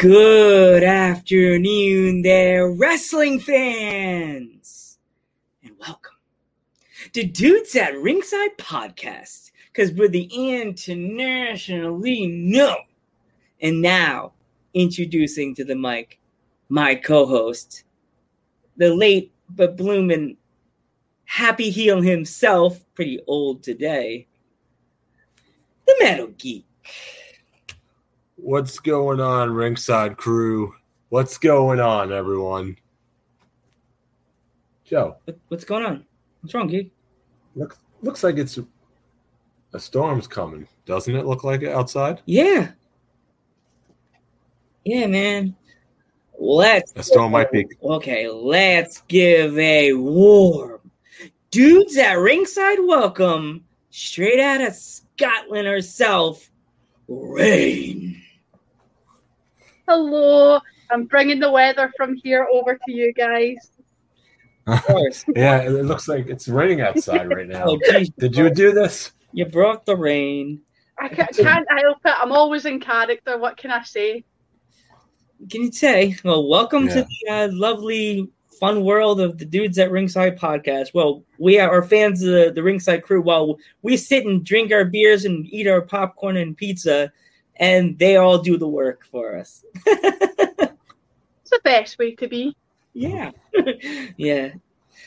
Good afternoon there, wrestling fans! And welcome to Dudes at Ringside Podcast, because we're the internationally known. And now, introducing to the mic, my co host, the late but blooming Happy Heel himself, pretty old today, the Metal Geek. What's going on, ringside crew? What's going on, everyone? Joe, what's going on? What's wrong, Geek? looks looks like it's a storm's coming, doesn't it? Look like it outside. Yeah. Yeah, man. Let's A storm might be. Okay, let's give a warm dudes at ringside welcome straight out of Scotland herself, Rain. Hello, I'm bringing the weather from here over to you guys. Of course. Yeah, it looks like it's raining outside right now. oh, geez, Did you do this? You brought the rain. I ca- can't help it. I'm always in character. What can I say? Can you say? Well, welcome Yeah. to the uh, lovely, fun world of the Dudes at Ringside podcast. Well, we are our fans of the, the Ringside crew. While we sit and drink our beers and eat our popcorn and pizza, and they all do the work for us. It's the best way to be. Yeah, yeah.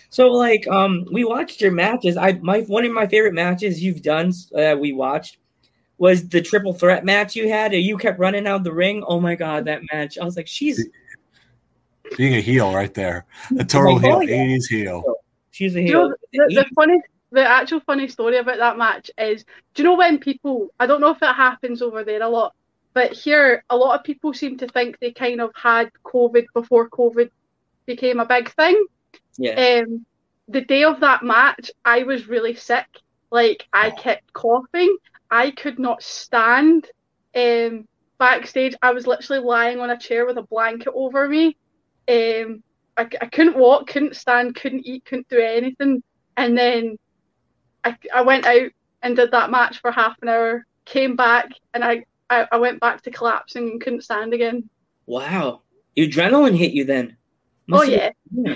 So like, um, we watched your matches. I my one of my favorite matches you've done. Uh, we watched was the triple threat match you had. You kept running out the ring. Oh my god, that match! I was like, she's Being a heel right there, a total Oh, heel, yeah. '80s heel. she's a Do you heel. know, the, the funny, the actual funny story about that match is, do you know when people? I don't know if it happens over there a lot, but here a lot of people seem to think they kind of had COVID before COVID became a big thing. Yeah. um, the day of that match, I was really sick. Like I Oh. kept coughing. I could not stand. Um, backstage, I was literally lying on a chair with a blanket over me. Um, I, I couldn't walk, couldn't stand, couldn't eat, couldn't do anything. And then I, I went out and did that match for half an hour. Came back and I, I, I went back to collapsing and couldn't stand again. Wow. Your adrenaline hit you then. Oh Must have- yeah, yeah.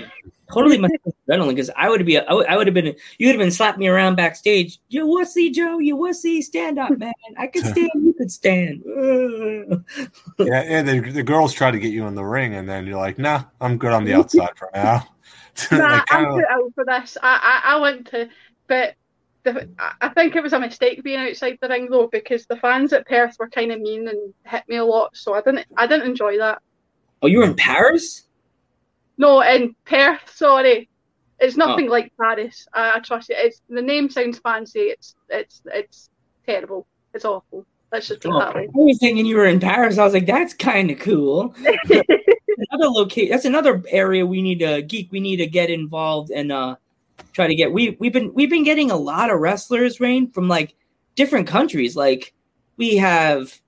Totally must adrenaline because I would be I would, I would have been you would have been slapping me around backstage. You wussy Joe, you wussy, stand up, man. I could stand, you could stand. Yeah, and the, the girls try to get you in the ring, and then you're like, "Nah, I'm good on the outside for now." nah, Like, I'm kinda- too ill for this. I, I, I went to, but the, I- think it was a mistake being outside the ring though because the fans at Perth were kind of mean and hit me a lot, so I didn't, I didn't enjoy that. oh, you were in Paris? No, in Perth, sorry, it's Oh. nothing like Paris. I, I trust you. It's the name sounds fancy. It's, it's, it's terrible. It's awful. Let's just put it that I was thinking you were in Paris. I was like, that's kind of cool. another location. That's another area we need to geek. We need to get involved and uh try to get. We we've been we've been getting a lot of wrestlers, Rain, from like different countries. Like we have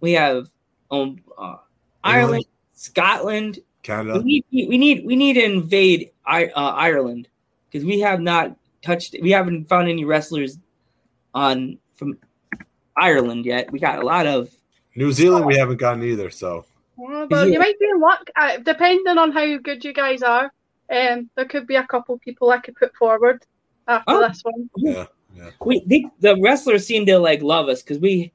we have um uh, Ireland, Scotland. Canada. We need we need we need to invade I, uh, Ireland because we have not touched. We haven't found any wrestlers on from Ireland yet. We got a lot of New Zealand, we haven't gotten either. So Yeah, well, you might be in luck, uh, depending on how good you guys are. Um, there could be a couple people I could put forward after Oh. this one. yeah, yeah. we the, the wrestlers seem to like love us because we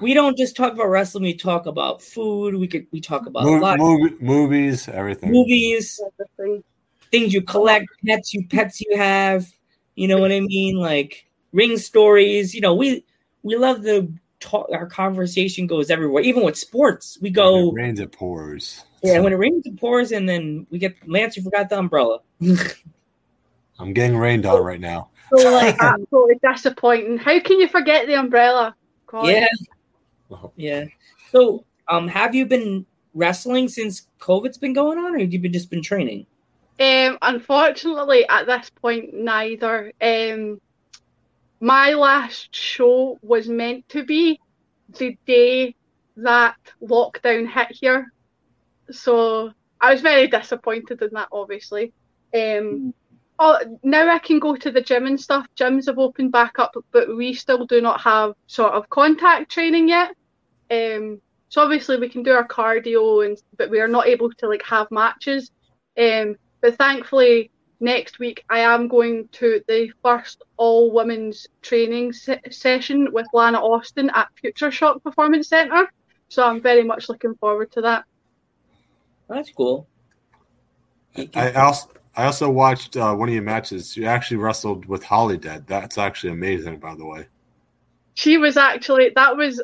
we don't just talk about wrestling. We talk about food. We could we talk about a Mo- lot movie- movies, everything. movies, Everything. things you collect, pets you pets you have. You know what I mean? Like ring stories. You know we we love the talk. Our conversation goes everywhere. Even with sports, we When go. it rains, it pours. Yeah, when it rains, it pours, and then we get Lance. You forgot the umbrella. I'm getting rained on right now. So like absolutely disappointing. How can you forget the umbrella? God. yeah, yeah. So, um, have you been wrestling since COVID's been going on, or have you been just been training? Um, unfortunately, at this point, neither. Um, my last show was meant to be the day that lockdown hit here, so I was very disappointed in that. Obviously, um, oh, now I can go to the gym and stuff. Gyms have opened back up, but we still do not have sort of contact training yet. Um, so obviously we can do our cardio and but we are not able to like have matches. Um, but thankfully next week I am going to the first all women's training se- session with Lana Austin at Future Shock Performance Center. So I'm very much looking forward to that. That's cool. I also I also watched uh, one of your matches. You actually wrestled with Holidead. That's actually amazing, by the way. She was actually that was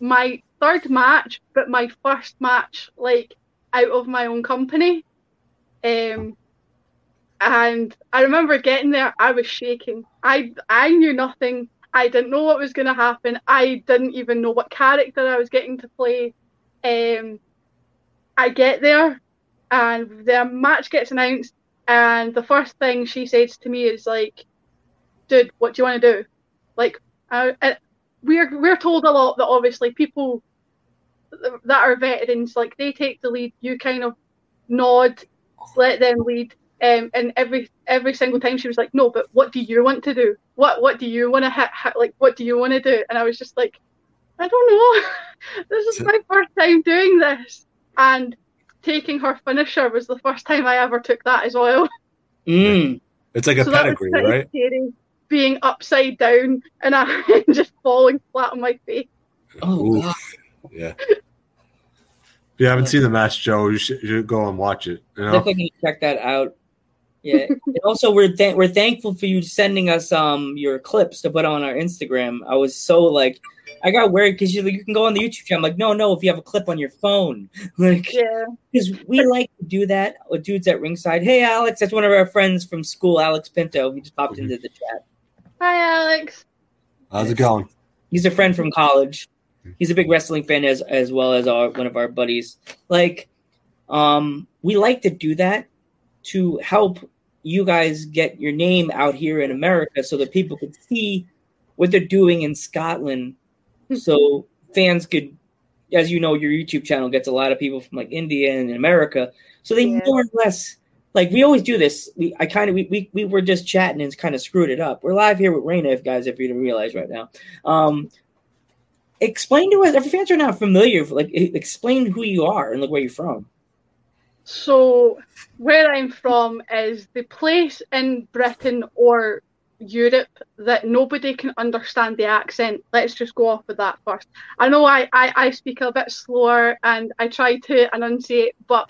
my third match, but my first match like out of my own company. Um, and I remember getting there, I was shaking. I I knew nothing. I didn't know what was going to happen. I didn't even know what character I was getting to play. Um, I get there, and the match gets announced, and the first thing she says to me is like, "Dude, what do you want to do?" Like, uh, we're we're told a lot that obviously people that are veterans, like they take the lead. You kind of nod, let them lead. Um, and every every single time she was like, "No, but what do you want to do? What what do you want to hit, hit? Like, what do you want to do?" And I was just like, "I don't know. this is my first time doing this." And taking her finisher was the first time I ever took that as well. Mm. It's like a So that was pedigree, right? scary, being upside down and I just falling flat on my face. Oh, God. Yeah. If you haven't seen the match, Joe, you should, you should go and watch it. You know, definitely check that out. Yeah. and also, we're th- we're thankful for you sending us um your clips to put on our Instagram. I was so like, I got worried because you you can go on the YouTube channel. I'm like, no, no, if you have a clip on your phone, like, Yeah. because we like to do that with dudes at ringside. Hey, Alex, that's one of our friends from school, Alex Pinto. He just popped Mhm. into the chat. Hi, Alex. how's it going? He's a friend from college. He's a big wrestling fan as as well as our one of our buddies. Like, um, we like to do that to help you guys get your name out here in America, so that people could see what they're doing in Scotland. So fans could, as you know, your YouTube channel gets a lot of people from like India and America, so they Yeah. more or less like we always do this. We I kind of we, we we were just chatting and kind of screwed it up. We're live here with Raina, if guys, if you didn't realize right now. Um, explain to us if fans are not familiar, like explain who you are and like where you're from. So, where I'm from is the place in Britain or Europe that nobody can understand the accent. Let's just go off with that first. I know I, I, I speak a bit slower and I try to enunciate, but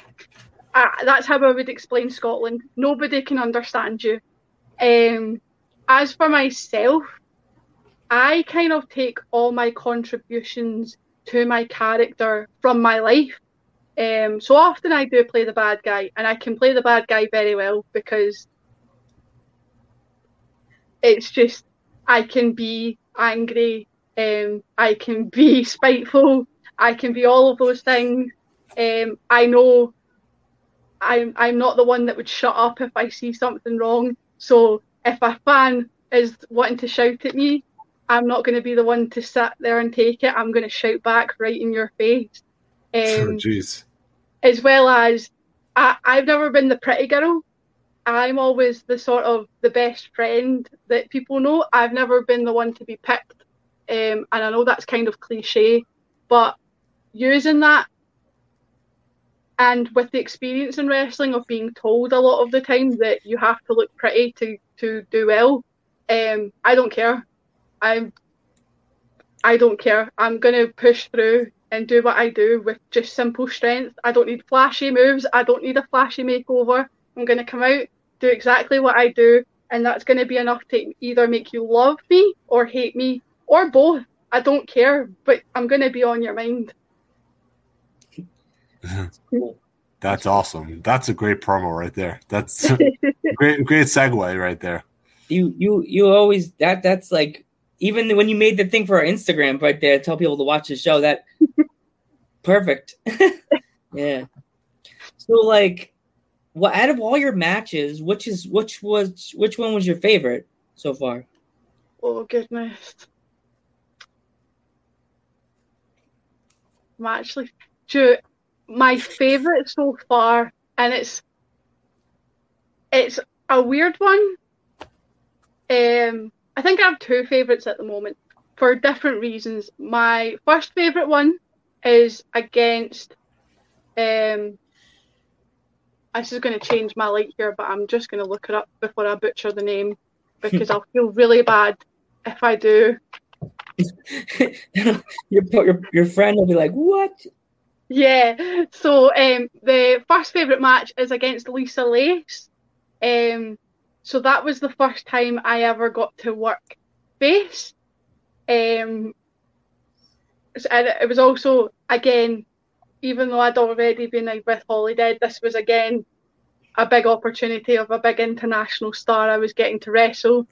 uh, that's how I would explain Scotland. Nobody can understand you. Um, as for myself, I kind of take all my contributions to my character from my life. Um, so often I do play the bad guy, and I can play the bad guy very well because it's just I can be angry, um, I can be spiteful, I can be all of those things. Um, I know I'm I'm not the one that would shut up if I see something wrong. So if a fan is wanting to shout at me, I'm not going to be the one to sit there and take it. I'm going to shout back right in your face. Um, Jeez. As well as I, I've never been the pretty girl. I'm always the sort of the best friend that people know. I've never been the one to be picked, um, and I know that's kind of cliche, but using that and with the experience in wrestling of being told a lot of the time that you have to look pretty to to do well, um, I don't care. I'm I don't care. I'm gonna push through and do what I do with just simple strength. I don't need flashy moves. I don't need a flashy makeover. I'm gonna come out, do exactly what I do, and that's gonna be enough to either make you love me or hate me or both. I don't care, but I'm gonna be on your mind. That's awesome. That's a great promo right there. That's great, great segue right there. You you you always that that's like even when you made the thing for our Instagram right there, tell people to watch the show. That perfect. yeah. So like, what out of all your matches, which is which was which one was your favorite so far? Oh goodness. I'm actually do my favourite so far, and it's it's a weird one. Um, I think I have two favourites at the moment for different reasons. My first favourite one is against. Um, this is going to change my light here, but I'm just going to look it up before I butcher the name because I'll feel really bad if I do. your, your your friend will be like, "What?" Yeah. So um, the first favorite match is against Lisa Lace. Um, so that was the first time I ever got to work face. Um, and it was also again, even though I'd already been like, with Holidead, this was again a big opportunity of a big international star I was getting to wrestle.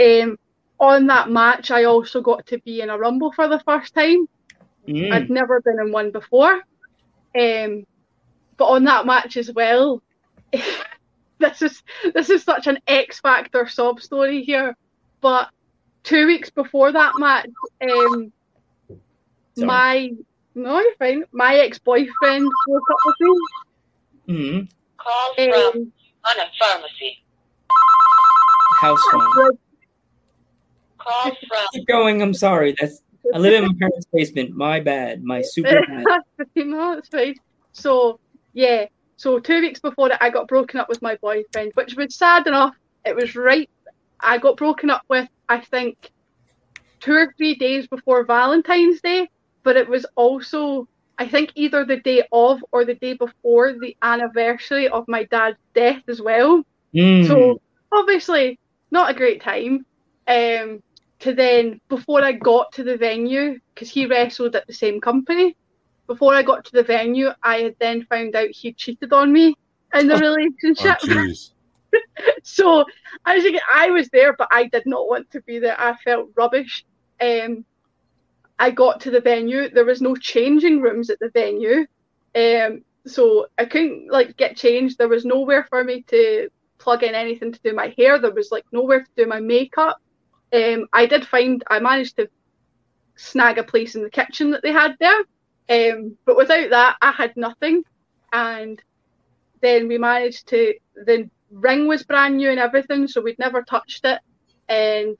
Um, on that match, I also got to be in a rumble for the first time. Mm. I'd never been in one before. Um, but on that match as well, this is this is such an X Factor sob story here. But two weeks before that match, um, my no, you're fine. My ex boyfriend broke up with me. Mm-hmm. Call um, from on a pharmacy. House phone. Call from. Keep going. I'm sorry. That's I live in my parents' basement. My bad. My super bad. no, that's fine. So yeah. So two weeks before that, I got broken up with my boyfriend, which was sad enough. It was right. I got broken up with. I think two or three days before Valentine's Day, but it was also I think either the day of or the day before the anniversary of my dad's death as well. Mm. So obviously not a great time. Um, to then before I got to the venue because he wrestled at the same company. Before I got to the venue, I had then found out he cheated on me in the relationship. Oh, so as you get, I was there, but I did not want to be there. I felt rubbish. Um, I got to the venue. There was no changing rooms at the venue, um, so I couldn't like get changed. There was nowhere for me to plug in anything to do my hair. There was like nowhere to do my makeup. Um, I did find I managed to snag a place in the kitchen that they had there, um, but without that, I had nothing. And then we managed to. The ring was brand new and everything, so we'd never touched it. And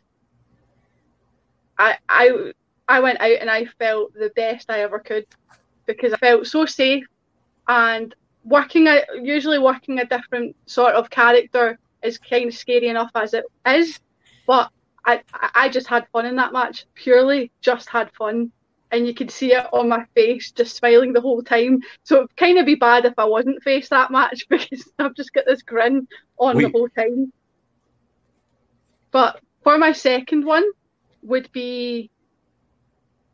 I, I, I went out and I felt the best I ever could because I felt so safe. And working, a, usually working a different sort of character is kind of scary enough as it is, but I, I just had fun in that match. Purely just had fun. And you could see it on my face, just smiling the whole time. So it'd kind of be bad if I wasn't faced that match because I've just got this grin on Wait. the whole time. But for my second one would be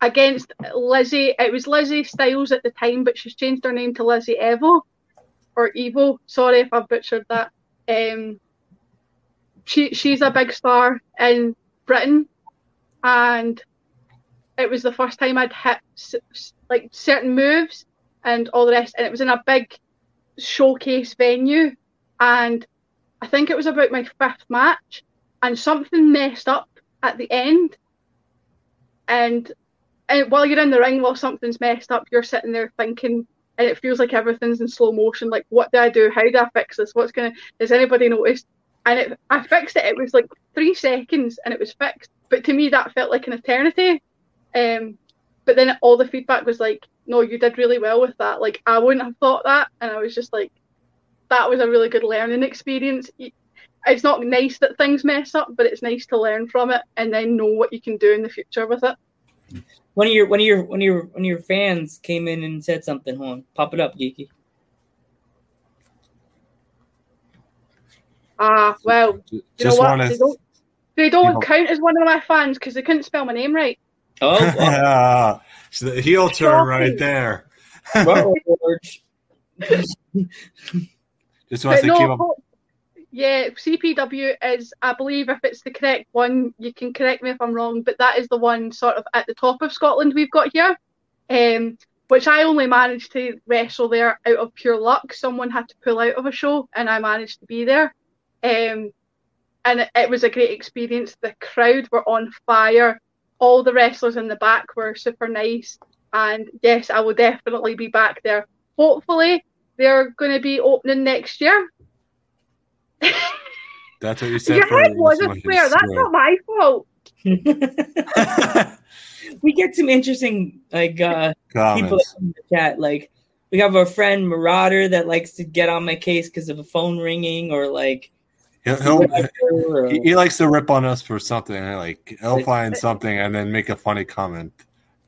against Lizzie. It was Lizzie Styles at the time, but she's changed her name to Lizzie Evo or Evo. Sorry if I've butchered that. Um, she she's a big star in Britain, and it was the first time I'd hit like certain moves and all the rest, and it was in a big showcase venue, and I think it was about my fifth match, and something messed up at the end, and, and while you're in the ring, while something's messed up, you're sitting there thinking, and it feels like everything's in slow motion. Like, what do I do? How do I fix this? What's gonna? Has anybody noticed? and it, I fixed it. It was like three seconds, and it was fixed. But to me, that felt like an eternity. Um, but then all the feedback was like, "No, you did really well with that." Like I wouldn't have thought that, and I was just like, "That was a really good learning experience." It's not nice that things mess up, but it's nice to learn from it and then know what you can do in the future with it. One of your one of your one of your one of your fans came in and said something. Hold on, pop it up, Geeky. Ah, well, you know what? They don't, they don't count as one of my fans because they couldn't spell my name right. Oh, wow. the heel turn right there. Just wants to no, keep up. Yeah, CPW is, I believe, if it's the correct one, you can correct me if I'm wrong, but that is the one sort of at the top of Scotland we've got here. Um, which I only managed to wrestle there out of pure luck. Someone had to pull out of a show, and I managed to be there. Um, and it, it was a great experience. The crowd were on fire. All the wrestlers in the back were super nice. And yes, I will definitely be back there. Hopefully, they're going to be opening next year. That's what you said. Your head was a swear. That's not my fault. we get some interesting like uh people in the chat like we have a friend Marauder that likes to get on my case because of a phone ringing or like He'll, he'll he, he, likes to rip on us for something. Like he'll find something and then make a funny comment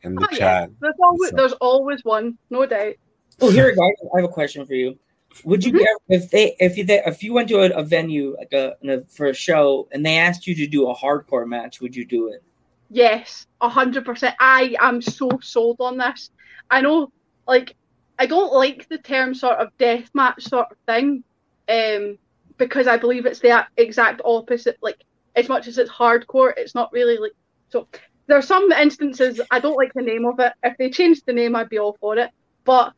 in the oh, chat. Yeah. There's always so. there's always one, no doubt. Oh, here, guys, I have a question for you. Would you mm-hmm. if they if you if you went to a, a venue like a, a, for a show and they asked you to do a hardcore match, would you do it? Yes, a hundred percent. I am so sold on this. I know, like I don't like the term sort of death match sort of thing, um, because I believe it's the exact opposite. Like as much as it's hardcore, it's not really like so. There are some instances I don't like the name of it. If they changed the name, I'd be all for it. But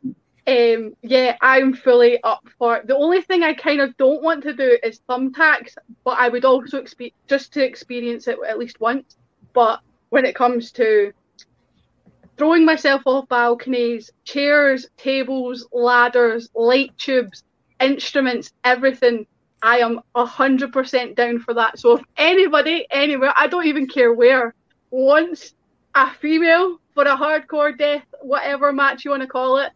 um, yeah, I'm fully up for it. The only thing I kind of don't want to do is thumbtacks, but I would also expect just to experience it at least once. But when it comes to throwing myself off balconies, chairs, tables, ladders, light tubes, instruments, everything. I am a hundred percent down for that. So if anybody anywhere, I don't even care where, wants a female for a hardcore death, whatever match you want to call it,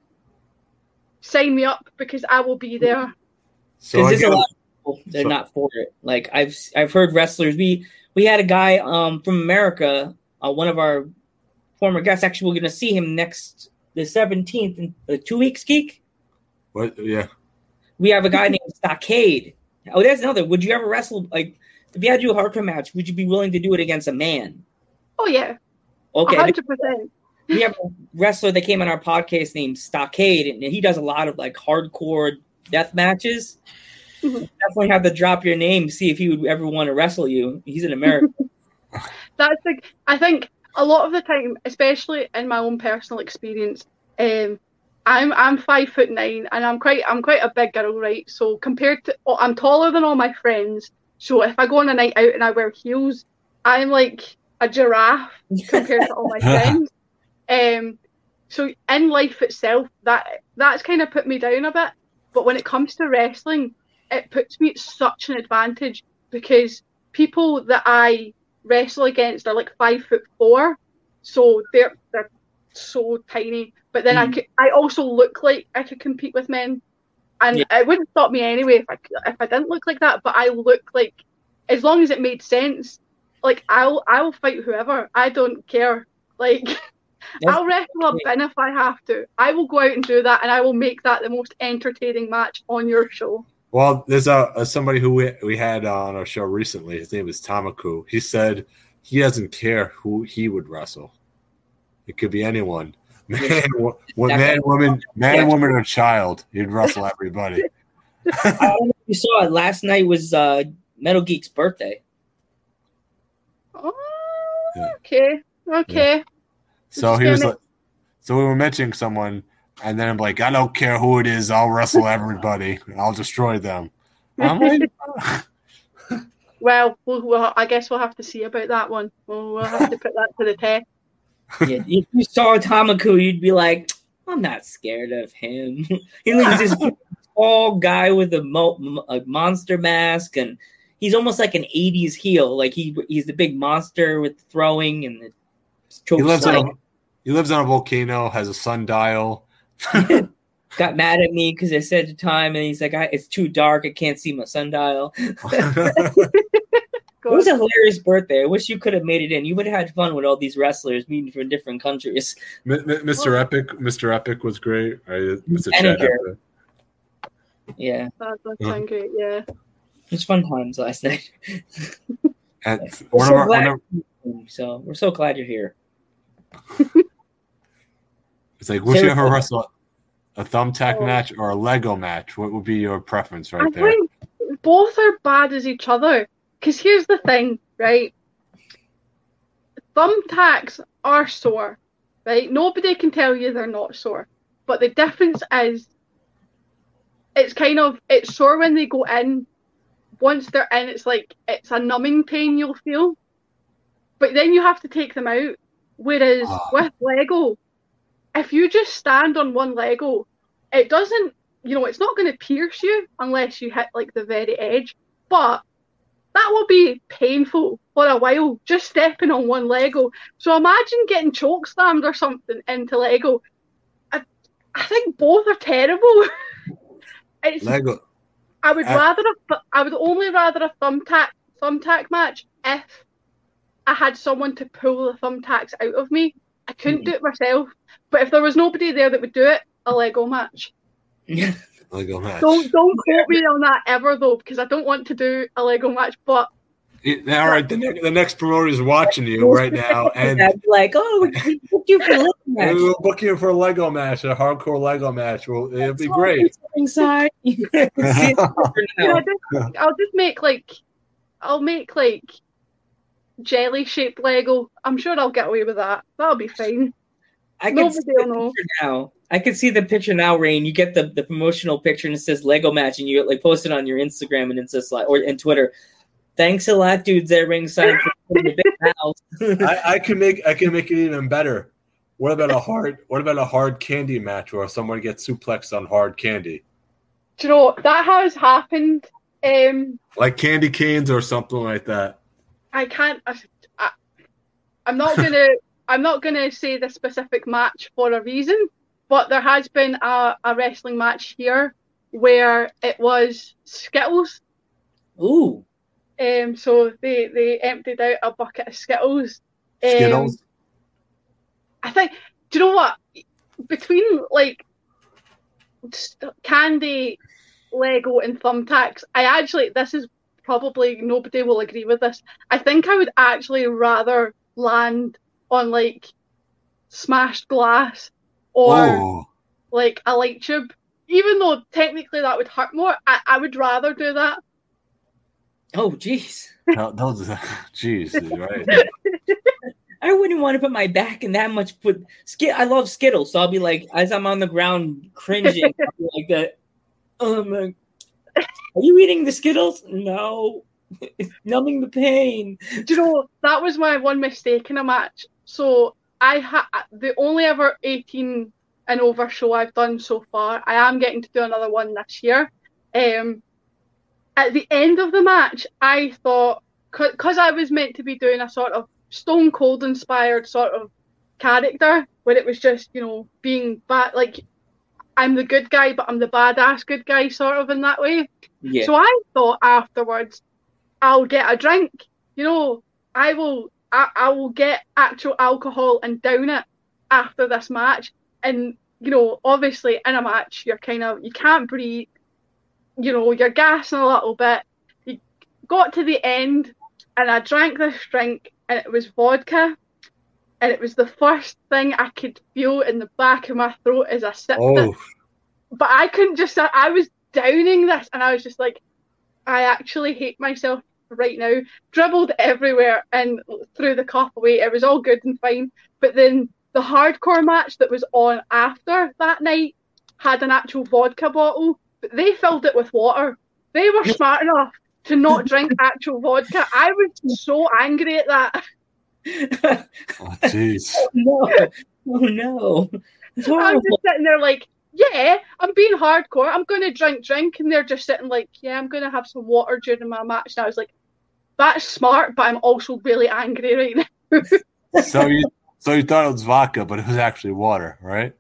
sign me up because I will be there. So there's a lot of people they're so, not for it. Like I've I've heard wrestlers. We we had a guy um from America, uh, one of our former guests. Actually, we're going to see him next the 17th in uh, two weeks, Geek. What? Yeah. We have a guy named Stockade. Oh, that's another. Would you ever wrestle? Like, if you had to do a hardcore match, would you be willing to do it against a man? Oh, yeah. Okay. 100%. We have a wrestler that came on our podcast named Stockade, and he does a lot of like hardcore death matches. Mm-hmm. Definitely have to drop your name, see if he would ever want to wrestle you. He's an American. That's like I think a lot of the time, especially in my own personal experience, um, I'm I'm five foot nine and I'm quite I'm quite a big girl, right? So compared to oh, I'm taller than all my friends. So if I go on a night out and I wear heels, I'm like a giraffe compared to all my friends. Um, so in life itself, that that's kind of put me down a bit. But when it comes to wrestling, it puts me at such an advantage because people that I wrestle against are like five foot four, so they're they're so tiny. But then mm. I could, I also look like I could compete with men, and yeah. it wouldn't stop me anyway if I if I didn't look like that. But I look like, as long as it made sense, like I'll I'll fight whoever. I don't care. Like. I'll wrestle a bin if I have to. I will go out and do that, and I will make that the most entertaining match on your show. Well, there's a, a somebody who we, we had on our show recently. His name is Tamaku. He said he doesn't care who he would wrestle. It could be anyone, man, wo- man, woman, man, and woman, or child. He'd wrestle everybody. I don't know if you saw it. Last night was uh, Metal Geek's birthday. Oh, okay, okay. Yeah. So he was like, so we were mentioning someone and then I'm like, I don't care who it is, I'll wrestle everybody, I'll destroy them. Like, well, well, well, I guess we'll have to see about that one. We'll, we'll have to put that to the test. Yeah, if you saw Tamaku, you'd be like, I'm not scared of him. He's this tall guy with a, mo- a monster mask, and he's almost like an '80s heel. Like he he's the big monster with throwing and the. He lives, on a, he lives on a volcano, has a sundial, got mad at me because I said the time, and he's like, "It's too dark. I can't see my sundial." It was a hilarious birthday. I wish you could have made it in. You would have had fun with all these wrestlers meeting from different countries. Mr. Epic, Mr. Epic was great. Mr. Yeah, that sounds uh-huh. great. Yeah, it's fun times last night. we're so, glad, so we're so glad you're here. It's like, would you ever wrestle a thumbtack oh. match or a Lego match? What would be your preference right I there? Think both are bad as each other. Because here's the thing, right? Thumbtacks are sore, right? Nobody can tell you they're not sore. But the difference is it's kind of it's sore when they go in. Once they're in, it's like it's a numbing pain you'll feel. But then you have to take them out. Whereas oh. with Lego, if you just stand on one Lego, it doesn't, you know, it's not going to pierce you unless you hit like the very edge. But that will be painful for a while, just stepping on one Lego. So imagine getting choke slammed or something into Lego. I think both are terrible. it's, Lego. I would Uh, rather a, I would only rather a thumbtack thumbtack match if I had someone to pull the thumbtacks out of me. I couldn't Mhm. do it myself, but if there was nobody there that would do it, a Lego match. Lego match. Don't don't quote me on that ever though, because I don't want to do a Lego match. But It- all right, the, ne- the next promoter is watching you right now, and I'd be like, oh, we booked you for a little match. we'll book you for a Lego match, a hardcore Lego match. Well, it'll be great. Inside. See it for you know, now. just, I'll just make like I'll make like jelly shaped Lego. I'm sure I'll get away with that. That'll be fine. I can Nobody see will the know. now. I can see the picture now, Rain. You get the, the promotional picture and it says Lego match, and you like post it on your Instagram and it says like or and Twitter. Thanks a lot, dudes at ringside for the big mouths. I, I can make I can make it even better. What about a hard What about a hard candy match where someone gets suplexed on hard candy, Do you know that has happened? Um, like candy canes or something like that? I can't. I, I, I'm not gonna. I'm not gonna say the specific match for a reason, but there has been a, a wrestling match here where it was Skittles. Ooh, Um, so they they emptied out a bucket of Skittles. Um, Skittles. I think. Do you know what? Between like st- candy, Lego, and thumbtacks, I actually this is probably nobody will agree with this. I think I would actually rather land on like smashed glass or oh, like a light tube. Even though technically that would hurt more, I, I would rather do that. oh, jeez. no, those. Jeez, right? I wouldn't want to put my back in that much. Put skit. I love Skittles, so I'll be like, as I'm on the ground cringing, I'll be like that. Um, are you eating the Skittles? No, it's numbing the pain. Do you know that was my one mistake in a match? So I had the only ever 18 and over show I've done so far. I am getting to do another one this year. Um, at the end of the match, I thought because I was meant to be doing a sort of Stone Cold inspired sort of character, where it was just you know being bad, like I'm the good guy, but I'm the badass good guy, sort of in that way. Yeah. So I thought afterwards, I'll get a drink. You know, I will. I, I will get actual alcohol and down it after this match. And you know, obviously in a match, you're kind of you can't breathe. You know, you're gassing a little bit. You got to the end, and I drank this drink, and it was vodka. And it was the first thing I could feel in the back of my throat as I sipped oh. it Oh, but I couldn't just. I was downing this, and I was just like, I actually hate myself right now. Dribbled everywhere and threw the cup away. It was all good and fine. But then the hardcore match that was on after that night had an actual vodka bottle, but they filled it with water. They were smart enough to not drink actual vodka. I was so angry at that. oh, jeez. Oh, no. Oh no. It's I was horrible. just sitting there like, yeah, I'm being hardcore. I'm going to drink, drink. And they're just sitting like, yeah, I'm going to have some water during my match. And I was like, that's smart, but I'm also really angry right now. So you, so you thought it was vodka, but it was actually water, right?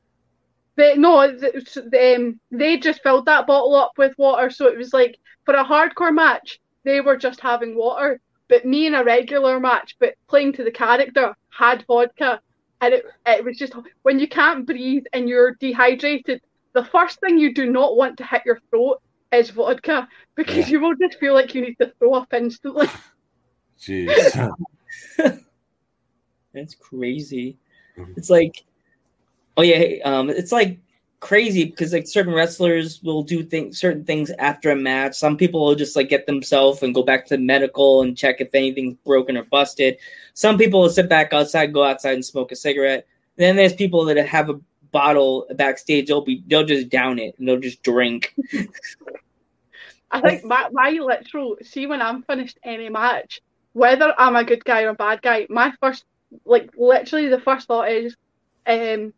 They, no, th- th- um, they just filled that bottle up with water. So it was like, for a hardcore match, they were just having water. But me in a regular match, but playing to the character, had vodka. And it, it was just, when you can't breathe and you're dehydrated, the first thing you do not want to hit your throat is vodka because you will just feel like you need to throw up instantly. Jeez. That's crazy. Mhm. It's like, oh yeah, um, it's like crazy because like certain wrestlers will do things, certain things after a match. Some people will just like get themselves and go back to medical and check if anything's broken or busted. Some people will sit back outside, go outside and smoke a cigarette. then there's people that have a bottle backstage. They'll be they'll just down it and they'll just drink. I think my, my literal see when I'm finished any match, whether I'm a good guy or a bad guy, my first like literally the first thought is, um,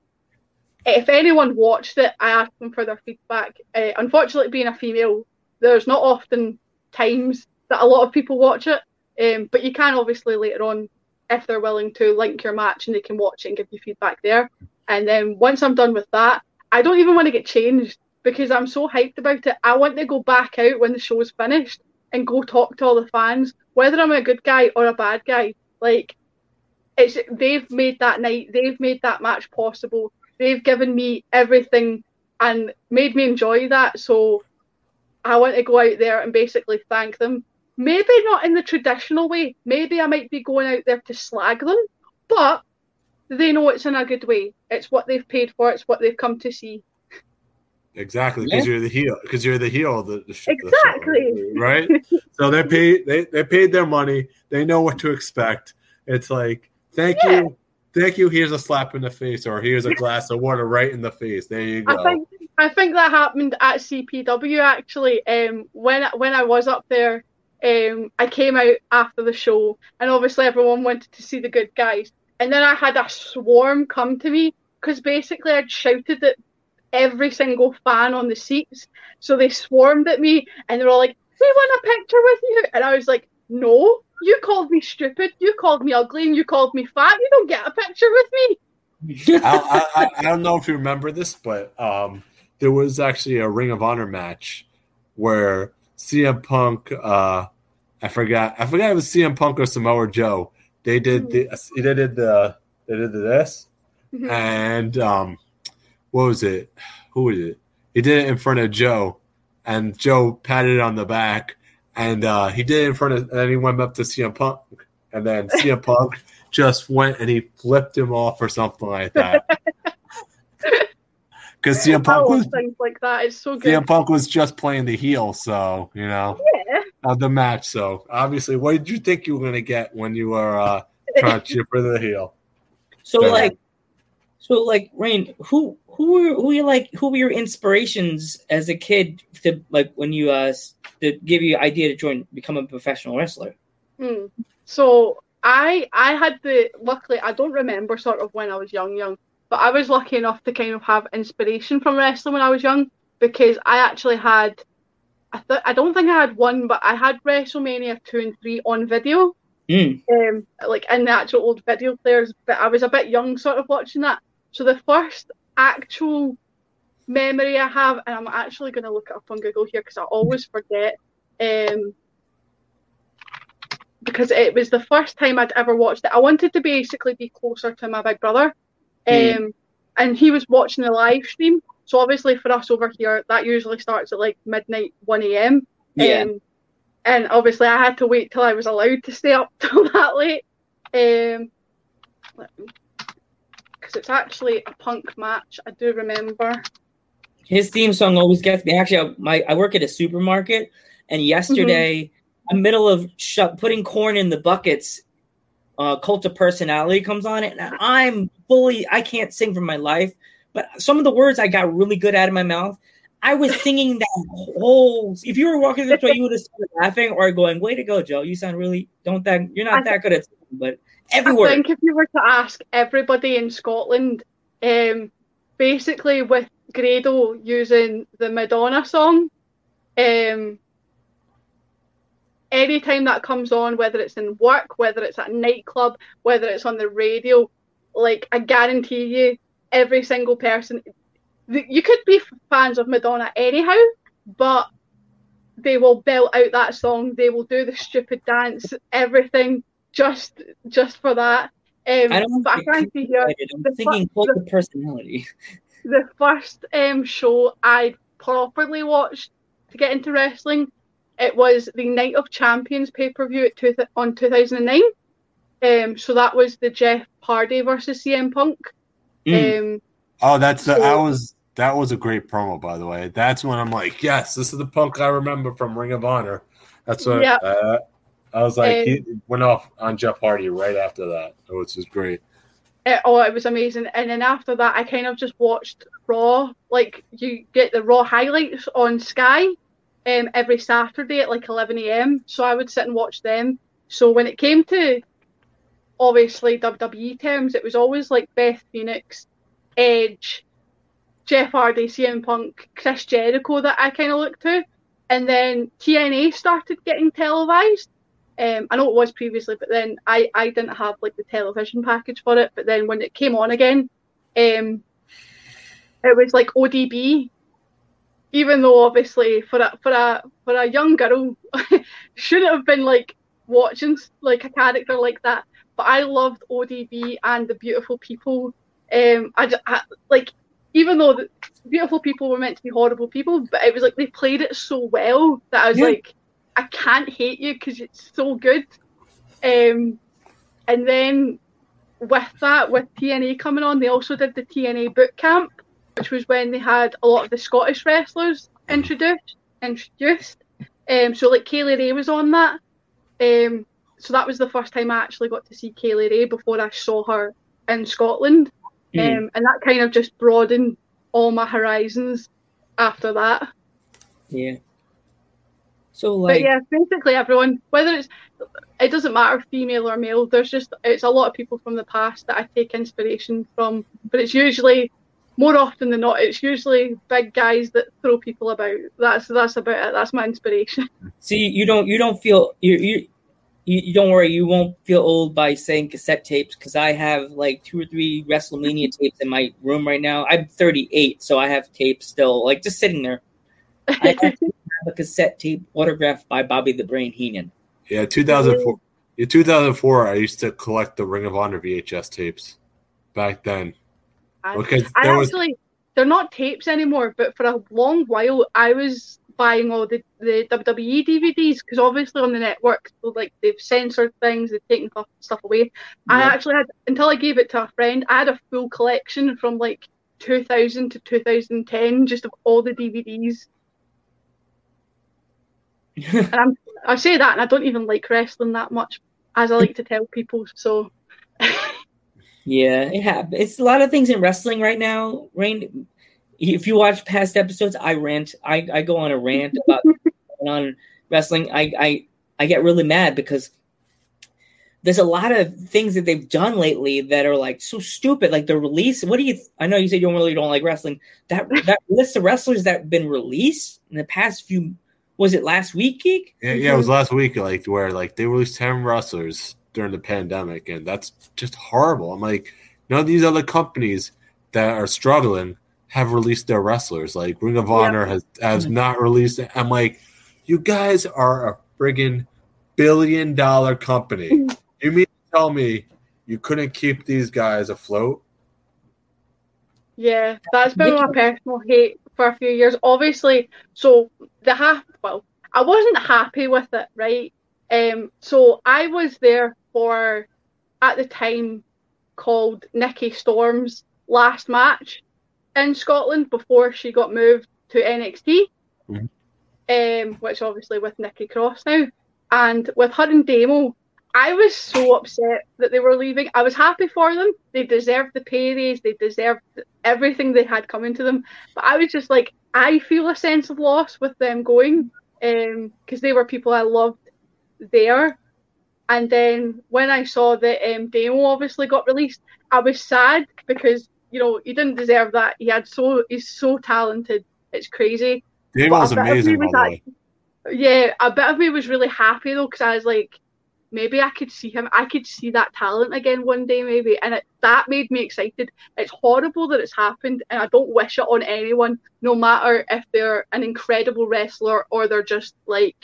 if anyone watched it, I ask them for their feedback. Uh, unfortunately, being a female, there's not often times that a lot of people watch it, um, but you can obviously later on if they're willing to link your match and they can watch it and give you feedback there. And then once I'm done with that, I don't even want to get changed because I'm so hyped about it. I want to go back out when the show's finished and go talk to all the fans, whether I'm a good guy or a bad guy. Like it's they've made that night, they've made that match possible. They've given me everything and made me enjoy that. So I want to go out there and basically thank them. Maybe not in the traditional way. Maybe I might be going out there to slag them, but they know it's in a good way. It's what they've paid for. It's what they've come to see. Exactly, because yeah. you're the heel. Because you're the heel of the, the exactly the show, right. so they paid. They they paid their money. They know what to expect. It's like thank yeah. you, thank you. Here's a slap in the face, or here's a glass of water right in the face. There you go. I think I think that happened at CPW actually. Um, when when I was up there, um, I came out after the show, and obviously everyone wanted to see the good guys. And then I had a swarm come to me because basically I'd shouted at every single fan on the seats. So they swarmed at me and they were all like, We want a picture with you. And I was like, No, you called me stupid, you called me ugly, and you called me fat. You don't get a picture with me. I, I, I, don't know if you remember this, but um, there was actually a Ring of Honor match where CM Punk, uh, I forgot, I forgot it was CM Punk or Samoa Joe they did the mm-hmm. they did the they did the this, mm-hmm. and um, what was it? Who was it? He did it in front of Joe, and Joe patted it on the back, and uh, he did it in front of, and then he went up to CM Punk, and then CM Punk just went and he flipped him off or something like that. Because CM Punk was things like that. It's so good. CM Punk was just playing the heel, so you know. Yeah. Of the match, so obviously, what did you think you were going to get when you were uh, trying to cheer for the heel? So like, so like, Rain, who who were who were like who were your inspirations as a kid to like when you uh to give you idea to join become a professional wrestler? Hmm. So I I had the luckily I don't remember sort of when I was young young but I was lucky enough to kind of have inspiration from wrestling when I was young because I actually had, I th- I don't think I had one, but I had WrestleMania two and three on video, mm. um, like in the actual old video players. But I was a bit young, sort of watching that. So the first actual memory I have, and I'm actually going to look it up on Google here because I always forget. Um, because it was the first time I'd ever watched it. I wanted to basically be closer to my big brother. Mm. Um, and he was watching the live stream. So obviously for us over here, that usually starts at like midnight, one a.m. Yeah. Um, and obviously I had to wait till I was allowed to stay up till that late. Um, because it's actually a punk match. I do remember. His theme song always gets me. Actually, I, my I work at a supermarket, and yesterday, mm-hmm. middle of sh- putting corn in the buckets, uh, Cult of Personality comes on and I'm fully I can't sing for my life, but some of the words I got really good out of my mouth. I was singing that whole. If you were walking the store, you would have started laughing or going, "Way to go, Joe! You sound really don't that you're not I that good at singing, but everywhere." I think if you were to ask everybody in Scotland, um, basically with Grado using the Madonna song, um, anytime that comes on, whether it's in work, whether it's at a nightclub, whether it's on the radio, like I guarantee you, every single person, you could be fans of Madonna anyhow, but they will belt out that song. They will do the stupid dance, everything just just for that. Um, I don't. But I can't see here. I'm thinking first, the personality. The first um, show I properly watched to get into wrestling it was the Night of Champions pay per view two th- on 2009. Um, so that was the Jeff Hardy versus CM Punk. Mm. Um, oh, that's the, so, that was that was a great promo, by the way. That's when I'm like, yes, this is the Punk I remember from Ring of Honor. That's what yeah. uh, I was like. He went off on Jeff Hardy right after that, which was great. It, oh, it was amazing. And then after that, I kind of just watched Raw. Like you get the Raw highlights on Sky, um, every Saturday at like 11 a.m. So I would sit and watch them. So when it came to obviously WWE terms, it was always like Beth Phoenix, Edge, Jeff Hardy, CM Punk, Chris Jericho that I kind of looked to. And then TNA started getting televised. Um, I know it was previously, but then I, I didn't have like the television package for it. But then when it came on again, um, it was like ODB. Even though obviously for a for a for a young girl shouldn't have been like watching like a character like that. But I loved ODB and the beautiful people. Um, I, I like even though the beautiful people were meant to be horrible people, but it was like they played it so well that I was Yeah. like, I can't hate you because it's so good. Um, and then with that, with TNA coming on, they also did the TNA boot camp, which was when they had a lot of the Scottish wrestlers introduced. Introduced. Um, so like Kay Lee Ray was on that. Um, so that was the first time I actually got to see Kay Lee Ray before I saw her in Scotland. Mm. Um, and that kind of just broadened all my horizons after that. Yeah. So But yeah, basically everyone, whether it's, it doesn't matter female or male. There's just it's a lot of people from the past that I take inspiration from. But it's usually more often than not, it's usually big guys that throw people about. That's that's about it. That's my inspiration. see you don't you don't feel you you you, you don't worry you won't feel old by saying cassette tapes because I have like two or three WrestleMania tapes in my room right now. I'm 38, so I have tapes still like just sitting there. I actually have a cassette tape autographed by Bobby the Brain Heenan. Yeah, 2004. In 2004, I used to collect the Ring of Honor VHS tapes back then. I- Because I there was actually, they're not tapes anymore, but for a long while, I was buying all the, the WWE DVDs because obviously on the network, so, like they've censored things, they've taken stuff, stuff away. I actually had until I gave it to a friend. I had a full collection from like 2000 to 2010, just of all the DVDs. And I'm, I say that, and I don't even like wrestling that much, as I like to tell people. So Yeah, it happens. It's a lot of things in wrestling right now. Rain, if you watch past episodes, I rant. I, I go on a rant about on wrestling. I, I I get really mad because there's a lot of things that they've done lately that are like so stupid. Like the release. What do you? I know you said you don't really don't like wrestling. That that list of wrestlers that have been released in the past few. Was it last week, Geek? yeah, yeah, it was last week, like where like they released 10 wrestlers during the pandemic, and that's just horrible. I'm like, none of these other companies that are struggling have released their wrestlers. Like Ring of Honor has has Mhm. not released it. I'm like, you guys are a friggin' billion dollar company. You mean to tell me you couldn't keep these guys afloat? Yeah, that's been my personal hate for a few years. Obviously, so the half well, I wasn't happy with it, right? Um, so I was there for at the time called Nikki Storm's last match in Scotland before she got moved to NXT. Mhm. Um, which obviously with Nikki Cross now. And with her and Damo, I was so upset that they were leaving. I was happy for them. They deserved the pay raise. They deserved everything they had coming to them. But I was just like, I feel a sense of loss with them going because they were people I loved there. And then when I saw that um, Damo obviously got released, I was sad because you know he didn't deserve that. He had so he's so talented. It's crazy. Dave But was a bit of amazing, by the way. Yeah, a bit of me was really happy though because I was like, maybe I could see him. I could see that talent again one day, maybe, and it, that made me excited. It's horrible that it's happened, and I don't wish it on anyone, no matter if they're an incredible wrestler or they're just like,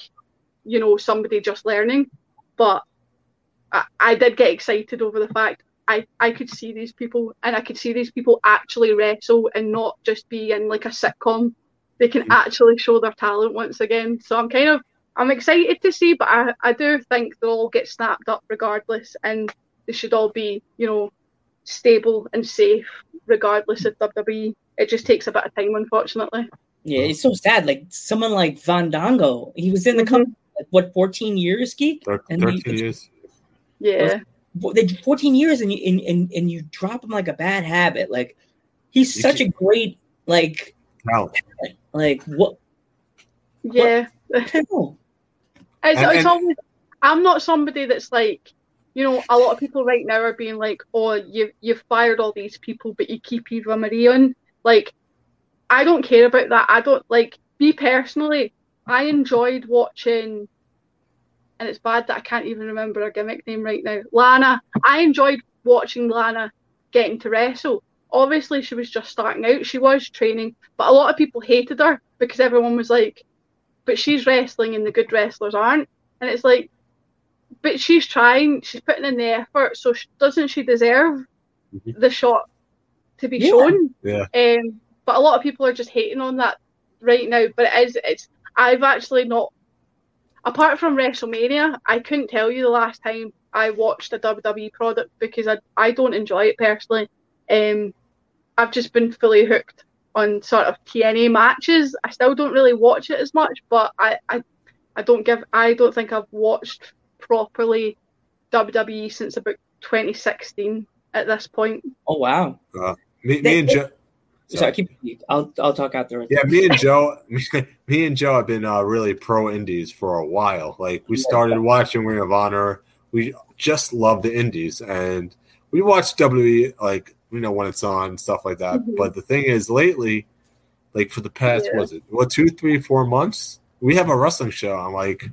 you know, somebody just learning. But I, I did get excited over the fact I, I could see these people and I could see these people actually wrestle and not just be in like a sitcom. They can Mm. actually show their talent once again. So I'm kind of I'm excited to see, but I, I do think they'll all get snapped up regardless and they should all be, you know, stable and safe regardless of WWE. It just takes a bit of time unfortunately. Yeah, it's so sad. Like someone like Fandango, he was in the Mhm. company like what 14 years, Geek. Thir- And 13 he- years. Yeah. They 14 years and you and, and, and you drop him like a bad habit. Like he's You such can- a great like Now, like what Yeah. I don't know. It's, And- it's and- always, I'm not somebody that's like, you know, a lot of people right now are being like, oh, you've, you've fired all these people, but you keep Eva Marie on. Like, I don't care about that. I don't, like, me personally, I enjoyed watching, and it's bad that I can't even remember her gimmick name right now, Lana. I enjoyed watching Lana getting to wrestle. obviously she was just starting out. She was training, but a lot of people hated her because everyone was like, "But she's wrestling, and the good wrestlers aren't." And it's like, but she's trying. She's putting in the effort. So sh- doesn't she deserve Mhm. the shot to be Yeah. shown? Yeah. Um, but a lot of people are just hating on that right now. But it is. It's. I've actually not. Apart from WrestleMania, I couldn't tell you the last time I watched a WWE product because I I don't enjoy it personally. Um, I've just been fully hooked on sort of TNA matches. I still don't really watch it as much, but I I, I don't give. I don't think I've watched properly WWE since about 2016 at this point. Oh wow. Me, me and Joe. Sorry, keep. I'll I'll talk after. Yeah, me and Joe, me and Joe have been uh, really pro indies for a while. Like we started watching Ring of Honor. We just love the indies, and we watch WWE like you know when it's on stuff like that. Mhm. But the thing is, lately, like for the past Yeah. was it what two, three, four months, we have a wrestling show. I'm like,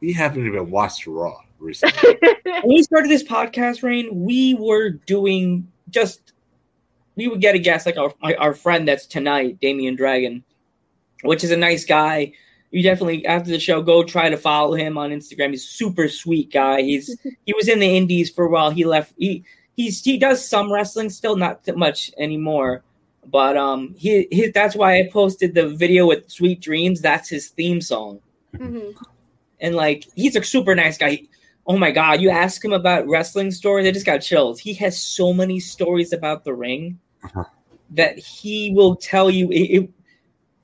we haven't even watched Raw recently. when we started this podcast, Rain, we were doing just we would get a guest like our our friend that's tonight, Damian Dragon, which is a nice guy. You definitely after the show go try to follow him on Instagram. He's a super sweet guy. He's he was in the Indies for a while. He left. He he's he does some wrestling still, not that much anymore. But um, he, he that's why I posted the video with Sweet Dreams. That's his theme song Mhm. and like he's a super nice guy. Oh my god, you ask him about wrestling stories, I just got chills. He has so many stories about the ring Uh-huh. that he will tell you. It, it-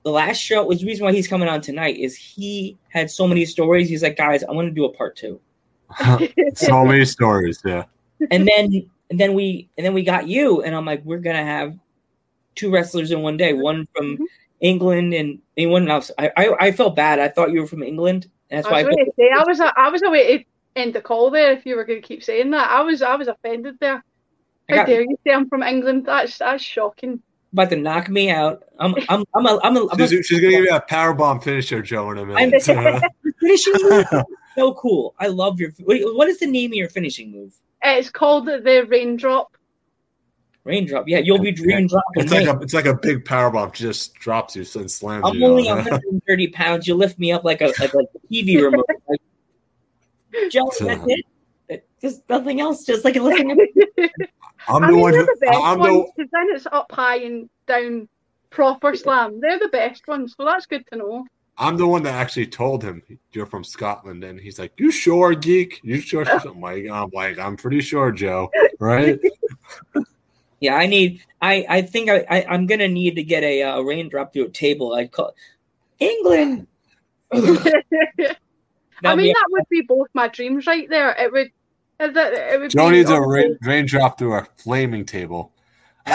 the last show was the reason why he's coming on tonight is he had so many stories. He's like, guys, I want to do a part two, so many stories. Yeah, and then and then we and then we got you, and I'm like, we're gonna have two wrestlers in one day, one from Mhm. England and anyone else. I, I I felt bad. I thought you were from England. And that's I why was I going to say I was a, I was away to end the call there if you were going to keep saying that. I was I was offended there. I How got- dare you say I'm from England? That's that's shocking. about to knock me out. I'm I'm I'm a, I'm a, I'm a she's, she's gonna give you a power bomb finisher, Joe, in a I'm- minute. finishing move. so cool. I love your. What is the name of your finishing move? Uh, it's called the raindrop. Raindrop. Yeah, you'll be raindropping. It's like a it's like a big power bomb. Just drops you and slams I'm you. only 130 pounds. You lift me up like a like a TV remote. Like, Joe, uh, that's it. It- There's nothing else. Just like lifting. up- I'm I the mean, one who the best I'm ones the because then it's up high and down proper slam. They're the best ones, so that's good to know. I'm the one that actually told him you're from Scotland, and he's like, "You sure, geek? You sure?" I'm like, "I'm like, I'm pretty sure, Joe. Right? Yeah, I need. I I think I, I I'm gonna need to get a uh, raindrop to a table. I call England. I mean, that would be both my dreams right there. It would. It, it would Joe be needs a obviously- rain, raindrop through a flaming table.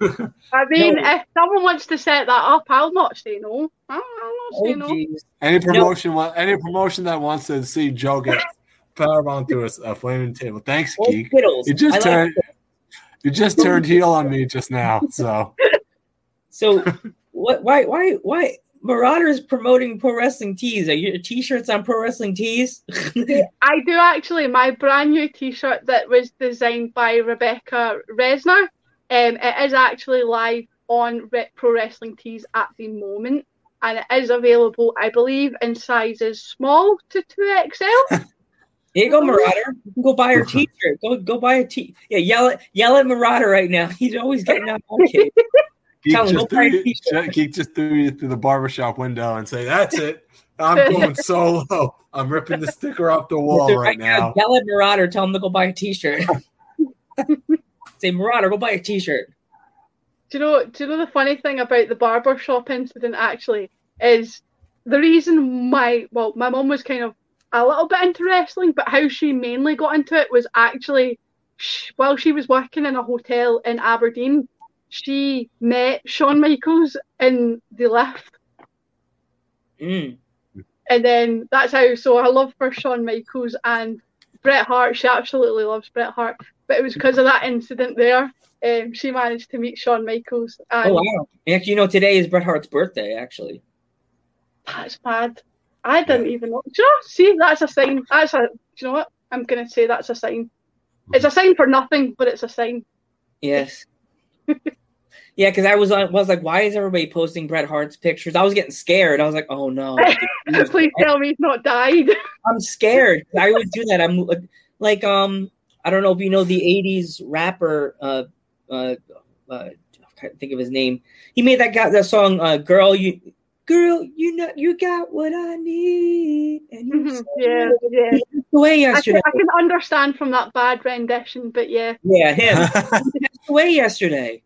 I mean, No. if someone wants to set that up, I'll not say no. I'll, I'll oh, no. jeez. Any promotion, wa- any promotion that wants to see Joe get power bomb through a, a flaming table. Thanks, Oh, geek. Skittles. You just I like turned you just turned heel on me just now. So So what? Why? Why? Why? Marauder is promoting pro wrestling tees. Are your t-shirts on pro wrestling tees? I do actually. My brand new T-shirt that was designed by Rebecca Resner. Um, it is actually live on Pro Wrestling Tees at the moment, and it is available, I believe, in sizes small to two XL. Here you go, Marauder. You can go buy her t-shirt. Go go buy a t. Yeah, yell at yell at Marauder right now. He's always getting on my case. geek just, threw a you, geek just threw you through the barbershop window and say, "That's it. I'm going solo. I'm ripping the sticker off the wall So right now." Yell at Marauder. Tell him to go buy a t-shirt. Say Marauder, go buy a t-shirt. Do you know? Do you know the funny thing about the barber shop incident? Actually, is the reason my well, my mom was kind of a little bit into wrestling, but how she mainly got into it was actually sh- while she was working in a hotel in Aberdeen. She met Shawn Michaels in the lift, Mm. and then that's how. So I love for Shawn Michaels and Bret Hart. She absolutely loves Bret Hart, but it was because of that incident there. Um, she managed to meet Shawn Michaels, and Oh wow! Actually, you know today is Bret Hart's birthday. Actually, That's bad. I didn't even know. Do you know? See, that's a sign. That's a. Do you know what? I'm gonna say that's a sign. It's a sign for nothing, but it's a sign. yes. Yeah, because I was on was like, why is everybody posting Bret Hart's pictures? I was getting scared. I was like, oh no. Please tell me he's not died. I'm scared. I always do that. I'm like, um, I don't know if you know the '80s rapper. Uh, uh, uh I can't think of his name. He made that guy that song, uh, "Girl, you, girl, you know, you got what I need." And you Mhm, yeah, yeah. away I can, yesterday. I can understand from that bad rendition, but yeah, Yeah, him. passed away yesterday.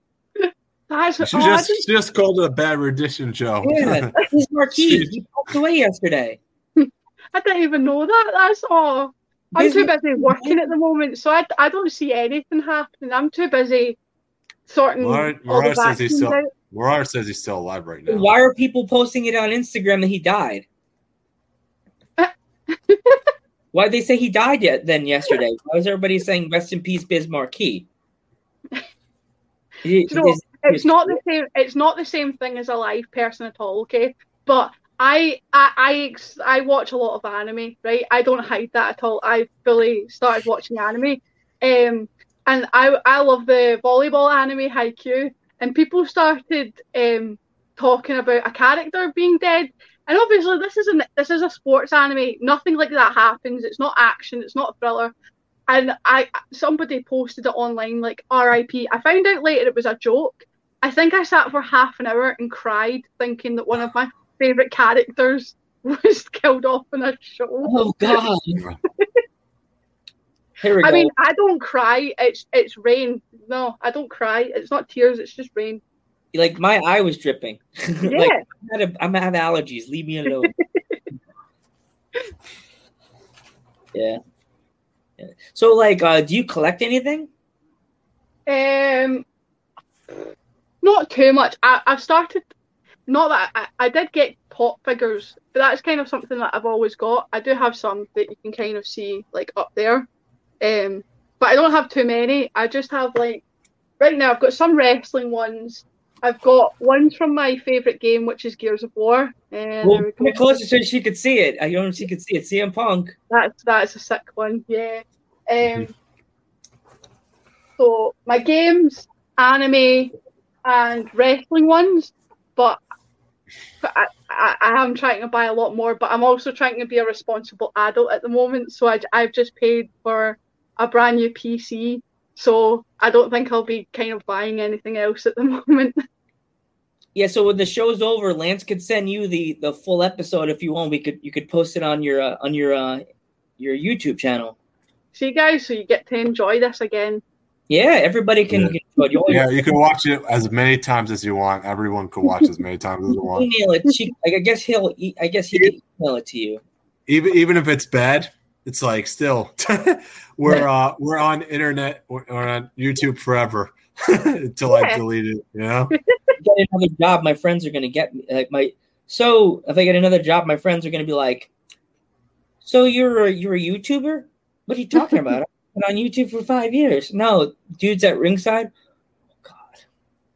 that's she oh, I just she just called it a bad rendition, Joe. Yeah, he's Markie. He passed away yesterday. I didn't even know that. That's all. I'm too busy working at the moment, so I, I don't see anything happening. I'm too busy sorting Mar- all the Mara says he's still out. Morar says he's still alive right now. Why are people posting it on Instagram that he died? Why did they say he died yet then yesterday? Why is everybody saying rest in peace, Biz Markie? you know, It's not the same. It's not the same thing as a live person at all. Okay, but I I I, I watch a lot of anime. Right, I don't hide that at all. I fully started watching anime, um, and I I love the volleyball anime Haikyuu, and people started um talking about a character being dead. And obviously, this isn't this is a sports anime. Nothing like that happens. It's not action. It's not thriller. And I somebody posted it online like R.I.P. I found out later it was a joke. I think I sat for half an hour and cried, thinking that one of my favorite characters was killed off in a show. Oh God! Here we I go. mean, I don't cry. It's it's rain. No, I don't cry. It's not tears. It's just rain. like my eye was dripping. Yeah. like I'm, a, I have allergies. Leave me alone. yeah. yeah. So like, uh, do you collect anything? Um, not too much. I, I've started. Not that I, I did get pop figures, but that's kind of something that I've always got. I do have some that you can kind of see like up there, um, but I don't have too many. I just have like right now I've got some wrestling ones. I've got ones from my favorite game, which is Gears of War. And Well, there we come closer so she could see it. I don't know if she could see it. CM Punk. That's that's a sick one, yeah. Um, so my games, anime, and wrestling ones, but I, I, I am trying to buy a lot more. But I'm also trying to be a responsible adult at the moment. So I, I've just paid for a brand new PC. So I don't think I'll be kind of buying anything else at the moment. Yeah. So when the show's over, Lance could send you the the full episode if you want. We could you could post it on your uh, on your uh, your YouTube channel. See, guys, so you get to enjoy this again. Yeah, everybody can. Yeah. can enjoy it. You Yeah, you can watch it as many times as you want. Everyone can watch as many times as they want. email it. She, I guess he'll. I guess he can email it to you. Even even if it's bad, it's like still we're uh we're on internet or on YouTube forever until I delete it. You know? Get another job. My friends are gonna get me. Like my. So if I get another job, my friends are gonna be like, "So you're a, you're a YouTuber? What are you talking about? I've been on YouTube for five years. No, dudes at ringside. Oh God,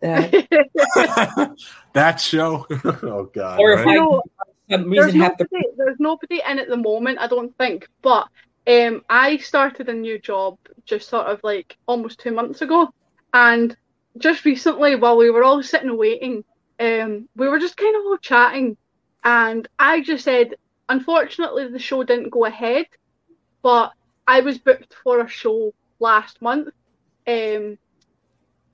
that. that show. oh god. Or if right? You know, there's reason have to. nobody, there's nobody in at the moment, I don't think. But um, I started a new job just sort of like almost two months ago, and just recently, while we were all sitting waiting, um, we were just kind of all chatting, and I just said, unfortunately, the show didn't go ahead, but I was booked for a show last month, um,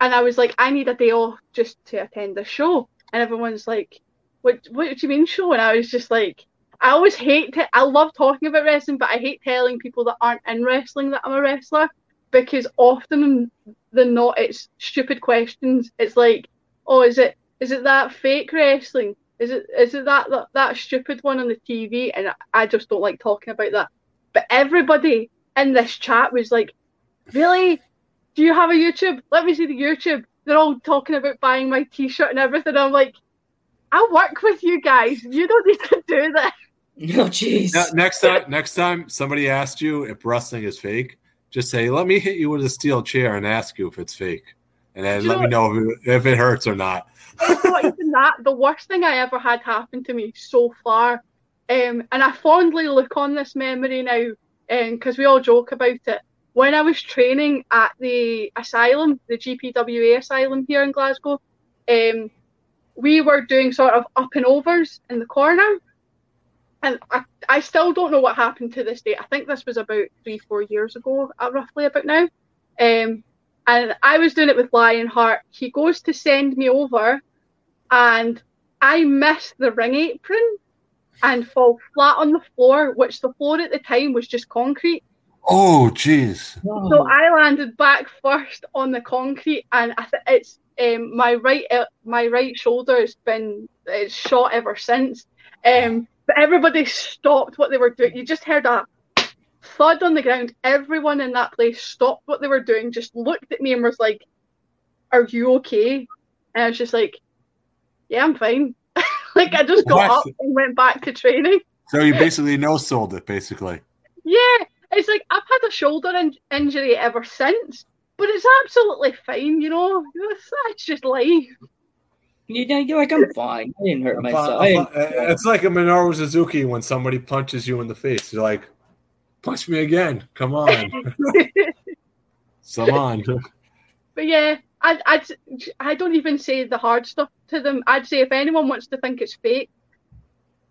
and I was like, I need a day off just to attend the show, and everyone's like, what what do you mean show? And I was just like, I always hate to, I love talking about wrestling, but I hate telling people that aren't in wrestling that I'm a wrestler because often than not it's stupid questions. It's like, oh, is it is it that fake wrestling? Is it is it that that, that stupid one on the TV? And I just don't like talking about that. But everybody in this chat was like, really? Do you have a YouTube? Let me see the YouTube. They're all talking about buying my T-shirt and everything. I'm like, I work with you guys. You don't need to do that. No, jeez. Next time, next time somebody asks you if wrestling is fake, just say, "Let me hit you with a steel chair and ask you if it's fake, and then let know me know if it, if it hurts or not." It's not even that. The worst thing I ever had happen to me so far, um, and I fondly look on this memory now, because we all joke about it, when I was training at the asylum, the GPWA asylum here in Glasgow, um, we were doing sort of up and overs in the corner. And I, I still don't know what happened to this day. I think this was about three, four years ago, uh, roughly about now. Um, and I was doing it with Lionheart. He goes to send me over, and I miss the ring apron and fall flat on the floor, which the floor at the time was just concrete. Oh, jeez. So I landed back first on the concrete, and I th- it's um, my right uh, my right shoulder has been it's shot ever since. Um, but everybody stopped what they were doing. You just heard a thud on the ground. Everyone in that place stopped what they were doing, just looked at me and was like, "Are you okay?" And I was just like, "Yeah, I'm fine." Like I just got What? up and went back to training. So you basically no sold it, basically. Yeah, it's like I've had a shoulder in- injury ever since, but it's absolutely fine. You know, it's, it's just life. You know, you're like, I'm fine. I didn't hurt myself. Uh, I didn't- It's like a Minoru Suzuki when somebody punches you in the face. You're like, punch me again. Come on. Come on. But yeah, I I I don't even say the hard stuff to them. I'd say if anyone wants to think it's fake,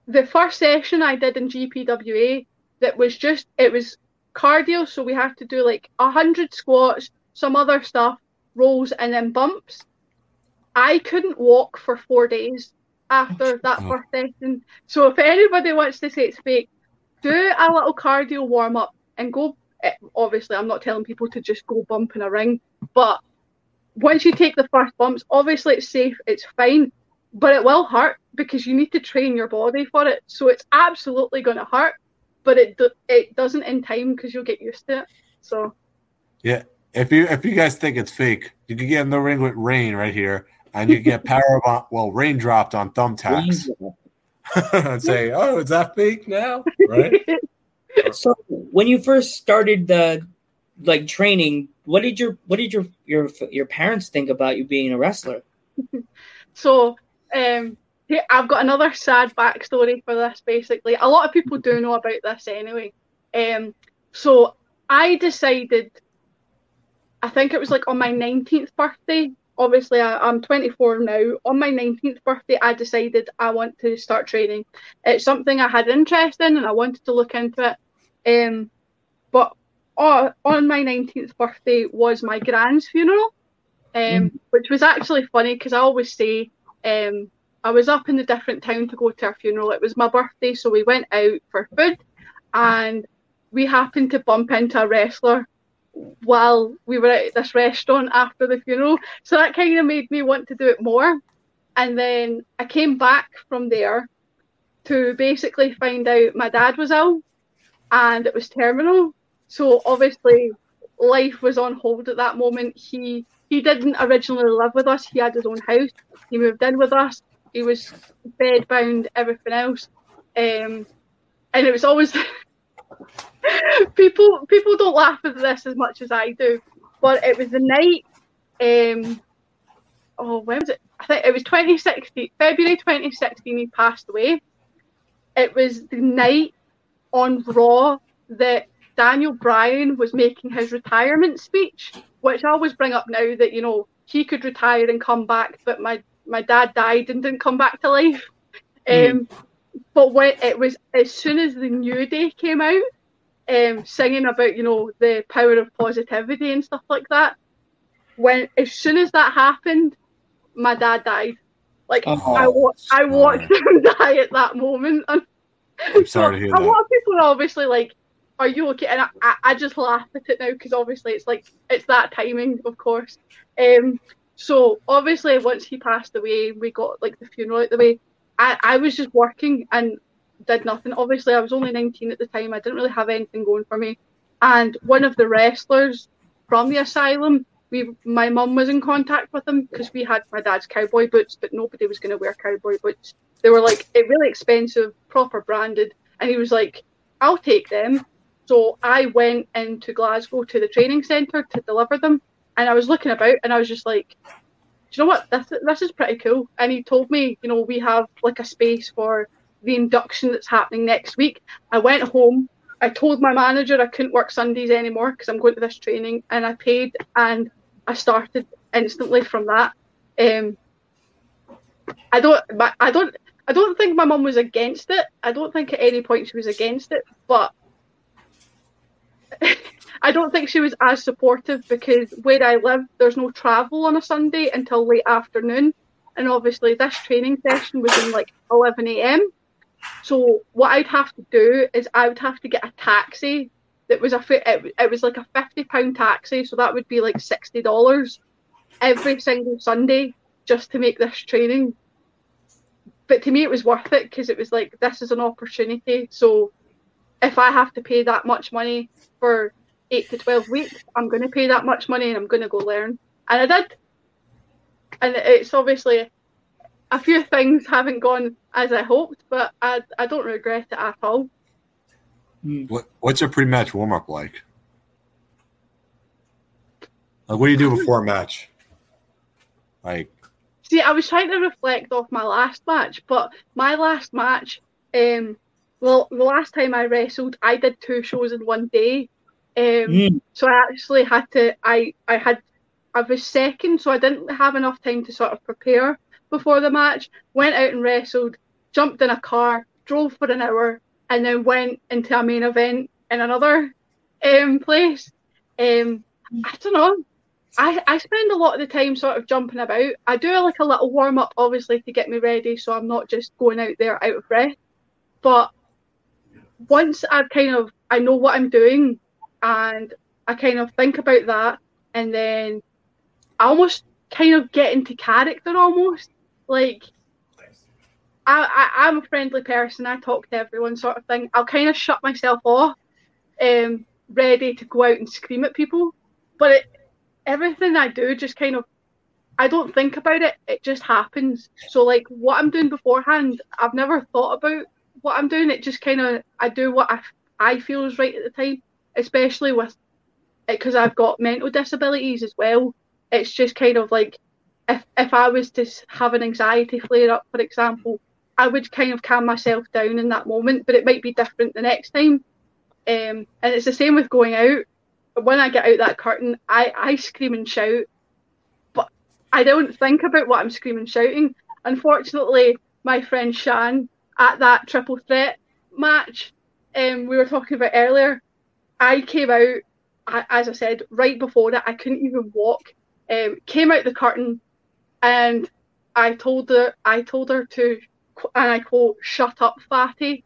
the first session I did in GPWA that was just it was cardio, so we have to do like a hundred squats, some other stuff, rolls, and then bumps. I couldn't walk for four days after that Oh. first session. So if anybody wants to say it's fake, do a little cardio warm up and go. eh, Obviously, I'm not telling people to just go bump in a ring, but once you take the first bumps, obviously it's safe, it's fine, but it will hurt because you need to train your body for it. So it's absolutely going to hurt, but it do- it doesn't in time because you'll get used to it. So yeah, If you if you guys think it's fake, you could get in the ring with rain right here, and you get power bomb, well, rain dropped on thumbtacks, and say, "Oh, is that fake now?" Right? So when you first started the like training, what did your what did your your your parents think about you being a wrestler? So, um, I've got another sad backstory for this. Basically, a lot of people do know about this anyway. Um, so I decided, I think it was like on my nineteenth birthday. Obviously, I, I'm 24 now. On my 19th birthday, I decided I want to start training. It's something I had interest in, and I wanted to look into it. Um, but uh, on my 19th birthday was my grand's funeral um, which was actually funny because I always say um, I was up in the different town to go to her funeral. It was my birthday, so we went out for food, and we happened to bump into a wrestler while we were at this restaurant after the funeral. So that kind of made me want to do it more. And then I came back from there to basically find out my dad was ill and it was terminal. So obviously life was on hold at that moment. He he didn't originally live with us. He had his own house. He moved in with us. He was bed bound, everything else. Um, and it was always people people don't laugh at this as much as I do, but it was the night. Um, oh, when was it? I think it was 2016, February 2016. He passed away. It was the night on Raw that Daniel Bryan was making his retirement speech, which I always bring up now that you know he could retire and come back, but my my dad died and didn't come back to life. Um, but when it was as soon as the New Day came out, um, singing about you know the power of positivity and stuff like that. When as soon as that happened, my dad died. Like Oh, I wa- I watched him die at that moment. I'm sorry to hear a that. lot of people are obviously like, "Are you okay?" And I, I, just laugh at it now because obviously it's like it's that timing, of course. Um, so obviously once he passed away, we got like the funeral out the way. I, I was just working and did nothing. Obviously, I was only 19 at the time. I didn't really have anything going for me. And one of the wrestlers from the asylum, we my mum was in contact with him because we had my dad's cowboy boots, but nobody was going to wear cowboy boots. They were like really expensive, proper branded, and he was like, "I'll take them." So I went into Glasgow to the training centre to deliver them, and I was looking about, and I was just like, "Do you know what? This this is pretty cool." And he told me, you know, we have like a space for the induction that's happening next week. I went home, I told my manager I couldn't work Sundays anymore because I'm going to this training, and I paid and I started instantly from that. Um, I don't, I don't, I don't think my mum was against it. I don't think at any point she was against it, but I don't think she was as supportive because where I live, there's no travel on a Sunday until late afternoon, and obviously this training session was in like 11 a.m. So what I'd have to do is I would have to get a taxi that was a it, it was like a 50 pound taxi, so that would be like 60 dollars every single Sunday just to make this training. But to me, it was worth it because it was like this is an opportunity. So if I have to pay that much money for eight to twelve weeks, I'm going to pay that much money and I'm going to go learn. And I did. And it's obviously a few things haven't gone as I hoped, but I I don't regret it at all. Hmm. What what's a pre-match warm up like? Like what do you do before a match? Like See, I was trying to reflect off my last match, but my last match, um, well, the last time I wrestled, I did two shows in one day. Um, mm. So I actually had to, I, I had, I was second, so I didn't have enough time to sort of prepare before the match. Went out and wrestled, jumped in a car, drove for an hour, and then went into a main event in another um, place. Um, I don't know. I, I spend a lot of the time sort of jumping about. I do like a little warm up, obviously, to get me ready, so I'm not just going out there out of breath. But once I've kind of I know what I'm doing, and I kind of think about that, and then I almost kind of get into character, almost like I, I am a friendly person. I talk to everyone, sort of thing. I'll kind of shut myself off, um, ready to go out and scream at people, but it, everything I do just kind of I don't think about it, it just happens. So like what I'm doing beforehand, I've never thought about what I'm doing. It just kind of I do what I, I feel is right at the time, especially with it because I've got mental disabilities as well. It's just kind of like if if I was to have an anxiety flare up, for example, I would kind of calm myself down in that moment, but it might be different the next time. Um, and it's the same with going out when I get out that curtain, I, I scream and shout, but I don't think about what I'm screaming shouting. Unfortunately, my friend Shan at that triple threat match um, we were talking about earlier, I came out, as I said, right before that. I couldn't even walk. Um, came out the curtain, and I told her, I told her to, and I quote, "Shut up, fatty,"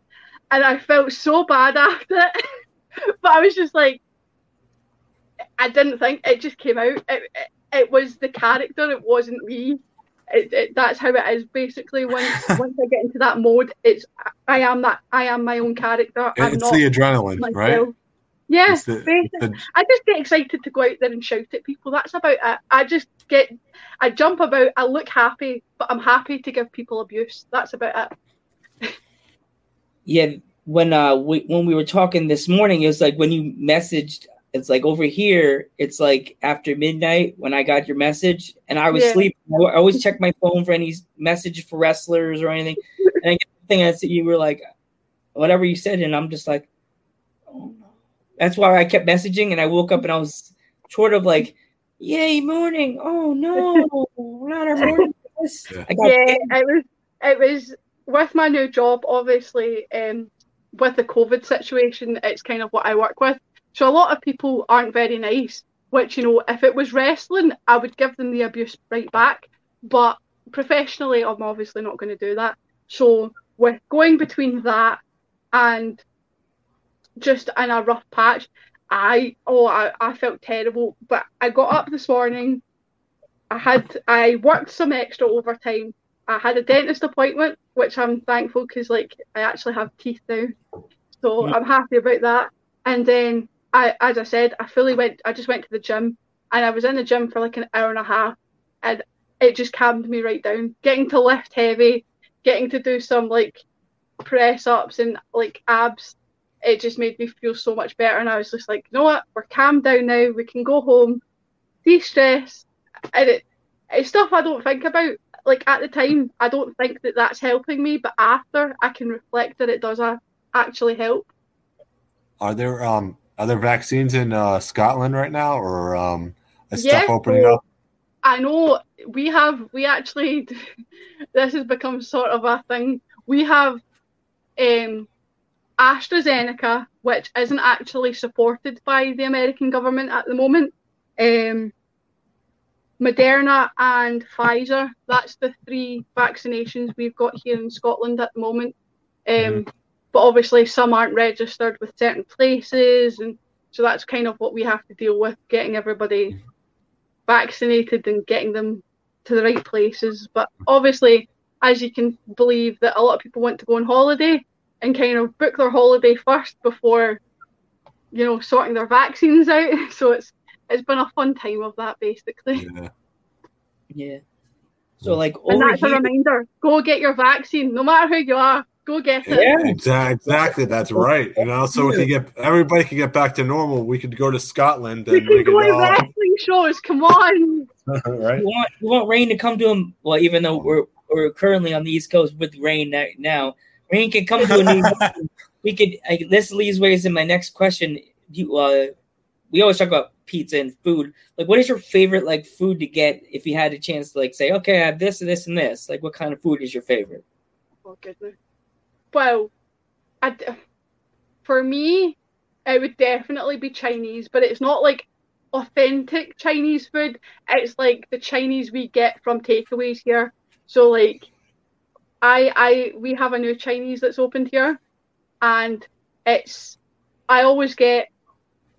and I felt so bad after it. but I was just like, I didn't think it just came out. It, it, it was the character. It wasn't me. It, it, that's how it is basically. Once once I get into that mode, it's I am that I am my own character. I'm it's the adrenaline, myself. right? Yeah, the, the... I just get excited to go out there and shout at people. That's about it. I just get, I jump about. I look happy, but I'm happy to give people abuse. That's about it. yeah, when uh we, when we were talking this morning, it was like when you messaged it's like over here, it's like after midnight when I got your message, and I was yeah. sleeping. I always check my phone for any message for wrestlers or anything. And I get the thing I said, you were like, whatever you said, and I'm just like, oh no. That's why I kept messaging, and I woke up and I was sort of like, yay, morning. Oh no, not our morning. yeah, it was it was with my new job, obviously. Um, with the COVID situation, it's kind of what I work with. So a lot of people aren't very nice, which, you know, if it was wrestling, I would give them the abuse right back. But professionally, I'm obviously not going to do that. So with going between that and just in a rough patch, I oh I, I felt terrible. But I got up this morning. I had I worked some extra overtime. I had a dentist appointment, which I'm thankful because like I actually have teeth now, so yeah. I'm happy about that. And then I, as I said, I fully went. I just went to the gym, and I was in the gym for like an hour and a half, and it just calmed me right down. Getting to lift heavy, getting to do some like press ups and like abs, it just made me feel so much better. And I was just like, you know what, we're calmed down now. We can go home, de-stress, and it, it's stuff I don't think about. Like at the time, I don't think that that's helping me, but after I can reflect that it does uh, actually help. are there um are there vaccines in uh, Scotland right now, or um, is stuff opening up? I know we have we actually this has become sort of a thing. We have um AstraZeneca, which isn't actually supported by the American government at the moment. Um Moderna and Pfizer, that's the three vaccinations we've got here in Scotland at the moment. Um but obviously some aren't registered with certain places and so that's kind of what we have to deal with, getting everybody vaccinated and getting them to the right places. But obviously, as you can believe, that a lot of people want to go on holiday and kind of book their holiday first before, you know, sorting their vaccines out. So it's it's been a fun time of that basically. Yeah. Yeah. So like And over that's a reminder: go get your vaccine, no matter who you are. Go get it. Yeah. Exactly, exactly. That's right. You know, so we can get everybody can get back to normal. We could go to Scotland We and can we go to all, wrestling shows. Come on. right. we want we want rain to come to him. Well, even though we're we're currently on the East Coast with rain now, rain can come to a New York. We could. I, this leads ways in my next question. You, uh, we always talk about pizza and food. Like, what is your favorite like food to get if you had a chance to like say, okay, I have this and this and this. Like, what kind of food is your favorite? Oh goodness. Well, I for me, it would definitely be Chinese, but it's not like authentic Chinese food. It's like the Chinese we get from takeaways here. So like, I I we have a new Chinese that's opened here, and it's I always get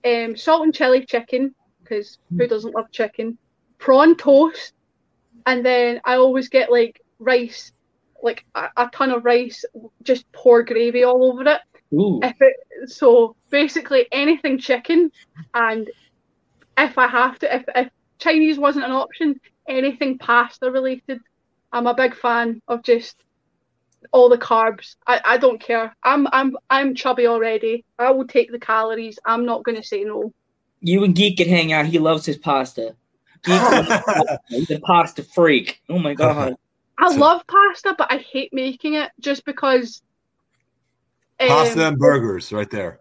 um, salt and chili chicken because who doesn't love chicken? Prawn toast, and then I always get like rice like a, a ton of rice, just pour gravy all over it. Ooh, If it so basically anything chicken, and if I have to, if, if Chinese wasn't an option, anything pasta related. I'm a big fan of just all the carbs. I, I don't care. I'm I'm I'm chubby already. I will take the calories. I'm not gonna say no. you and Geek can hang out. He loves his pasta. Geek, he's a pasta freak. Oh my god. I love pasta, but I hate making it just because. um, Pasta and burgers, right there.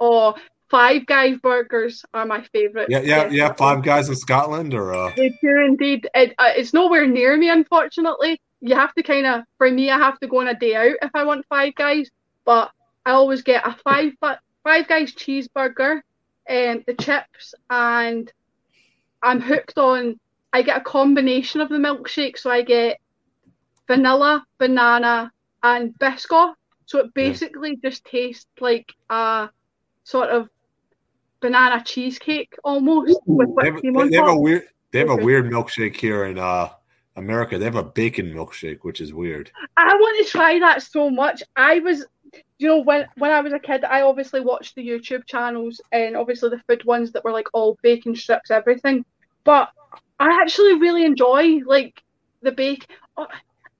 or Five Guys burgers are my favorite. Yeah, yeah, yeah. Five guys in Scotland, or uh, They do indeed. It, uh, it's nowhere near me, unfortunately. You have to kind of, for me, I have to go on a day out if I want Five Guys. But I always get a Five Five Guys cheeseburger, and the chips, and I'm hooked on. I get a combination of the milkshake, so I get vanilla, banana, and biscuit. So it basically just tastes like a sort of banana cheesecake almost with they have, whipped cream on they have a weird, they have a weird milkshake here in uh America. They have a bacon milkshake, which is weird. I want to try that so much. I was, you know, when when I was a kid, I obviously watched the YouTube channels and obviously the food ones that were like all bacon strips, everything. But I actually really enjoy like the bacon.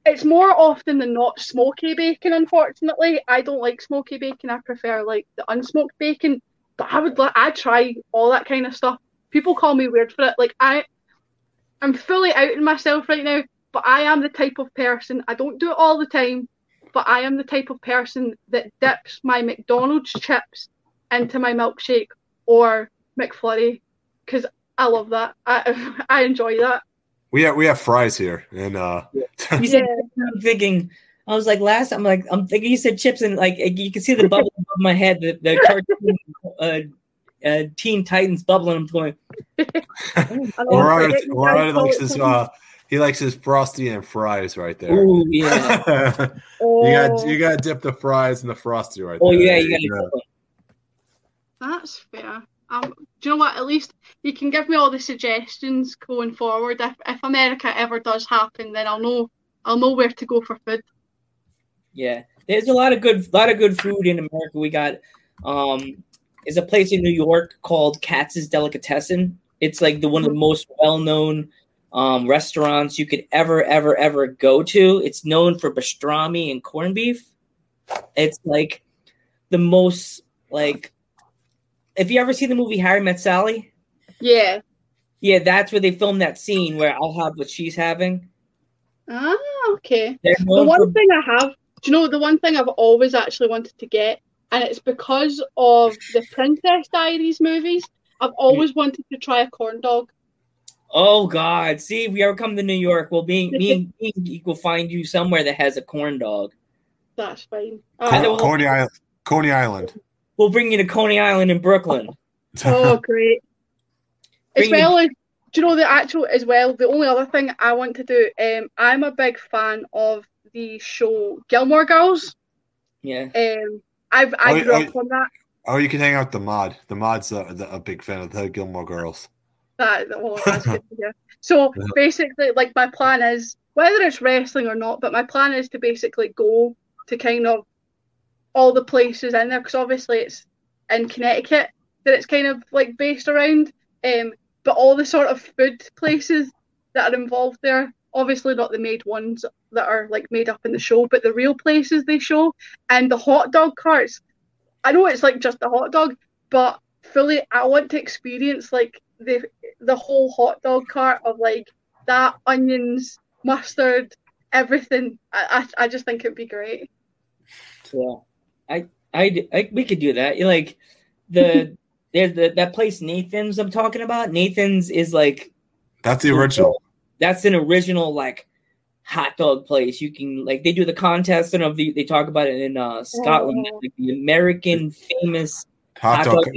It's more often than not smoky bacon. Unfortunately, I don't like smoky bacon. I prefer like the unsmoked bacon. But I would, I'd try all that kind of stuff. People call me weird for it. Like I, I'm fully outing myself right now but I am the type of person, I don't do it all the time, but I am the type of person that dips my McDonald's chips into my milkshake or McFlurry because I love that. I I enjoy that. We have we have fries here, and uh, You said Yeah. I'm thinking. I was like last. I'm like I'm thinking. You said chips and like you can see the bubble above my head. The, the cartoon uh, uh, Teen Titans bubbling. I'm going. I love Orion, it. Orion I likes call his uh, he likes his frosty and fries right there. Ooh yeah. you Oh, got you got to dip the fries in the frosty right Oh there. yeah. You got go. that's fair. Um, do you know what? At least you can give me all the suggestions going forward. If if America ever does happen, then I'll know I'll know where to go for food. Yeah, there's a lot of good, lot of good food in America. We got, um, is a place in New York called Katz's Delicatessen. It's like the one of the most well-known um, restaurants you could ever, ever, ever go to. It's known for pastrami and corned beef. It's like the most like. If you ever see the movie Harry Met Sally, Yeah. yeah, that's where they filmed that scene where I'll have what she's having. Ah, okay. The one for- thing I have, do you know, the one thing I've always actually wanted to get and it's because of the Princess Diaries movies. I've always wanted to try a corn dog. Oh God! See, if we ever come to New York, well, being be me and me Geek will find you somewhere that has a corn dog. That's fine. Co- Uh, Coney Island. Coney Island. We'll bring you to Coney Island in Brooklyn. oh, great. As Bring well as, do you know the actual, as well, the only other thing I want to do, um, I'm a big fan of the show Gilmore Girls. Yeah. Um, I've, I Oh, grew oh, up on that. Oh, you can hang out with the mod. The mod's a, a big fan of the Gilmore Girls. That well, that's good to hear. So basically, like my plan is whether it's wrestling or not, but my plan is to basically go to kind of all the places in there because obviously it's in Connecticut that it's kind of like based around. Um, but all the sort of food places that are involved there, obviously not the made ones that are like made up in the show, but the real places they show and the hot dog carts. I know it's like just a hot dog, but fully I want to experience like the the whole hot dog cart of like that onions, mustard, everything. I I, I just think it'd be great. Yeah. I, I, I, we could do that. Like the, there's the that place Nathan's I'm talking about. Nathan's is like That's the original. that's an original like hot dog place. You can like they do the contest and of the they talk about it in uh Scotland, Oh. like the American famous Hot hot dog. dog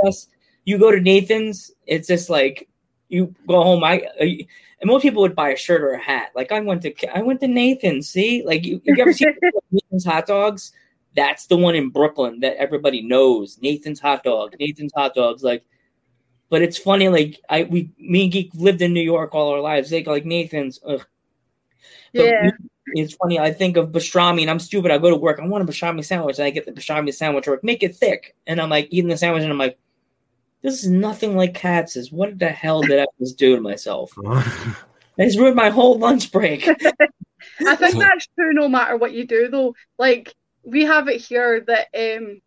contest. You go to Nathan's, it's just like you go home. I, I and most people would buy a shirt or a hat. Like I went to I went to Nathan's. See, like you, you ever see Nathan's hot dogs? That's the one in Brooklyn that everybody knows. Nathan's hot dog. Nathan's hot dogs. Like, but it's funny. Like I we me and Geek lived in New York all our lives. They go like Nathan's. Ugh. But Yeah. it's funny. I think of pastrami, and I'm stupid. I go to work. I want a pastrami sandwich, and I get the pastrami sandwich. Or make it thick, and I'm like eating the sandwich, and I'm like, this is nothing like Katz's. What the hell did I just do to myself? it's ruined my whole lunch break. I think that's true no matter what you do though. Like we have it here that um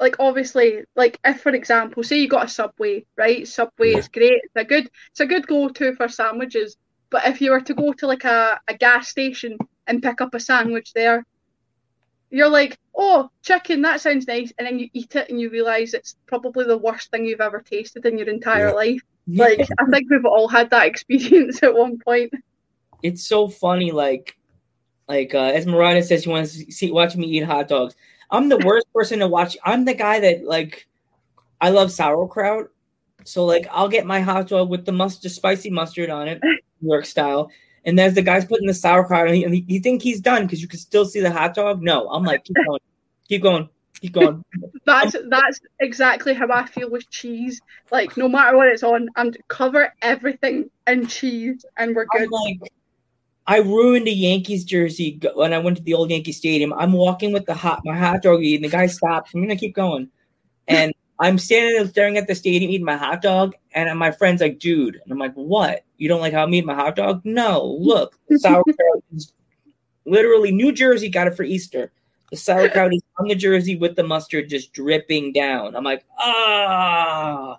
like obviously like if for example say you got a subway right subway Yeah. is great it's a good it's a good go-to for sandwiches but if you were to go to like a, a gas station and pick up a sandwich there you're like oh chicken that sounds nice and then you eat it and you realize it's probably the worst thing you've ever tasted in your entire Yeah. life like i think we've all had that experience at one point it's so funny. Like, like uh, Esmeralda says, she wants to see watch me eat hot dogs. I'm the worst person to watch. I'm the guy that like, I love sauerkraut, so like I'll get my hot dog with the mustard, spicy mustard on it, New York style. And there's the guy's putting the sauerkraut, and, he, and he, you think he's done because you can still see the hot dog. No, I'm like, keep going, keep going, keep going. That's that's exactly how I feel with cheese. Like no matter what it's on, I'm cover everything in cheese and we're I'm good. like, I ruined a Yankees jersey when I went to the old Yankee Stadium. I'm walking with the hot my hot dog eating. The guy stops. I'm gonna keep going, and I'm standing there staring at the stadium eating my hot dog. And my friend's like, "Dude," and I'm like, "What? You don't like how I'm eating my hot dog? No, look, the sauerkraut is literally New Jersey got it for Easter. The sauerkraut is on the jersey with the mustard just dripping down. I'm like, ah.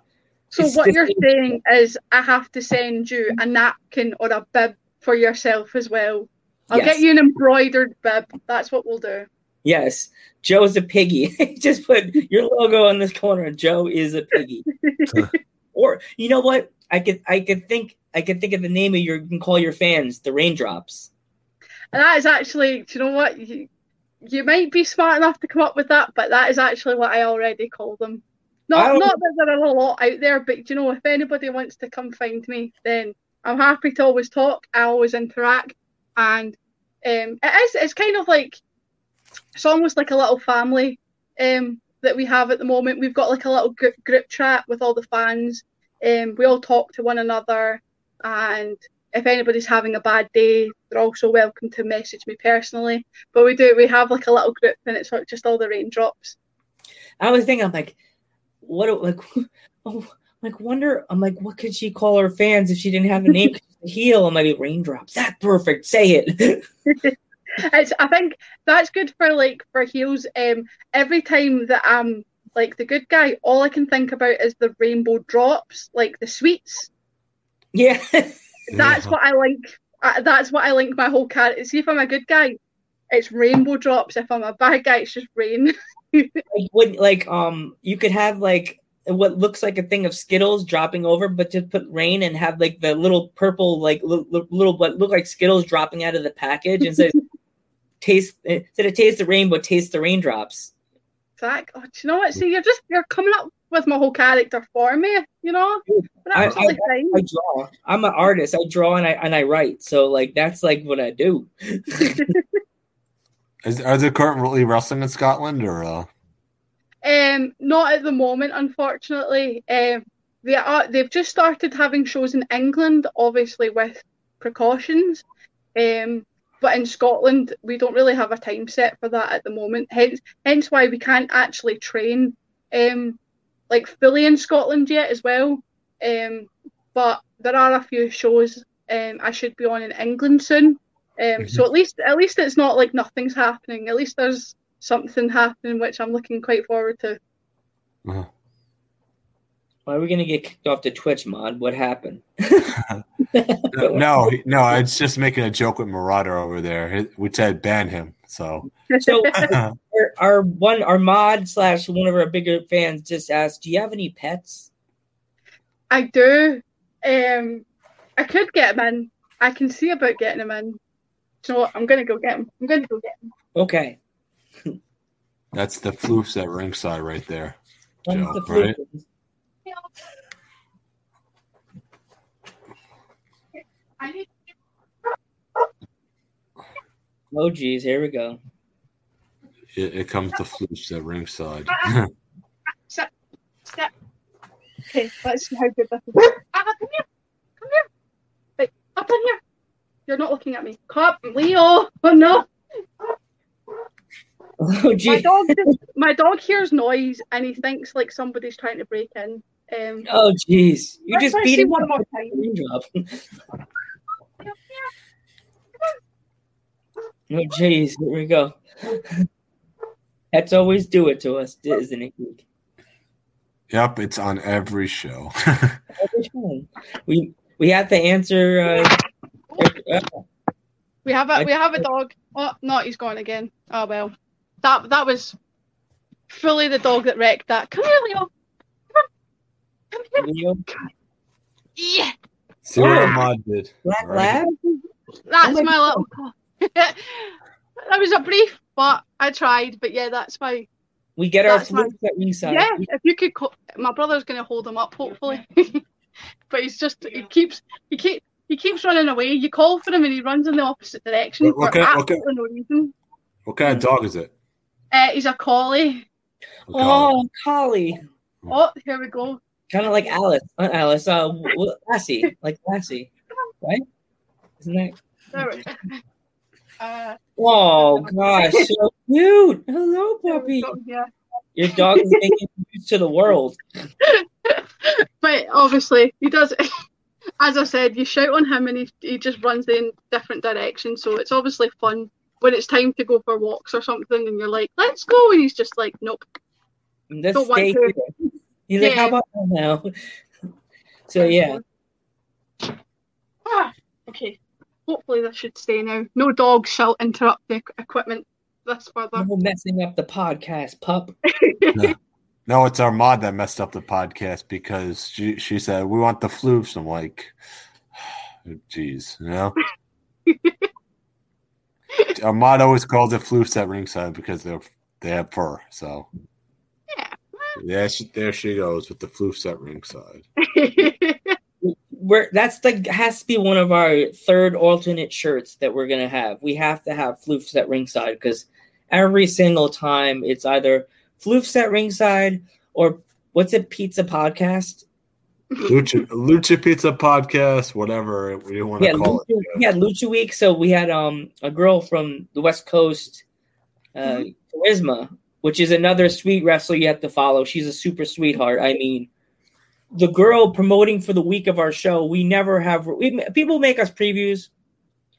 So It's what you're saying is I have to send you a napkin or a bib for yourself as well. I'll Yes. get you an embroidered bib. That's what we'll do. Yes, Joe's a piggy. Just put your logo on this corner. Joe is a piggy. or you know what? I could I could think I could think of the name of your you can call your fans the raindrops. And that is actually, do you know what? You, you might be smart enough to come up with that, but that is actually what I already call them. Not, don't- not that there are a lot out there, but do you know, if anybody wants to come find me, then I'm happy to always talk. I always interact, and um, it is. It's kind of like it's almost like a little family um, that we have at the moment. We've got like a little group, group chat with all the fans. Um, we all talk to one another, and if anybody's having a bad day, they're also welcome to message me personally. But we do, we have like a little group, and it's just all the raindrops. I was thinking, I'm like, what like oh like wonder I'm like, what could she call her fans if she didn't have a name Heel? I'm like raindrops. That's perfect. Say it. It's, I think that's good for like for heels. Um, every time that I'm like the good guy, all I can think about is the rainbow drops, like the sweets. yeah. That's what I link. Uh, that's what I link my whole character. See if I'm a good guy, it's rainbow drops. If I'm a bad guy, it's just rain. like, would like um you could have like what looks like a thing of Skittles dropping over, but just put rain and have like the little purple like little, little but look like Skittles dropping out of the package and says taste instead of taste the rainbow, taste the raindrops. Zach, oh, do you know what? See, you're just you're coming up with my whole character for me. You know, I, I, I, draw. I'm an artist. I draw and I and I write. So like that's like what I do. Is, are they currently wrestling in Scotland or? Uh... Um, not at the moment, unfortunately. Um, they are. They've just started having shows in England, obviously with precautions. Um, but in Scotland, we don't really have a time set for that at the moment. Hence, hence why we can't actually train um, like fully in Scotland yet as well. Um, but there are a few shows um, I should be on in England soon. Um, mm-hmm. So at least at least it's not like nothing's happening. At least there's something happening, which I'm looking quite forward to. Uh-huh. Why are we gonna get kicked off the Twitch mod? What happened? no, no, it's just making a joke with Marauder over there. We said ban him. So, so our, our, one, our mod slash one of our bigger fans just asked, "Do you have any pets?" I do. Um, I could get him in. I can see about getting him in. So I'm gonna go get him. I'm gonna go get him. Okay. That's the floofs at ringside right there, Joe, the right? Oh geez, here we go. It, it comes to floofs at ringside. step, step. Okay, let's see how good this is. Come here, come here. Wait, up in here. You're not looking at me. Cop, Leo. Oh no. Oh, my dog, just, my dog hears noise and he thinks like somebody's trying to break in. Um, oh, jeez! You just beat him one more time. oh, jeez! Here we go. That's always do it to us, isn't it? Yep, it's on every show. every show. We we have to answer. Uh, we have a we have a dog. Oh no, he's gone again. Oh well. That that was fully the dog that wrecked that. Come here, Leo. Come here. Leo. Yeah. See what oh. mod did. Black right? That's oh my, my little. that was a brief, but I tried. But yeah, that's my. We get our flutes my, at ringside. Yeah, if you could, call, my brother's going to hold him up, hopefully. but he's just he keeps he keep he keeps running away. You call for him and he runs in the opposite direction what, what for kind, absolutely no reason. What kind of dog is it? Uh, he's a collie. Oh, collie. Oh, here we go. Kind of like Alice, uh, Alice, uh, Lassie, like Lassie, right? Isn't that? There uh, oh gosh, so cute! Hello, puppy. Yeah. Your dog is being introduced to the world. but obviously, he does as I said, you shout on him and he, he just runs in different directions. So it's obviously fun when it's time to go for walks or something and you're like, let's go. And he's just like, nope. Let's don't want to. He's yeah. like, how about now? so, yeah. Ah, okay. Hopefully, this should stay now. No dogs shall interrupt the equipment this further. No messing up the podcast, pup. No, it's our mod that messed up the podcast because she she said we want the floofs. I'm like, jeez, you know. our mod always calls it floofs at ringside because they're they have fur. So yeah, yeah, she, there she goes with the floofs at ringside. we're that's like has to be one of our third alternate shirts that we're gonna have. We have to have floofs at ringside because every single time it's either Floofs at ringside, or what's it? Pizza podcast. Lucha, Lucha Pizza podcast, whatever you want to yeah, call Lucha, it. Yeah, Lucha Week. So we had um a girl from the West Coast, uh, mm-hmm. Charisma, which is another sweet wrestler you have to follow. She's a super sweetheart. I mean, the girl promoting for the week of our show. We never have we, people make us previews.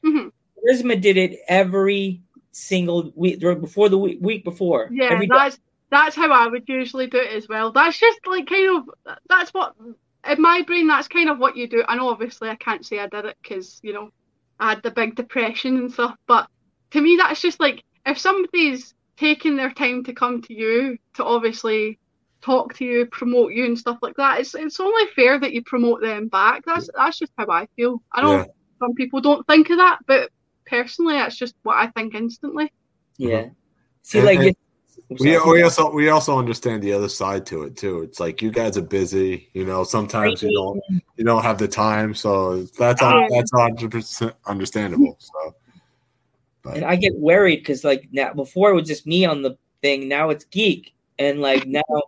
Mm-hmm. Charisma did it every single week before the week, week before. Yeah, every that's that's how I would usually do it as well. That's just like kind of that's what in my brain that's kind of what you do. I know obviously I can't say I did it because you know I had the big depression and stuff, but to me that's just like if somebody's taking their time to come to you to obviously talk to you, promote you, and stuff like that. It's it's only fair that you promote them back. That's that's just how I feel. I know Yeah. some people don't think of that, but personally, that's just what I think instantly. Yeah. See, And- like and it- We, we also we also understand the other side to it too. It's like you guys are busy, you know. Sometimes you don't you don't have the time, so that's Yeah. that's hundred percent understandable. So, and I get worried because like now before it was just me on the thing. Now it's geek, and like now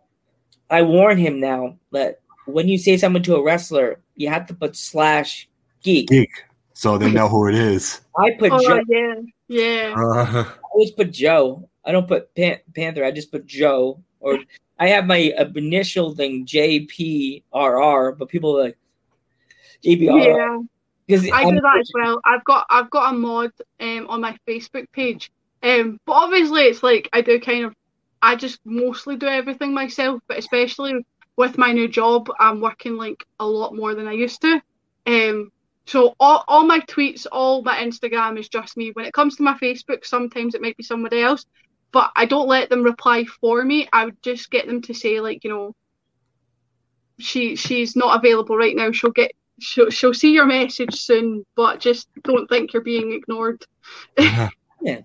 I warn him now that when you say something to a wrestler, you have to put slash geek. geek, so they know who it is. I put Oh Joe. yeah, yeah. Uh, I always put Joe. I don't put Pan- Panther. I just put Joe. Or I have my initial thing JPRR, but people are like JPRR Yeah. because I do that as well. I've got I've got a mod um, on my Facebook page. Um, but obviously it's like I do kind of I just mostly do everything myself, but especially with my new job, I'm working like a lot more than I used to. Um, so all, all my tweets, all my Instagram is just me. When it comes to my Facebook, sometimes it might be somebody else, but I don't let them reply for me. I would just get them to say like, you know, she she's not available right now. She'll get she'll, she'll see your message soon, but just don't think you're being ignored. Yeah,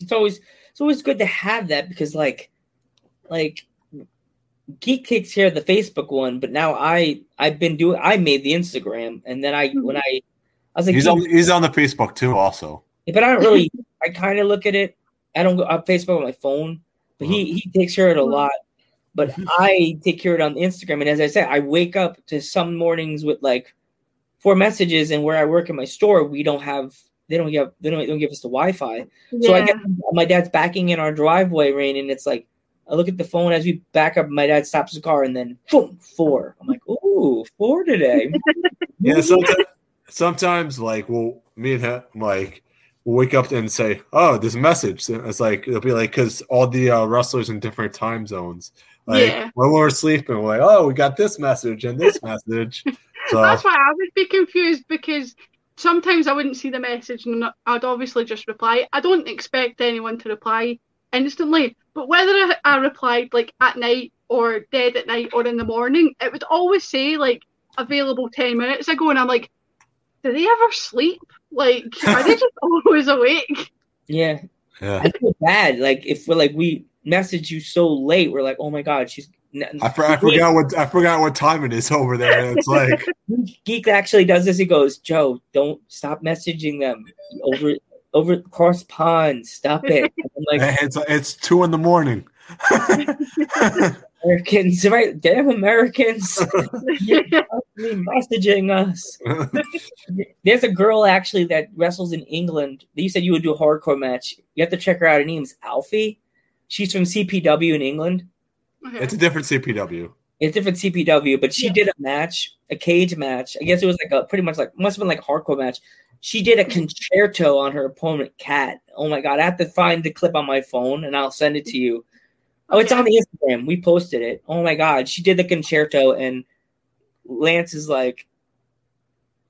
it's always it's always good to have that because like like geek takes care of the facebook one but now i i've been doing i made the instagram and then i mm-hmm. when i i was like he's on he's on the Facebook too. Also, but i don't really i kind of look at it i don't go on facebook on my phone but he he takes care of it a lot but i take care of it on instagram and as i said i wake up to some mornings with like four messages and where i work in my store we don't have they don't give they don't, they don't give us the wi-fi so I get my dad's backing in our driveway, rain, and it's like I look at the phone as we back up. My dad stops the car, and then boom, four. I'm like, ooh, four today. yeah. Sometimes, sometimes like well, me and him like wake up and say, "Oh, this message." It's like it'll be like because all the uh, wrestlers in different time zones. Like Yeah. when we're sleeping, we're like, "Oh, we got this message and this message." So That's why I would be confused because sometimes I wouldn't see the message and I'd obviously just reply. I don't expect anyone to reply instantly, but whether I- I replied like at night or dead at night or in the morning, it would always say like available 10 minutes ago, and I'm like, do they ever sleep? Like, are they just always awake? yeah, yeah. I feel bad. Like if we're like we message you so late, we're like, oh my god, she's. I, for, I forgot what I forgot what time it is over there. It's like Geek actually does this. He goes, Joe, don't stop messaging them over over cross pond. Stop it. I'm like it's it's two in the morning. Americans, right? Damn Americans. You're messaging us. There's a girl actually that wrestles in England. You said you would do a hardcore match. You have to check her out. Her name's Alfie. She's from CPW in England. Okay. it's a different CPW. It's different CPW, but she Yeah. did a match, a cage match. I guess it was like a pretty much like must have been like a hardcore match. She did a mm-hmm. con-chair-to on her opponent, Cat. Oh my god, I have to find the clip on my phone and I'll send it to you. Oh, it's on the Instagram. We posted it. Oh my god, she did the con-chair-to, and Lance is like,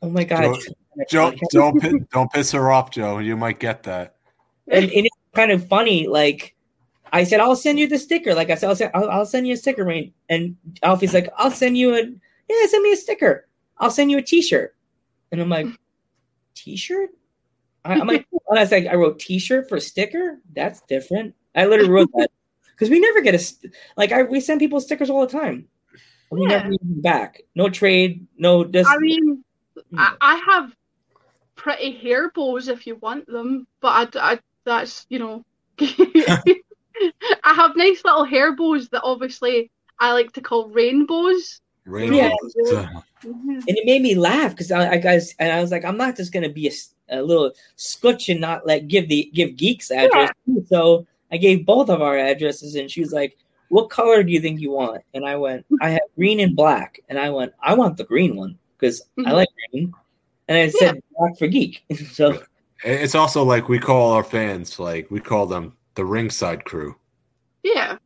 "Oh my god." Joe, don't pi- don't piss her off, Joe. You might get that. and, and it's kind of funny. Like I said, I'll send you the sticker. Like I said, I'll send, I'll, I'll send you a sticker, Rain. And Alfie's like, I'll send you a yeah, send me a sticker. I'll send you a T-shirt. And I'm like, T-shirt? I, I'm like, and I was like, I wrote T-shirt for sticker. That's different. I literally wrote that because we never get a st- like I we send people stickers all the time. And We Yeah. never get them back. No trade. No. This. I mean, I, I have pretty hair bows if you want them, but I, I that's you know, I have nice little hair bows that obviously I like to call rainbows. Rainbows. Mhm. and it made me laugh because I, I guys and I was like, I'm not just gonna be a little scutch and not like give the give geeks address. So I gave both of our addresses, and she was like, "What color do you think you want?" And I went, "I have green and black," and I went, "I want the green one because I Mhm. like green." And I said black for geek. so It's also like we call our fans like we call them the ringside crew. Yeah,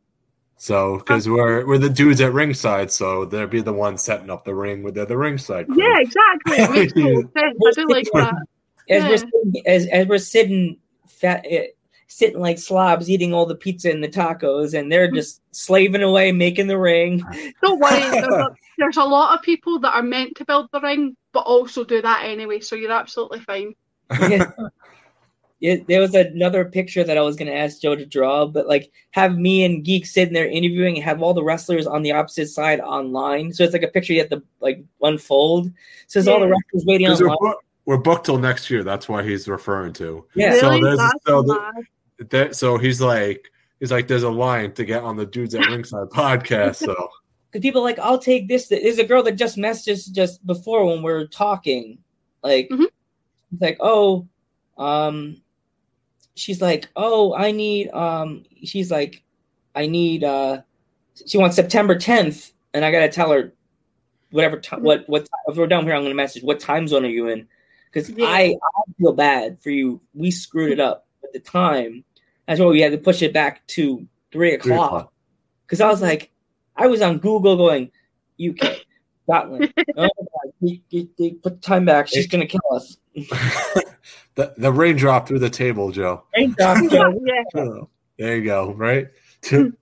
So because we're we're the dudes at ringside, so they'll be the ones setting up the ring with the, the ringside crew. yeah, exactly. It makes total sense. I do like that. as Yeah. we're sitting, as as we're sitting, fat, eh, sitting like slobs eating all the pizza and the tacos and they're mm-hmm. just slaving away making the ring Don't worry, there's a, there's a lot of people that are meant to build the ring, but also do that anyway. So you're absolutely fine. yeah. Yeah, there was another picture that I was gonna ask Joe to draw, but like have me and Geek sitting there interviewing and have all the wrestlers on the opposite side online. So it's like a picture you have to like unfold. So it's all the wrestlers waiting 'Cause we're, online. we're booked till next year. That's why he's referring to. Yeah. So really? there's so the, mad. That so he's like he's like there's a line to get on the dudes at ringside podcast. So Because people are like, I'll take this. There's a girl that just messaged just before when we are talking. Like, Mhm. it's like, oh, um, she's like, oh, I need, um, she's like, I need, uh, she wants September 10th, and I gotta tell her whatever time, what, what, if we're down here, I'm gonna message, what time zone are you in? Because Yeah. I, I feel bad for you. We screwed it up at the time. That's why we had to push it back to three Three o'clock. o'clock. Because I was like, I was on Google going, UK, Scotland. oh, God, they, they- they put the time back. She's gonna kill us. the the rain dropped through the table, Joe. Thank God, Joe. yeah. There you go. Right. and,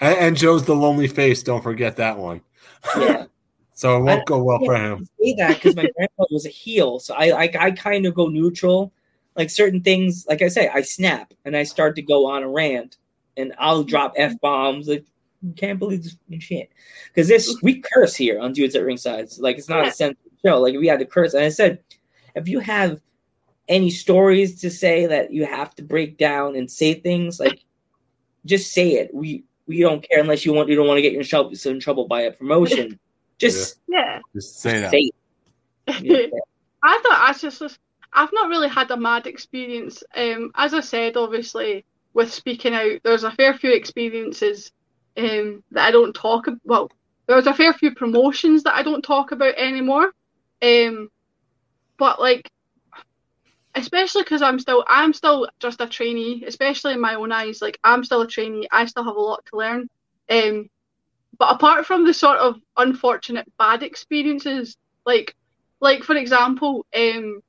and Joe's the lonely face. Don't forget that one. Yeah. So it won't I- go well for him. say that because my grandfather was a heel, so I like I kind of go neutral. Like certain things, like I say, I snap and I start to go on a rant, and I'll drop f bombs. Like, you can't believe this shit because this we curse here on dudes at ringside. Like it's not Yeah. a sensitive show. Like we had to curse, and I said, if you have any stories to say that you have to break down and say things, like just say it. We we don't care unless you want you don't want to get yourself in trouble by a promotion. Just Yeah. Just say that. say it. Yeah. I thought I just I've not really had a mad experience. Um, as I said, obviously with speaking out, there's a fair few experiences um that I don't talk about. Well, there's a fair few promotions that I don't talk about anymore. Um, but like, especially because I'm still I'm still just a trainee, especially in my own eyes. Like I'm still a trainee. I still have a lot to learn. Um, but apart from the sort of unfortunate bad experiences, like like for example, um,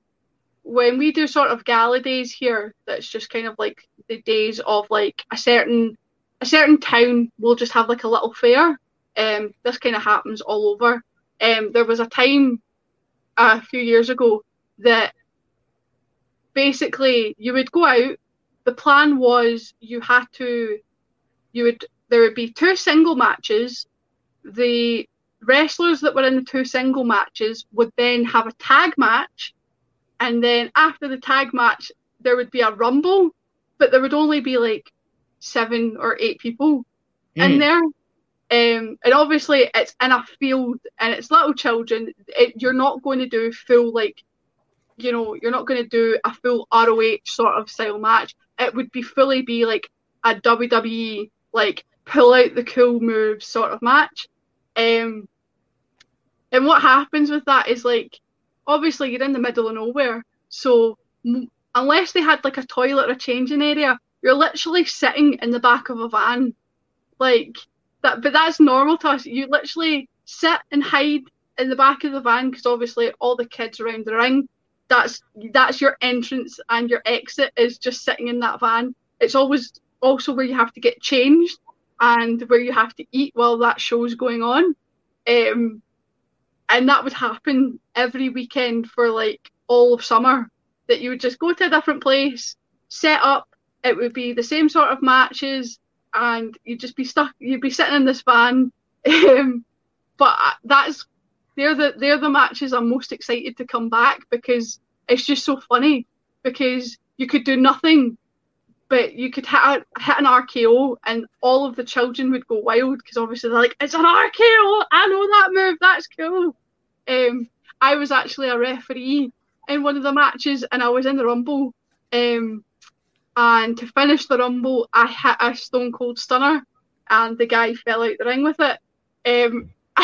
when we do sort of gala days here, that's just kind of like the days of like a certain a certain town will just have like a little fair. Um, this kind of happens all over. Um, there was a time a few years ago that basically you would go out. The plan was you had to, you would there would be two single matches. The wrestlers that were in the two single matches would then have a tag match, and then after the tag match, there would be a rumble, but there would only be like seven or eight people in Mm. there. Um, and obviously, it's in a field and it's little children. It, you're not going to do full, like, you know, you're not going to do a full ROH sort of style match. It would be fully be like a WWE, like, pull out the cool moves sort of match. Um, and what happens with that is like, obviously you're in the middle of nowhere, so m- unless they had like a toilet or a changing area, you're literally sitting in the back of a van, like that. But that's normal to us. You literally sit and hide in the back of the van because obviously all the kids around the ring. That's that's your entrance and your exit is just sitting in that van. It's always also where you have to get changed and where you have to eat while that show's going on. Um, and that would happen every weekend for like all of summer. That you would just go to a different place, set up. It would be the same sort of matches, and you'd just be stuck. You'd be sitting in this van. Um, but that's they're the they're the matches I'm most excited to come back because it's just so funny. Because you could do nothing but you could hit, a, hit an RKO and all of the children would go wild because obviously they're like, it's an RKO, I know that move, that's cool. Um, I was actually a referee in one of the matches and I was in the Rumble. Um, and to finish the Rumble, I hit a Stone Cold Stunner and the guy fell out the ring with it. Um,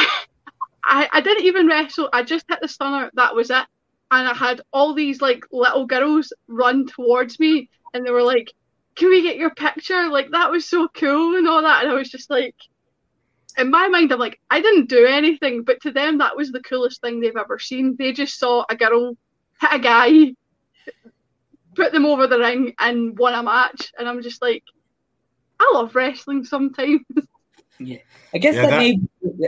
I, I didn't even wrestle, I just hit the stunner, that was it. And I had all these like little girls run towards me and they were like, can we get your picture? Like that was so cool and all that. And I was just like, in my mind, I'm like, I didn't do anything, but to them, that was the coolest thing they've ever seen. They just saw a girl hit a guy, put them over the ring and won a match. And I'm just like, I love wrestling sometimes. Yeah, I guess Yeah, that, that- maybe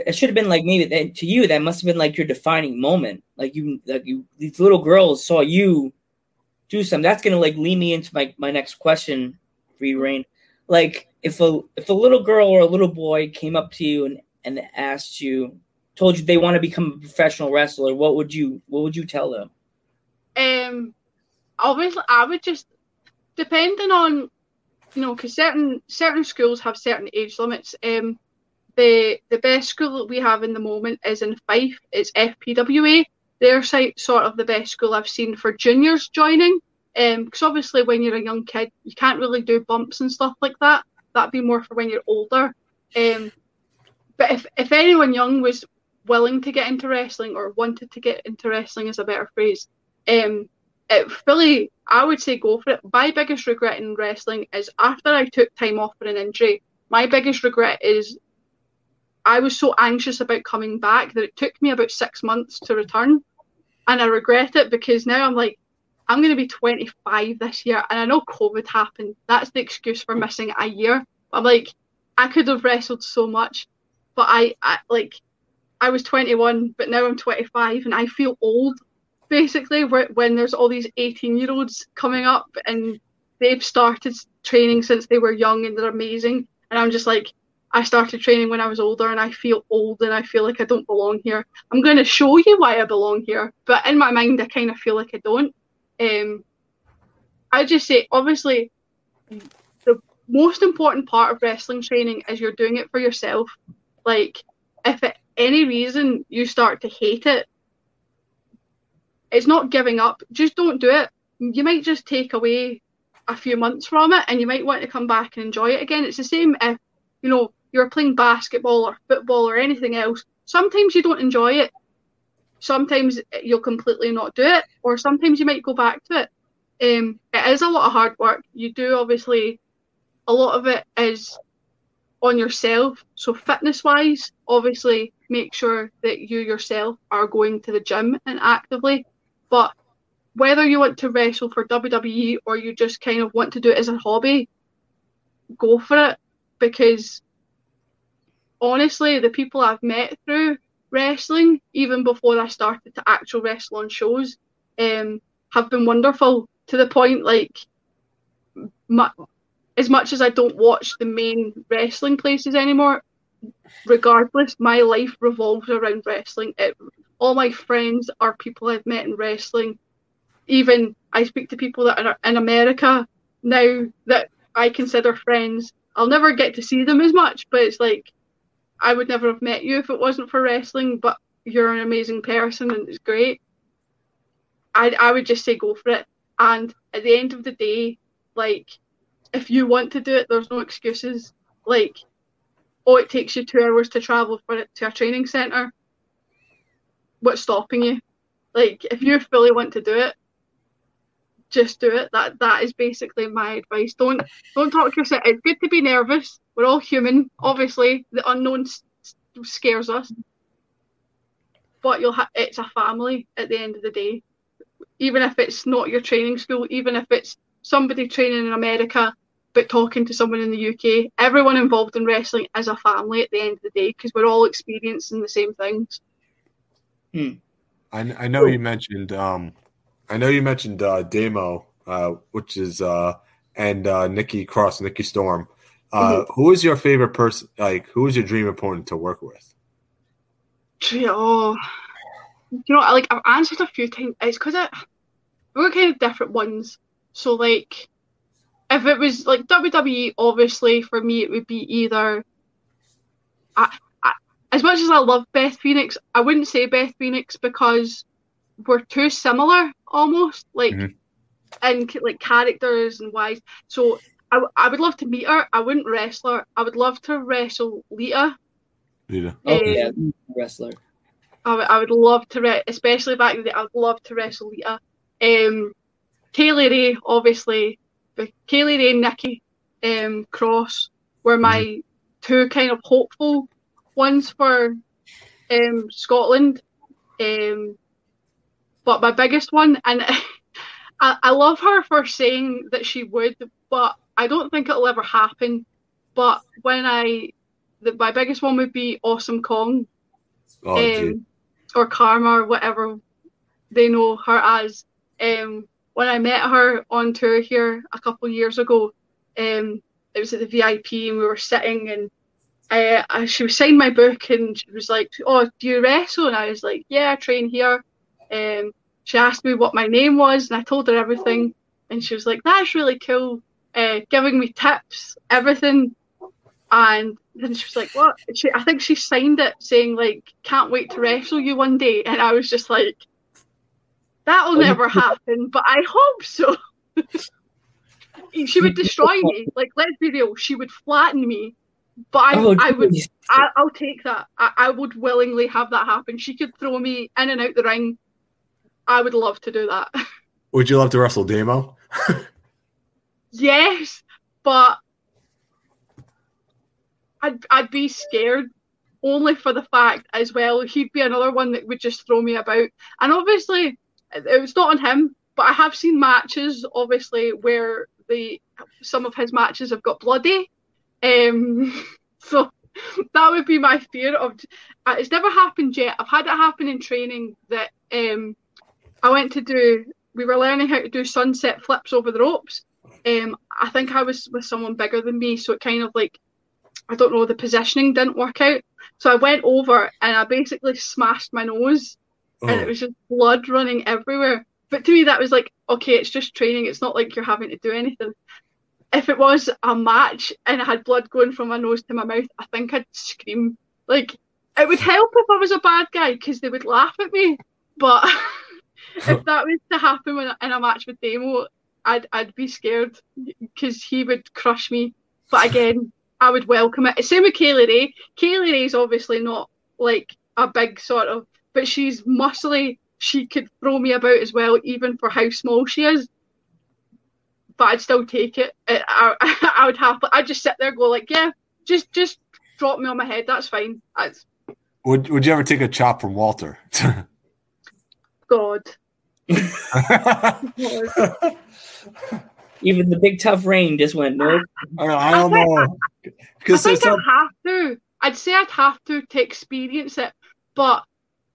it should have been like maybe that, to you that must have been like your defining moment. Like you, like you, these little girls saw you do something. That's gonna like lead me into my my next question for you, Rain. Like if a if a little girl or a little boy came up to you and and asked you, told you they want to become a professional wrestler, what would you what would you tell them? um, obviously, I would just depending on you know because certain certain schools have certain age limits. Um, the the best school that we have in the moment is in Fife. It's FPWA. They're sort of the best school I've seen for juniors joining. Um, because obviously when you're a young kid, you can't really do bumps and stuff like that. That'd be more for when you're older. Um, but if if anyone young was willing to get into wrestling or wanted to get into wrestling is a better phrase, um, it fully, I would say go for it. My biggest regret in wrestling is after I took time off for an injury, my biggest regret is I was so anxious about coming back that it took me about six months to return. And I regret it because now I'm like, I'm going to be 25 this year. And I know COVID happened. That's the excuse for missing a year. I'm like, I could have wrestled so much. But I, I like, I was 21, but now I'm 25 and I feel old basically when there's all these 18 year olds coming up and they've started training since they were young and they're amazing and i'm just like i started training when i was older and i feel old and i feel like i don't belong here i'm going to show you why i belong here but in my mind i kind of feel like i don't um i just say obviously the most important part of wrestling training is you're doing it for yourself like if at any reason you start to hate it it's not giving up. Just don't do it. You might just take away a few months from it and you might want to come back and enjoy it again. It's the same if, you know, you're playing basketball or football or anything else. Sometimes you don't enjoy it. Sometimes you'll completely not do it, or sometimes you might go back to it. Um, it is a lot of hard work. You do obviously, a lot of it is on yourself. So fitness wise, obviously make sure that you yourself are going to the gym and actively. But whether you want to wrestle for WWE or you just kind of want to do it as a hobby, go for it because honestly, the people I've met through wrestling, even before I started to actual wrestle on shows, um, have been wonderful to the point like as much as I don't watch the main wrestling places anymore, regardless, my life revolves around wrestling. It, all my friends are people I've met in wrestling. Even I speak to people that are in America now that I consider friends. I'll never get to see them as much, but it's like I would never have met you if it wasn't for wrestling. But you're an amazing person and it's great. I I would just say go for it. And at the end of the day, like if you want to do it, there's no excuses. Like, oh, it takes you two hours to travel for it to a training centre. What's stopping you? Like, if you fully want to do it, just do it. That that is basically my advice. Don't don't talk to yourself. It's good to be nervous. We're all human. Obviously, the unknown s- s- scares us, but you'll ha- it's a family at the end of the day. Even if it's not your training school, even if it's somebody training in America but talking to someone in the UK, everyone involved in wrestling is a family at the end of the day because we're all experiencing the same things. Hmm. I, I know you mentioned um I know you mentioned uh Damo uh which is uh and uh Nikki Cross, Nikki Storm. Uh who is your favorite person like who is your dream opponent to work with? Oh, you know, like I've answered a few times. It's because I we're kind of different ones. So like, if it was like WWE, obviously for me it would be either. I, I, as much as I love Beth Phoenix, I wouldn't say Beth Phoenix because we're too similar almost, like, Mhm. and like characters and wise. So I, I would love to meet her. I wouldn't wrestle her. I would love to wrestle Lita. Lita. Oh Um, yeah, wrestler. I would, I would love to, re- especially back in the day, I'd love to wrestle Lita. Um, Kay Lee Ray, obviously, but Kay Lee Ray and Nikki um, Cross were my two kind of hopeful ones for um, Scotland. Um, but my biggest one, and I, I love her for saying that she would, but I don't think it'll ever happen. But when I, the, my biggest one would be Awesome Kong, Oh, um, or Karma, or whatever they know her as. Um, when I met her on tour here a couple years ago, um, it was at the VIP and we were sitting and I, I, she was signing my book and she was like, "Oh, do you wrestle?" And I was like, "Yeah, I train here." Um, she asked me what my name was and I told her everything, and she was like, "That's really cool," uh, giving me tips, everything. And then she was like, "What?" She, I think she signed it saying like, "Can't wait to wrestle you one day," and I was just like, "That'll never happen," but I hope so. she would destroy me. Like, let's be real, she would flatten me. But I, Oh, I would. I, I'll take that. I, I would willingly have that happen. She could throw me in and out the ring. I would love to do that. Would you love to wrestle Damo? yes, but I'd, I'd be scared only for the fact as well he'd be another one that would just throw me about. And obviously, it was not on him, but I have seen matches obviously where the some of his matches have got bloody. Um, so that would be my fear of. uh, It's never happened yet. I've had it happen in training that um, I went to do. We were learning how to do sunset flips over the ropes. Um, I think I was with someone bigger than me, so it kind of like I don't know the positioning didn't work out. So I went over and I basically smashed my nose, and it Oh, was just blood running everywhere. But to me, that was like, okay, it's just training. It's not like you're having to do anything. If it was a match and I had blood going from my nose to my mouth, I think I'd scream. Like, it would help if I was a bad guy because they would laugh at me. But if that was to happen when, in a match with Damo, I'd, I'd be scared because he would crush me. But again, I would welcome it. Same with Kay Lee Ray. Kay Lee Ray's obviously not like a big sort of, but she's muscly. She could throw me about as well, even for how small she is. But I'd still take it. I, I, I would have. I'd just sit there, and go like, yeah, just just drop me on my head. That's fine. That's would Would you ever take a chop from Walter? God. Even the big tough rain just went nope. I don't, I don't know I because think I'd not, have to. I'd say I'd have to to experience it, but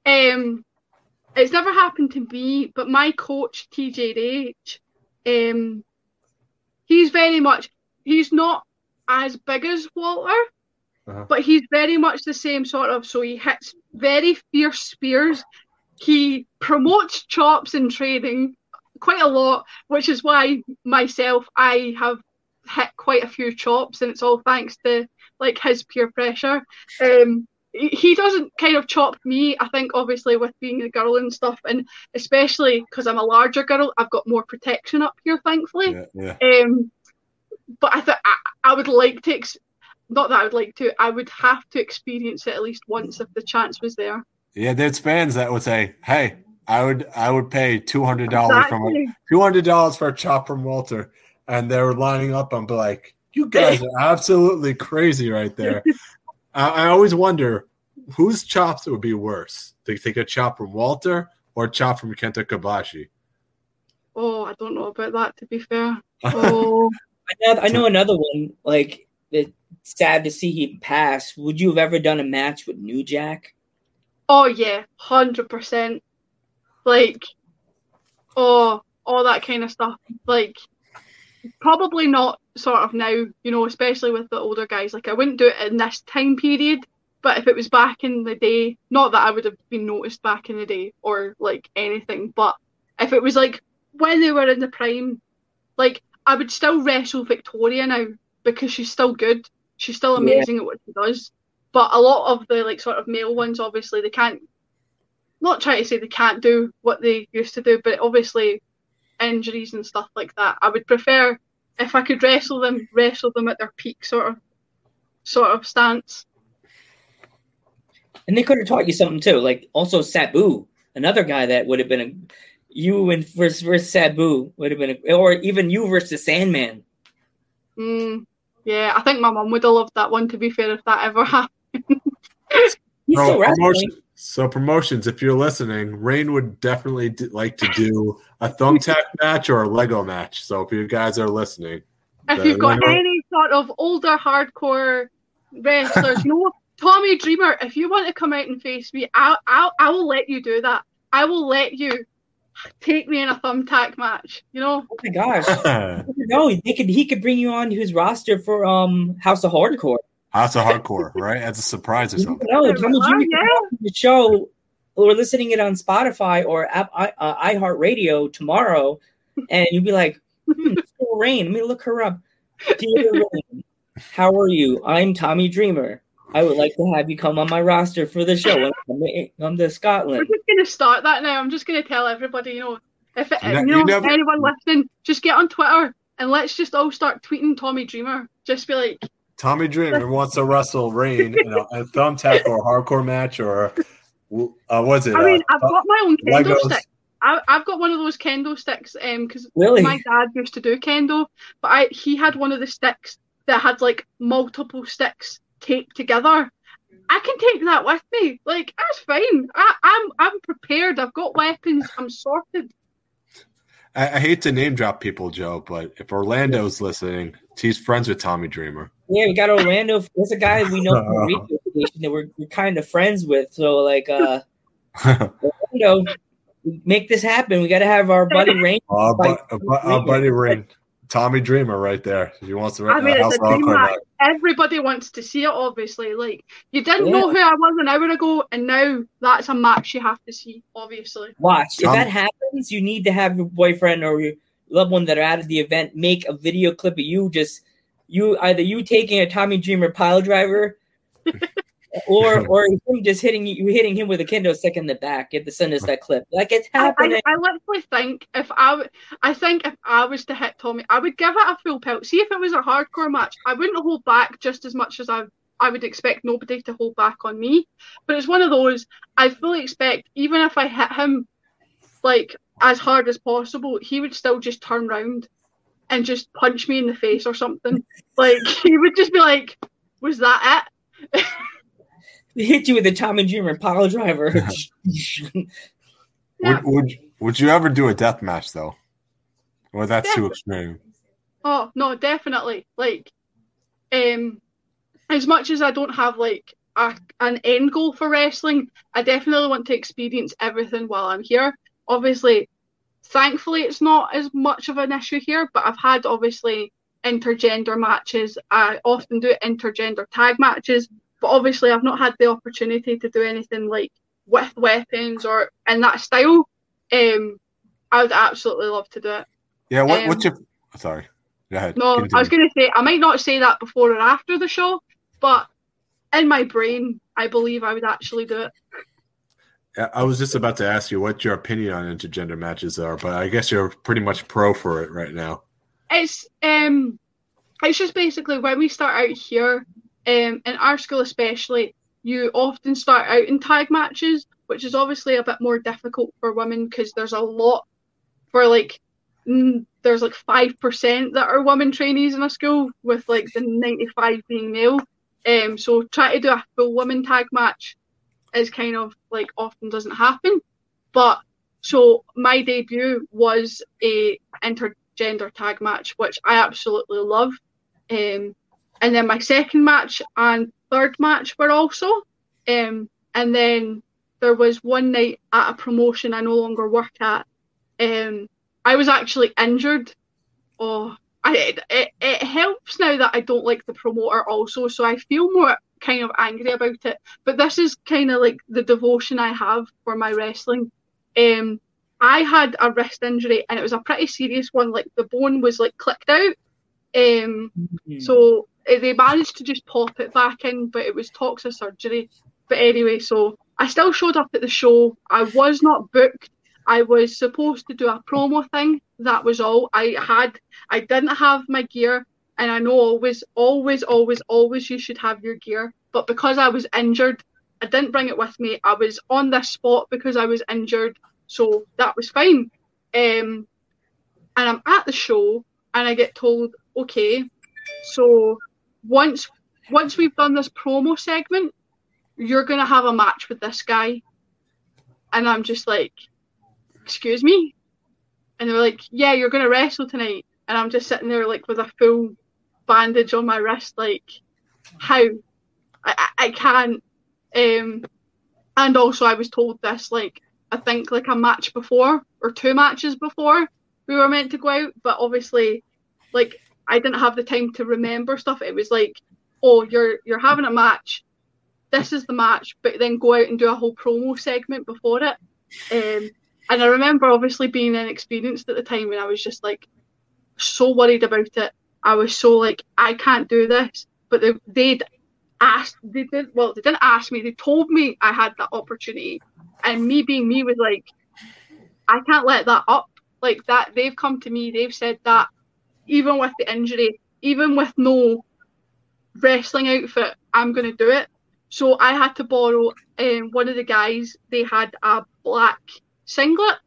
um, it's never happened to me. But my coach TJH, um, he's very much he's not as big as Walter, Uh-huh. but he's very much the same sort of. So he hits very fierce spears. He promotes chops in training quite a lot, which is why myself I have hit quite a few chops, and it's all thanks to like his peer pressure. Um, he doesn't kind of chop me. I think obviously with being a girl and stuff, and especially because I'm a larger girl, I've got more protection up here, thankfully. yeah, yeah. Um, but I think I would like to, ex- not that I would like to, I would have to experience it at least once if the chance was there. Yeah, there's fans that would say, "Hey, I would I would pay two hundred dollars from two hundred dollars for a chop from Walter," and they were lining up and be like, "You guys are absolutely crazy right there." I, I always wonder whose chops would be worse: to take a chop from Walter or a chop from Kenta Kobashi. Oh, I don't know about that. To be fair. Oh, I know, I know another one. Like it's sad to see he pass. Would you have ever done a match with New Jack? Oh yeah, hundred percent. Like, oh, all that kind of stuff. Like, probably not sort of now. You know, especially with the older guys. Like, I wouldn't do it in this time period. But if it was back in the day, not that I would have been noticed back in the day or like anything, but if it was like when they were in the prime, like I would still wrestle Victoria now because she's still good. She's still Yeah. amazing at what she does. But a lot of the like sort of male ones, obviously, they can't. Not trying to say they can't do what they used to do, but obviously, injuries and stuff like that. I would prefer if I could wrestle them, wrestle them at their peak sort of, sort of stance. And they could have taught you something too. Like also Sabu, another guy that would have been a you and versus, versus Sabu would have been a, or even you versus Sandman. Mm, yeah, I think my mum would have loved that one. To be fair, if that ever happened. He's Bro, still wrestling. So promotions, if you're listening, Rain would definitely d- like to do a thumbtack match or a Lego match. So if you guys are listening, If you've got winner- any sort of older hardcore wrestlers, you know, Tommy Dreamer, if you want to come out and face me, I'll, I'll, I will let you do that. I will let you take me in a thumbtack match. You know, Oh my gosh. No, they could he could bring you on his roster for um House of Hardcore. House of Hardcore, right? As a surprise or something. never know. Tommy Oh, yeah. could come on the show or listening it on Spotify or app, I, uh, iHeartRadio tomorrow, and you'd be like, hmm, Rain. Let me look her up. Dear Rain, how are you? I'm Tommy Dreamer. I would like to have you come on my roster for the show. when I come to- Scotland. to we're just going to start that now. I'm just going to tell everybody, you know, if it, You you know, you never- anyone listening, just get on Twitter and let's just all start tweeting Tommy Dreamer. Just be like, Tommy Dreamer wants to wrestle Rain in a, a thumbtack or a hardcore match or uh, what's it? I mean, uh, I've got my own kendo Legos. stick. I, I've got one of those kendo sticks um because Really? my dad used to do kendo, but I he had one of the sticks that had like multiple sticks taped together. I can take that with me. Like that's fine. I, I'm I'm prepared. I've got weapons. I'm sorted. I, I hate to name drop people, Joe, but if Orlando's listening, he's friends with Tommy Dreamer. Yeah, we got Orlando. There's a guy we know from the radio station that we're, we're kind of friends with. So, like, uh, Orlando, make this happen. We got to have our buddy Rain. Our, bu- our buddy Rain, Tommy Dreamer, right there. He wants to. I mean, it's a House of dream Hardcore match. match. Everybody wants to see it. Obviously, like you didn't Yeah. know who I was an hour ago, and now that's a match you have to see. Obviously. Watch. If Tom- that happens, you need to have your boyfriend or your loved one that are at the event make a video clip of you just you either you taking a Tommy Dreamer pile driver. or or him just hitting you hitting him with a kendo stick in the back. You have to send us that clip. Like it's I, happening. I, I literally think if I, w- I think if I was to hit Tommy, I would give it a full pelt. See if it was a hardcore match, I wouldn't hold back just as much as I, I would expect nobody to hold back on me. But it's one of those I fully expect, even if I hit him, like as hard as possible, he would still just turn round and just punch me in the face or something. like he would just be like, "Was that it?" They hit you with a Tommy Dreamer pile driver. Yeah. Would, would would you ever do a death match though? Or that's too extreme. Oh no, definitely. Like, um, as much as I don't have like a, an end goal for wrestling, I definitely want to experience everything while I'm here. Obviously, thankfully, it's not as much of an issue here. But I've had obviously intergender matches. I often do intergender tag matches, but obviously, I've not had the opportunity to do anything like with weapons or in that style. Um, I would absolutely love to do it. Yeah. What, Um, what's your? Sorry. Go ahead. No, I was going to say I might not say that before or after the show, but in my brain, I believe I would actually do it. I was just about to ask you what your opinion on intergender matches are, but I guess you're pretty much pro for it right now. It's um, it's just basically when we start out here, um, in our school especially, you often start out in tag matches, which is obviously a bit more difficult for women because there's a lot for like. There's like five percent that are women trainees in a school, with like the ninety-five being male. Um, so try to do a full women tag match is kind of like often doesn't happen. But so my debut was a intergender tag match, which I absolutely love. Um, and then my second match and third match were also. Um, and then there was one night at a promotion I no longer work at. Um, I was actually injured. Oh, I, it, it, it helps now that I don't like the promoter also, so I feel more kind of angry about it. But this is kind of like the devotion I have for my wrestling. Um, I had a wrist injury and it was a pretty serious one. Like the bone was like clicked out. Um, so uh, they managed to just pop it back in, but it was toxic surgery. But anyway, so I still showed up at the show. I was not booked. I was supposed to do a promo thing. That was all. I had. I didn't have my gear, and I know always, always, always, always you should have your gear. But because I was injured, I didn't bring it with me. I was on this spot because I was injured, so that was fine. Um, and I'm at the show, and I get told, okay, so once once we've done this promo segment, you're gonna have a match with this guy. and I'm just like, excuse me, and they're like, yeah, you're gonna wrestle tonight, and I'm just sitting there like with a full bandage on my wrist, like, how? I, I, can't. Um, and also I was told this like I think like a match before or two matches before we were meant to go out, but obviously, like I didn't have the time to remember stuff. It was like, oh, you're you're having a match. This is the match, but then go out and do a whole promo segment before it. Um, and I remember obviously being inexperienced at the time, and I was just like so worried about it. I was so like, I can't do this. But they, they'd asked, they didn't, well, they didn't ask me. They told me I had that opportunity, and me being me was like, I can't let that up. Like that, they've come to me. They've said that even with the injury, even with no wrestling outfit, I'm gonna do it. So I had to borrow um, one of the guys. They had a black singlet,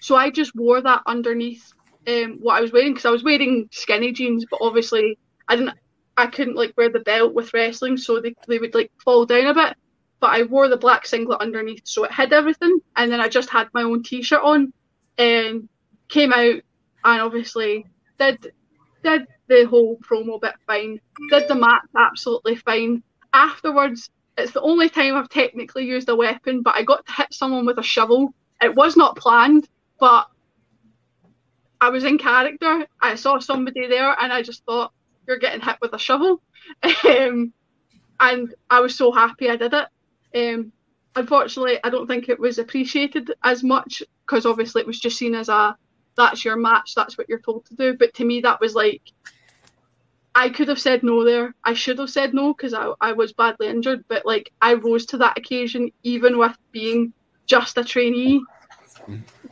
so I just wore that underneath um, what I was wearing because I was wearing skinny jeans, but obviously I didn't. I couldn't like wear the belt with wrestling, so they they would like fall down a bit. But I wore the black singlet underneath, so it hid everything. And then I just had my own t-shirt on, and came out, and obviously did did the whole promo bit fine. Did the match absolutely fine. Afterwards, it's the only time I've technically used a weapon, but I got to hit someone with a shovel. It was not planned, but I was in character. I saw somebody there, and I just thought, "You're getting hit with a shovel," um, and I was so happy I did it. Um, unfortunately, I don't think it was appreciated as much because obviously it was just seen as a that's your match, that's what you're told to do. But to me, that was like I could have said no there. I should have said no because I, I was badly injured. But like I rose to that occasion even with being just a trainee.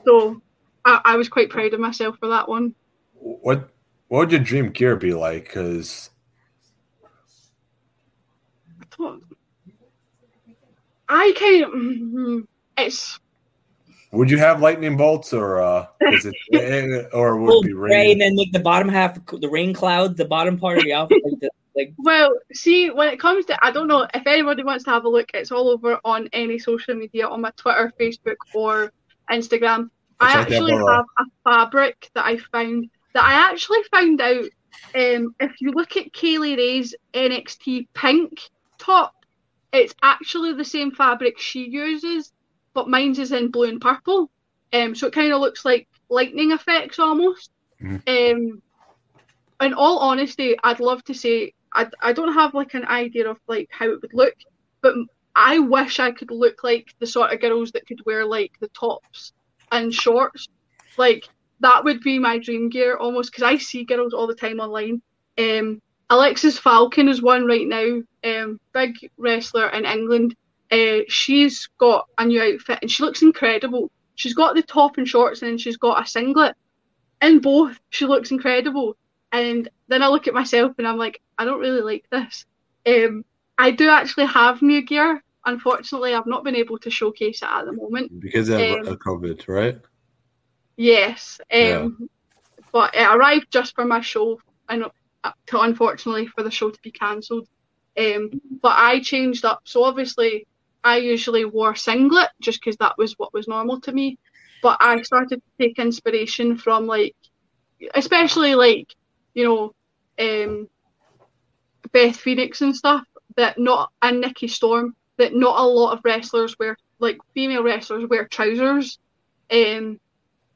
So I, I was quite proud of myself for that one. What what would your dream gear be like? Because I kind of mm, it's. Would you have lightning bolts or uh, is it eh, or would it be Gray, rain? and then like the bottom half, the rain cloud, the bottom part of the outfit, like, the, like Well, see, when it comes to, I don't know if anybody wants to have a look. It's all over on any social media, on my Twitter, Facebook, or Instagram. I like actually have a fabric that I found that I actually found out. Um, if you look at Kay Lee Ray's NXT pink top, it's actually the same fabric she uses, but mine's is in blue and purple. Um, so it kind of looks like lightning effects almost. Mhm. Um, in all honesty, I'd love to say I, I don't have like an idea of like how it would look, but I wish I could look like the sort of girls that could wear like the tops and shorts. Like that would be my dream gear almost because I see girls all the time online. Um, Alexis Falcon is one right now. Um, big wrestler in England. Uh, she's got a new outfit and she looks incredible. She's got the top and shorts and she's got a singlet. In both, she looks incredible. And then I look at myself and I'm like, I don't really like this. Um, I do actually have new gear. Unfortunately, I've not been able to showcase it at the moment. because of Um, COVID, right? Yes, um, Yeah. but it arrived just for my show, and uh, to unfortunately for the show to be cancelled. Um, but I changed up. So obviously, I usually wore singlet just because that was what was normal to me. But I started to take inspiration from like, especially like, you know, um, Beth Phoenix and stuff. That not and Nikki Storm. That not a lot of wrestlers wear like female wrestlers wear trousers. Um,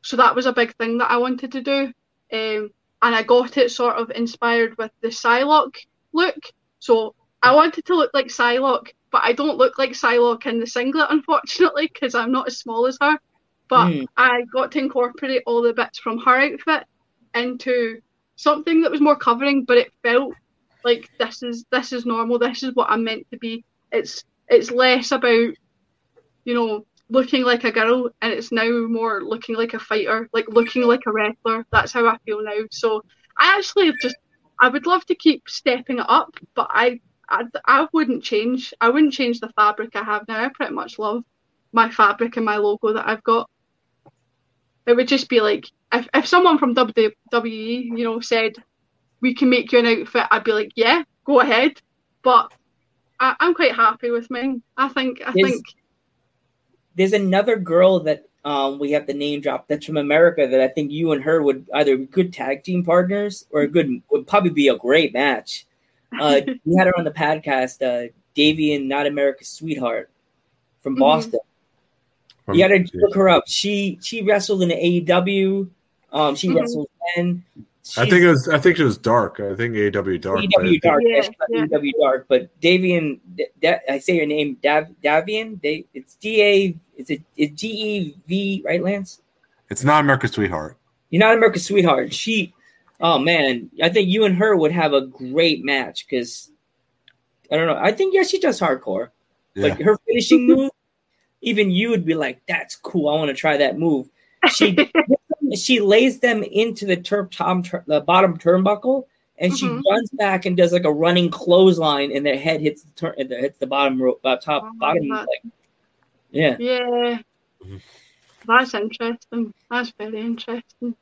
so that was a big thing that I wanted to do. Um, and I got it sort of inspired with the Psylocke look. So I wanted to look like Psylocke, but I don't look like Psylocke in the singlet, unfortunately, because I'm not as small as her. But Hmm. I got to incorporate all the bits from her outfit into something that was more covering, but it felt like this is this is normal. This is what I'm meant to be. It's it's less about you know looking like a girl, and it's now more looking like a fighter, like looking like a wrestler. That's how I feel now. So I actually just I would love to keep stepping it up, but I I, I wouldn't change. I wouldn't change the fabric I have now. I pretty much love my fabric and my logo that I've got. It would just be like if, if someone from WWE, you know, said we can make you an outfit, I'd be like, yeah, go ahead. But I, I'm quite happy with mine. I think I Is- think there's another girl that um, we have the name drop that's from America that I think you and her would either be good tag team partners or a good would probably be a great match. Uh, we had her on the podcast, uh, Davienne, not America's sweetheart from Mhm. Boston. From- You gotta look her up. She she wrestled in the AEW. Um, she Mhm. wrestled then. I think it was. I think it was dark. I think AW dark. but AEW Dark. Yeah, yes, yeah. AEW Dark. But Davienne, Da- I say your name, Dav, Davienne. They, it's D A. It's a it's D E V, right, Lance? It's not America's sweetheart. You're not America's sweetheart. She, oh man, I think you and her would have a great match because I don't know. I think yeah, she does hardcore. Yeah. Like her finishing move, even you would be like, "That's cool. I want to try that move." She she lays them into the turp tom tur- the bottom turnbuckle, and she Mhm. runs back and does like a running clothesline, and their head hits the turn, it hits the bottom rope, uh, top Oh, bottom. Like, yeah, yeah. That's interesting. That's very interesting.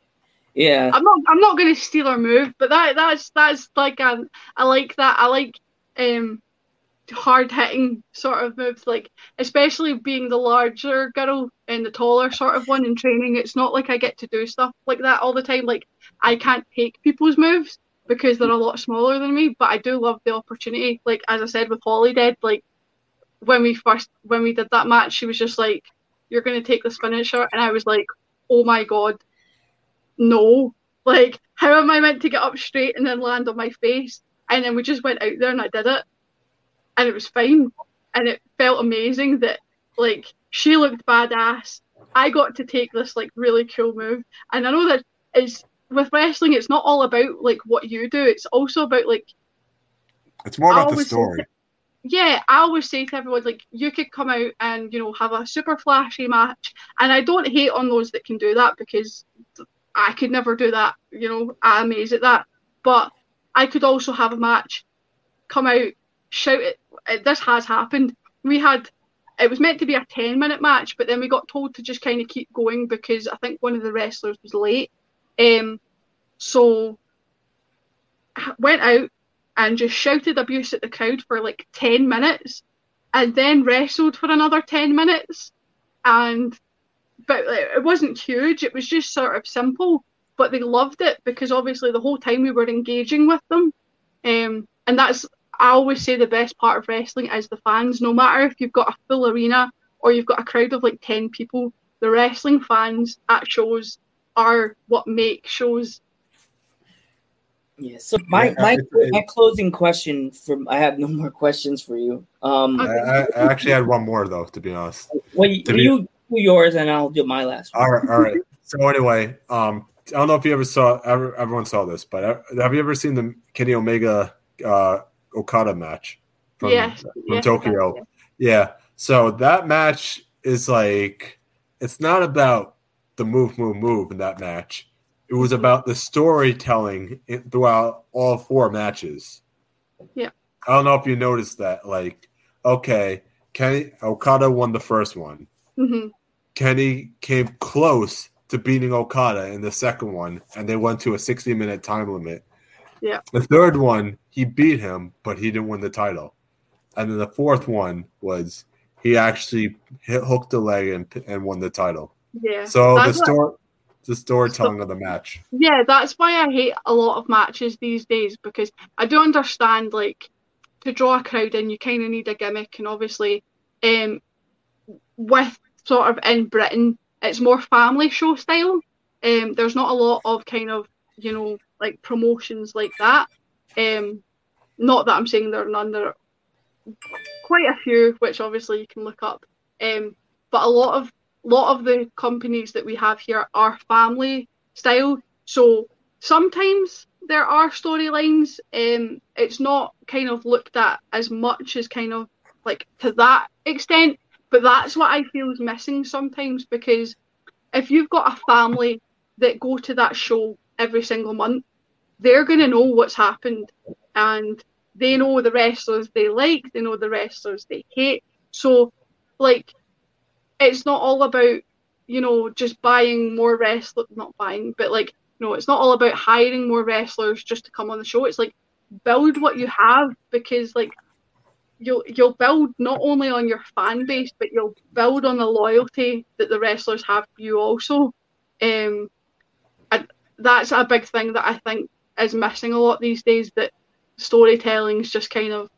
Yeah, I'm not. I'm not going to steal her move, but that that's that's like a, I like that. I like um hard hitting sort of moves, like especially being the larger girl and the taller sort of one in training. It's not like I get to do stuff like that all the time. Like I can't take people's moves because they're a lot smaller than me, but I do love the opportunity. Like as I said with Holidead, like when we first when we did that match, she was just like, "You're going to take this finisher," and I was like, "Oh my god." No. Like, how am I meant to get up straight and then land on my face? And then we just went out there and I did it. And it was fine. And it felt amazing that, like, she looked badass. I got to take this, like, really cool move. And I know that is with wrestling, it's not all about, like, what you do. It's also about, like, It's more about the story. yeah, I always say to everyone, like, you could come out and, you know, have a super flashy match. And I don't hate on those that can do that because I could never do that. You know, I'm amazed at that. But I could also have a match, come out, shout it. uh, This has happened. We had, it was meant to be a 10 minute match, but then we got told to just kind of keep going because I think one of the wrestlers was late. Um, so went out and just shouted abuse at the crowd for like 10 minutes and then wrestled for another 10 minutes and but like, it wasn't huge it was just sort of simple but they loved it because obviously the whole time we were engaging with them um, and that's i always say the best part of wrestling is the fans no matter if you've got a full arena or you've got a crowd of like 10 people the wrestling fans at shows are what make shows yeah. So my Yeah, my it- it- my closing question from I have no more questions for you. Um, I, I I actually had one more though, to be honest. well, you, to be- you do yours and I'll do my last one. All right, all right. So anyway, um, I don't know if you ever saw, ever, everyone saw this, but uh, have you ever seen the Kenny Omega uh, Okada match from, yes from yes, Tokyo? yes. Yeah. So that match is like, it's not about the move, move, move in that match. It was about the storytelling in- throughout all four matches. Yeah. I don't know if you noticed that. Like, okay, Kenny Okada won the first one. Mhm. Kenny came close to beating Okada in the second one, and they went to a 60 minute time limit. Yeah. The third one, he beat him, but he didn't win the title. And then the fourth one was he actually hit, hooked the leg and, and won the title. yeah So the That's what- story, the storytelling of the match. Yeah, that's why I hate a lot of matches these days because I do understand like to draw a crowd in you kind of need a gimmick and obviously um with sort of in Britain it's more family show style. Um there's not a lot of kind of, you know, like promotions like that. Um not that I'm saying there are none there are quite a few which obviously you can look up. Um but a lot of lot of the companies that we have here are family style. So sometimes there are storylines. Um, it's not kind of looked at as much as kind of like to that extent. But that's what I feel is missing sometimes because if you've got a family that go to that show every single month, they're going to know what's happened and they know the wrestlers they like, they know the wrestlers they hate. So, like, it's not all about you know just buying more wrestlers not buying but like no it's not all about hiring more wrestlers just to come on the show it's like build what you have because like you'll you'll build not only on your fan base, but you'll build on the loyalty that the wrestlers have for you also. Um, that's a big thing that I think is missing a lot these days. That storytelling is just kind of,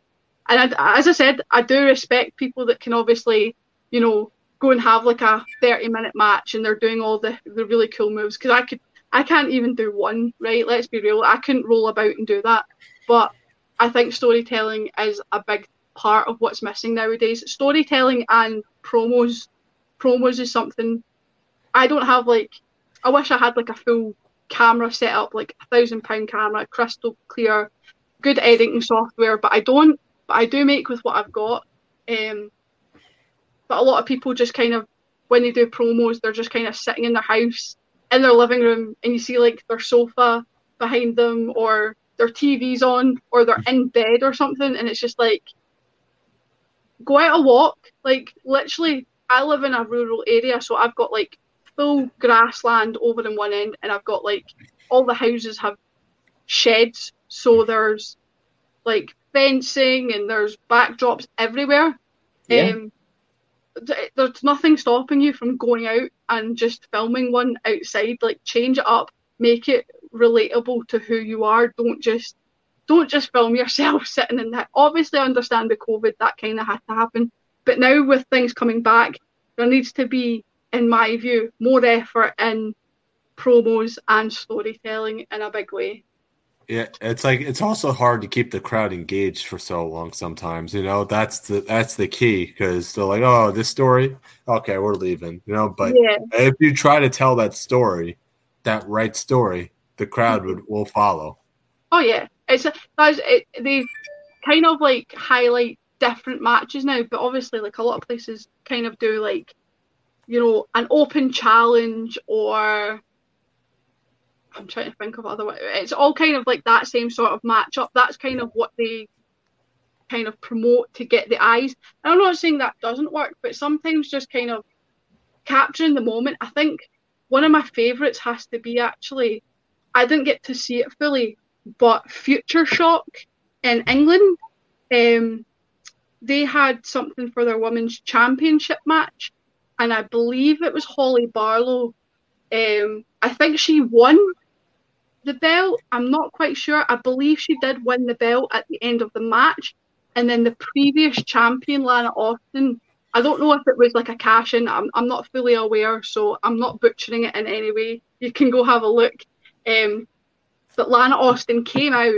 and I, as I said, I do respect people that can obviously, you know, go and have like a thirty minute match and they're doing all the the really cool moves because I could. I can't even do one, right? Let's be real. I couldn't roll about and do that. But I think storytelling is a big part of what's missing nowadays. Storytelling and promos. Promos is something I don't have like I wish I had like a full camera set up, like a thousand pound camera, crystal clear, good editing software, but I don't. But I do make with what I've got. Um, but a lot of people just kind of when they do promos, they're just kind of sitting in their house in their living room, and you see like their sofa behind them, or their TV's on, or they're in bed or something, and it's just like go out a walk. Like literally, I live in a rural area, so I've got like full grassland over in one end, and I've got like all the houses have sheds, so there's like fencing and there's backdrops everywhere. Yeah. Um, there's nothing stopping you from going out and just filming one outside. Like change it up, make it relatable to who you are. Don't just don't just film yourself sitting in that. Obviously, I understand the COVID that kind of had to happen, but now with things coming back, there needs to be, in my view, more effort in promos and storytelling in a big way. Yeah, it's like it's also hard to keep the crowd engaged for so long. Sometimes, you know, that's the that's the key because they're like, "Oh, this story, okay, we're leaving," you know. But yeah. if you try to tell that story, that right story, the crowd mm-hmm. would will follow. Oh yeah, it's a, it, they kind of like highlight different matches now, but obviously like a lot of places kind of do like you know an open challenge or I'm trying to think of other way. it's all kind of like that same sort of matchup. That's kind of what they kind of promote to get the eyes. And I'm not saying that doesn't work, but sometimes just kind of capturing the moment. I think one of my favourites has to be actually I didn't get to see it fully, but Future Shock in England, um, they had something for their women's championship match, and I believe it was Holly Barlow. Um, I think she won the belt. I'm not quite sure. I believe she did win the belt at the end of the match, and then the previous champion, Lana Austin. I don't know if it was like a cash in. I'm, I'm not fully aware, so I'm not butchering it in any way. You can go have a look. Um, but Lana Austin came out,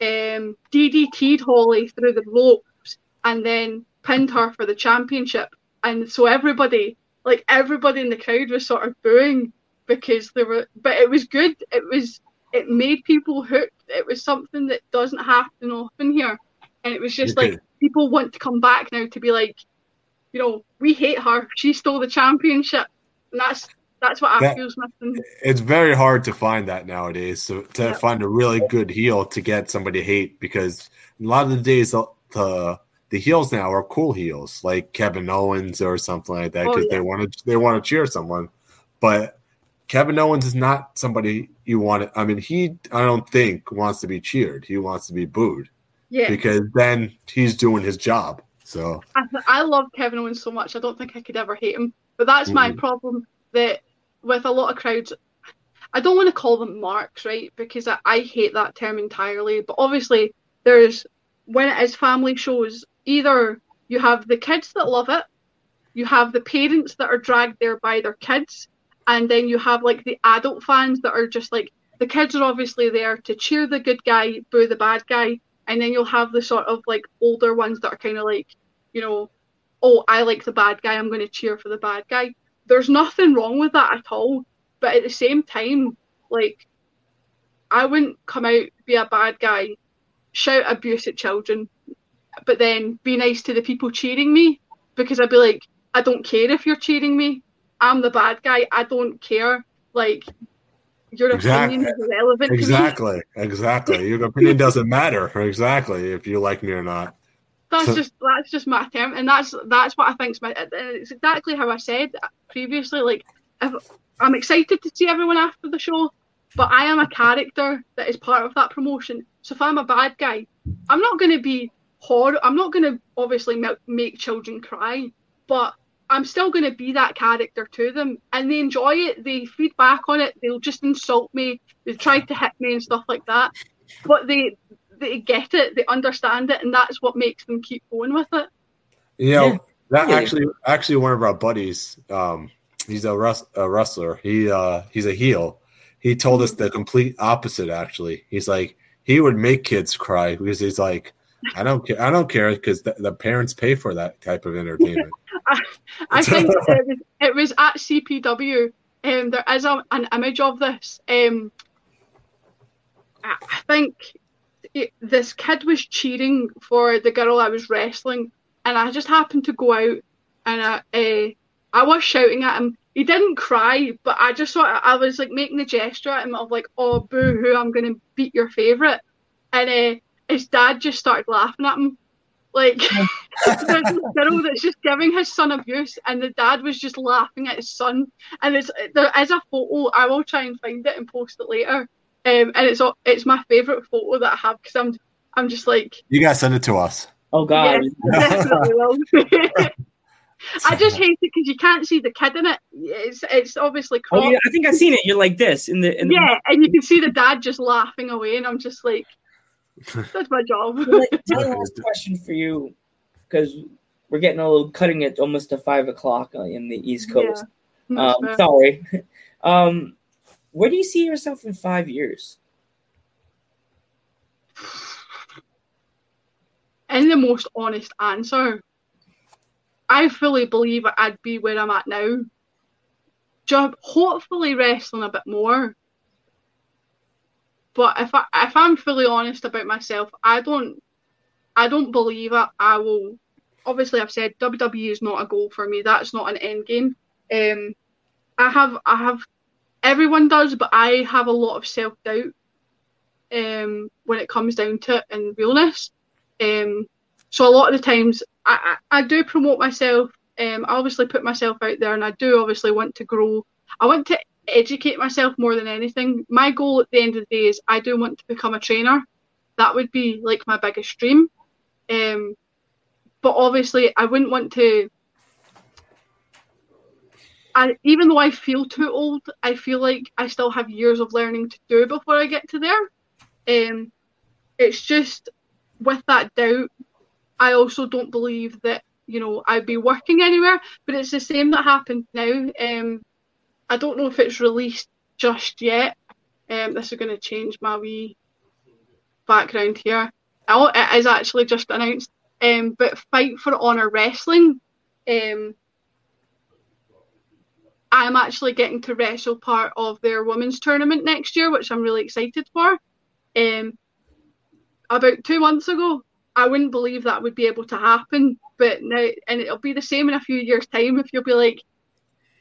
um, DDT'd Holly through the ropes, and then pinned her for the championship. And so everybody, like everybody in the crowd, was sort of booing because they were. But it was good. It was. It made people hooked. It was something that doesn't happen often here, and it was just like people want to come back now to be like, you know, we hate her. She stole the championship, and that's that's what that, feels missing. It's very hard to find that nowadays. So to yep. find a really good heel to get somebody to hate because a lot of the days the the, the heels now are cool heels like Kevin Owens or something like that because oh, yeah. they want to they want to cheer someone, but Kevin Owens is not somebody you want. To, I mean, he I don't think wants to be cheered. He wants to be booed. Yeah. Because then he's doing his job. So I, I love Kevin Owens so much. I don't think I could ever hate him. But that's mm-hmm. my problem. That with a lot of crowds, I don't want to call them marks, right? Because I, I hate that term entirely. But obviously, there's when it is family shows, either you have the kids that love it, you have the parents that are dragged there by their kids, and then you have like the adult fans that are just like the kids are obviously there to cheer the good guy, boo the bad guy, and then you'll have the sort of like older ones that are kind of like, you know, oh, I like the bad guy, I'm going to cheer for the bad guy there's nothing wrong with that at all. But at the same time, like, I wouldn't come out, be a bad guy, shout abuse at children, but then be nice to the people cheering me because I'd be like, I don't care if you're cheering me. I'm the bad guy. I don't care. Like, your exactly. opinion is irrelevant. Exactly. Exactly. Your opinion doesn't matter. Exactly. If you like me or not. That's so, just that's just my term, and that's that's what I think's my. Uh, it's exactly how I said previously. Like, if, I'm excited to see everyone after the show, but I am a character that is part of that promotion. So if I'm a bad guy, I'm not going to be horror. I'm not going to obviously make children cry, but I'm still going to be that character to them, and they enjoy it. They feed back on it. They'll just insult me. They try to hit me and stuff like that, but they they get it. They understand it, and that's what makes them keep going with it. You know, yeah. that yeah. actually actually one of our buddies. Um, he's a, rus- a wrestler. He uh, he's a heel. He told us the complete opposite. Actually, he's like he would make kids cry because he's like I don't care. I don't care because the, the, parents pay for that type of entertainment. I, I think it was, it was, at CPW. Um, there is a, an image of this. Um, I, I think it, this kid was cheering for the girl I was wrestling, and I just happened to go out and I, uh, I was shouting at him. He didn't cry, but I just of I was like making the gesture at him of like, "Oh, boo hoo! I'm gonna beat your favorite," and uh, his dad just started laughing at him. Like there's this girl that's just giving his son abuse, and the dad was just laughing at his son. And there is a photo. I will try and find it and post it later. Um, and it's it's my favorite photo that I have because I'm I'm just like you guys send it to us. Oh God, definitely will. I just hate it because you can't see the kid in it. It's it's obviously cropped. Oh, yeah, I think I've seen it. You're like this in the in yeah, the... and you can see the dad just laughing away, and I'm just like, that's my job. last question for you, because we're getting a little cutting it almost to five o'clock in the East Coast. Yeah, um, sorry. Um, where do you see yourself in five years? In the most honest answer, I fully believe I'd be where I'm at now. Job, hopefully wrestling a bit more, but if I if I'm fully honest about myself, I don't I don't believe it. I will obviously I've said WWE is not a goal for me. That's not an end game. Um, I have I have everyone does, but I have a lot of self doubt um, when it comes down to it and realness. Um, so a lot of the times I, I, I do promote myself. Um, I obviously put myself out there, and I do obviously want to grow. I want to educate myself more than anything. My goal at the end of the day is I do want to become a trainer. That would be like my biggest dream. Um, but obviously, I wouldn't want to. I, even though I feel too old, I feel like I still have years of learning to do before I get to there. Um, it's just with that doubt, I also don't believe that you know I'd be working anywhere. But it's the same that happened now. Um, I don't know if it's released just yet. Um, this is going to change my wee background here. Oh, it is actually just announced. Um, but Fight for Honor Wrestling. Um, I'm actually getting to wrestle part of their women's tournament next year, which I'm really excited for. Um, about two months ago, I wouldn't believe that would be able to happen, but now, and it'll be the same in a few years' time if you'll be like,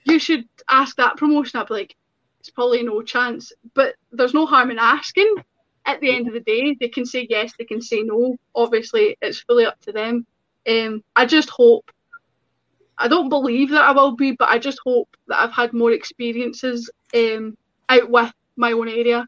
you should ask that promotion. I'd be like, it's probably no chance. But there's no harm in asking. At the end of the day, they can say yes, they can say no. Obviously, it's fully up to them. Um, I just hope. I don't believe that I will be, but I just hope that I've had more experiences um, out with my own area.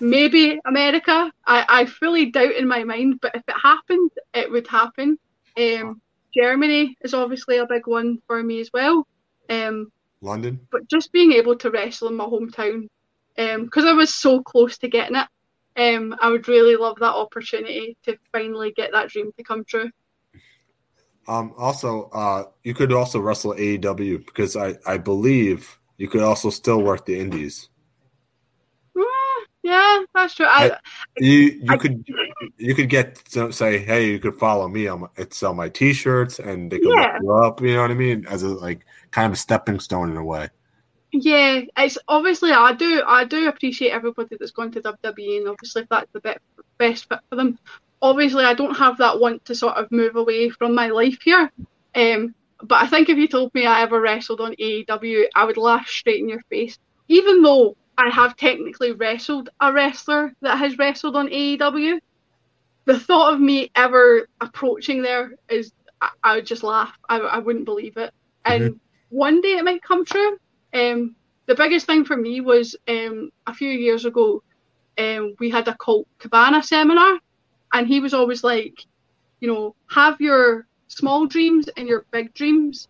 Maybe America. I, I fully doubt in my mind, but if it happened, it would happen. Um, Germany is obviously a big one for me as well. Um, London. But just being able to wrestle in my hometown, because um, I was so close to getting it, um, I would really love that opportunity to finally get that dream to come true. Um, also, uh, you could also wrestle AEW because I, I believe you could also still work the indies. Yeah, that's true. I, you you I, could you could get say, hey, you could follow me on my, sell my T-shirts, and they could yeah. look you up. You know what I mean? As a like kind of a stepping stone in a way. Yeah, it's obviously I do I do appreciate everybody that's gone to WWE, and obviously if that's the best best fit for them. Obviously, I don't have that want to sort of move away from my life here. Um, but I think if you told me I ever wrestled on AEW, I would laugh straight in your face. Even though I have technically wrestled a wrestler that has wrestled on AEW. The thought of me ever approaching there is, I, I would just laugh. I, I wouldn't believe it. And mm-hmm. one day it might come true. Um, the biggest thing for me was um, a few years ago, um, we had a Colt Cabana seminar, and he was always like, you know, have your small dreams and your big dreams.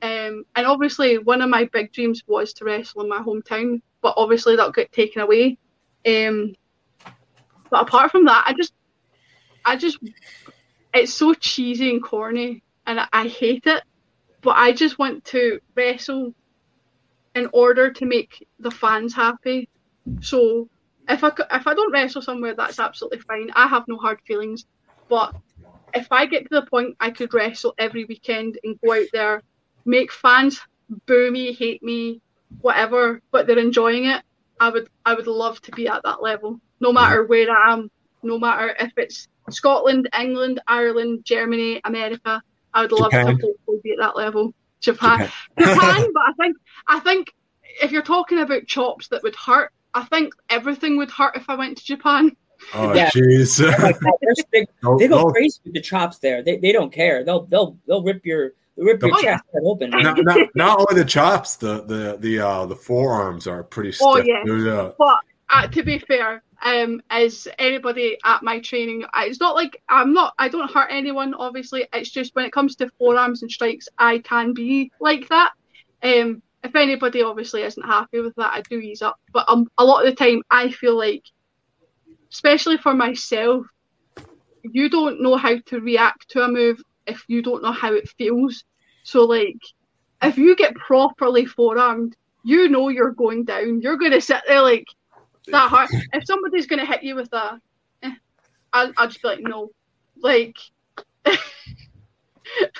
Um, and obviously, one of my big dreams was to wrestle in my hometown, but obviously that got taken away. Um, but apart from that, I just, I just, it's so cheesy and corny, and I, I hate it. But I just want to wrestle in order to make the fans happy. So if I if I don't wrestle somewhere, that's absolutely fine. I have no hard feelings. But if I get to the point I could wrestle every weekend and go out there, make fans boo me, hate me, whatever, but they're enjoying it, I would I would love to be at that level. No matter where I am, no matter if it's Scotland, England, Ireland, Germany, America, I would love Japan. to be at that level. Japan, Japan, but I think I think if you're talking about chops that would hurt, I think everything would hurt if I went to Japan. Oh Yeah. jeez. Like, they're big- Don't- they go don't- crazy with the chops there. They, they don't care. They'll they'll they'll rip your they'll rip your Oh, yeah. chest open. not, not, not only the chops, the the the uh the forearms are pretty stiff. Oh, yeah. yeah. But uh, to be fair, um, as anybody at my training, it's not like I'm not. I don't hurt anyone. Obviously, it's just when it comes to forearms and strikes, I can be like that. Um, if anybody obviously isn't happy with that, I do ease up. But um, a lot of the time, I feel like, especially for myself, you don't know how to react to a move if you don't know how it feels. So like, if you get properly forearmed, you know you're going down. You're going to sit there like that hard. If somebody's going to hit you with a, eh, I'll, I'll just be like, no, like,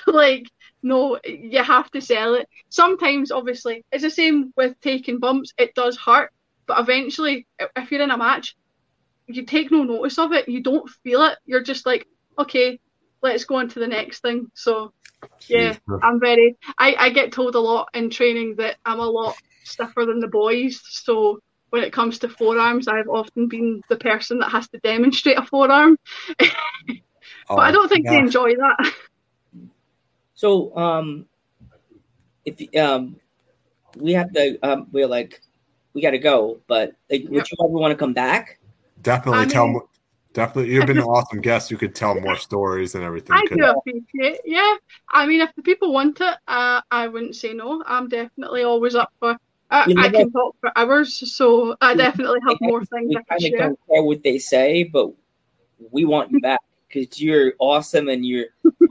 like, no, you have to sell it. Sometimes, obviously, it's the same with taking bumps. It does hurt, but eventually, if you're in a match, you take no notice of it. You don't feel it. You're just like, okay, let's go on to the next thing. So, yeah. I'm very. I, I get told a lot in training that I'm a lot stiffer than the boys. So when it comes to forearms, I've often been the person that has to demonstrate a forearm. but I oh, don't think they Oh, enjoy that. So um, if um, we have to um, we're like we got to go, but like, would you ever want to come back? Definitely I tell mean- more. Definitely, you've been an awesome guest. You could tell more stories and everything. I couldn't do appreciate. Yeah, I mean, if the people want it, uh, I wouldn't say no. I'm definitely always up for. I, You know I what? can talk for hours, so I definitely have more things We I can kind of share. don't care what they say, but we want you back because you're awesome and you're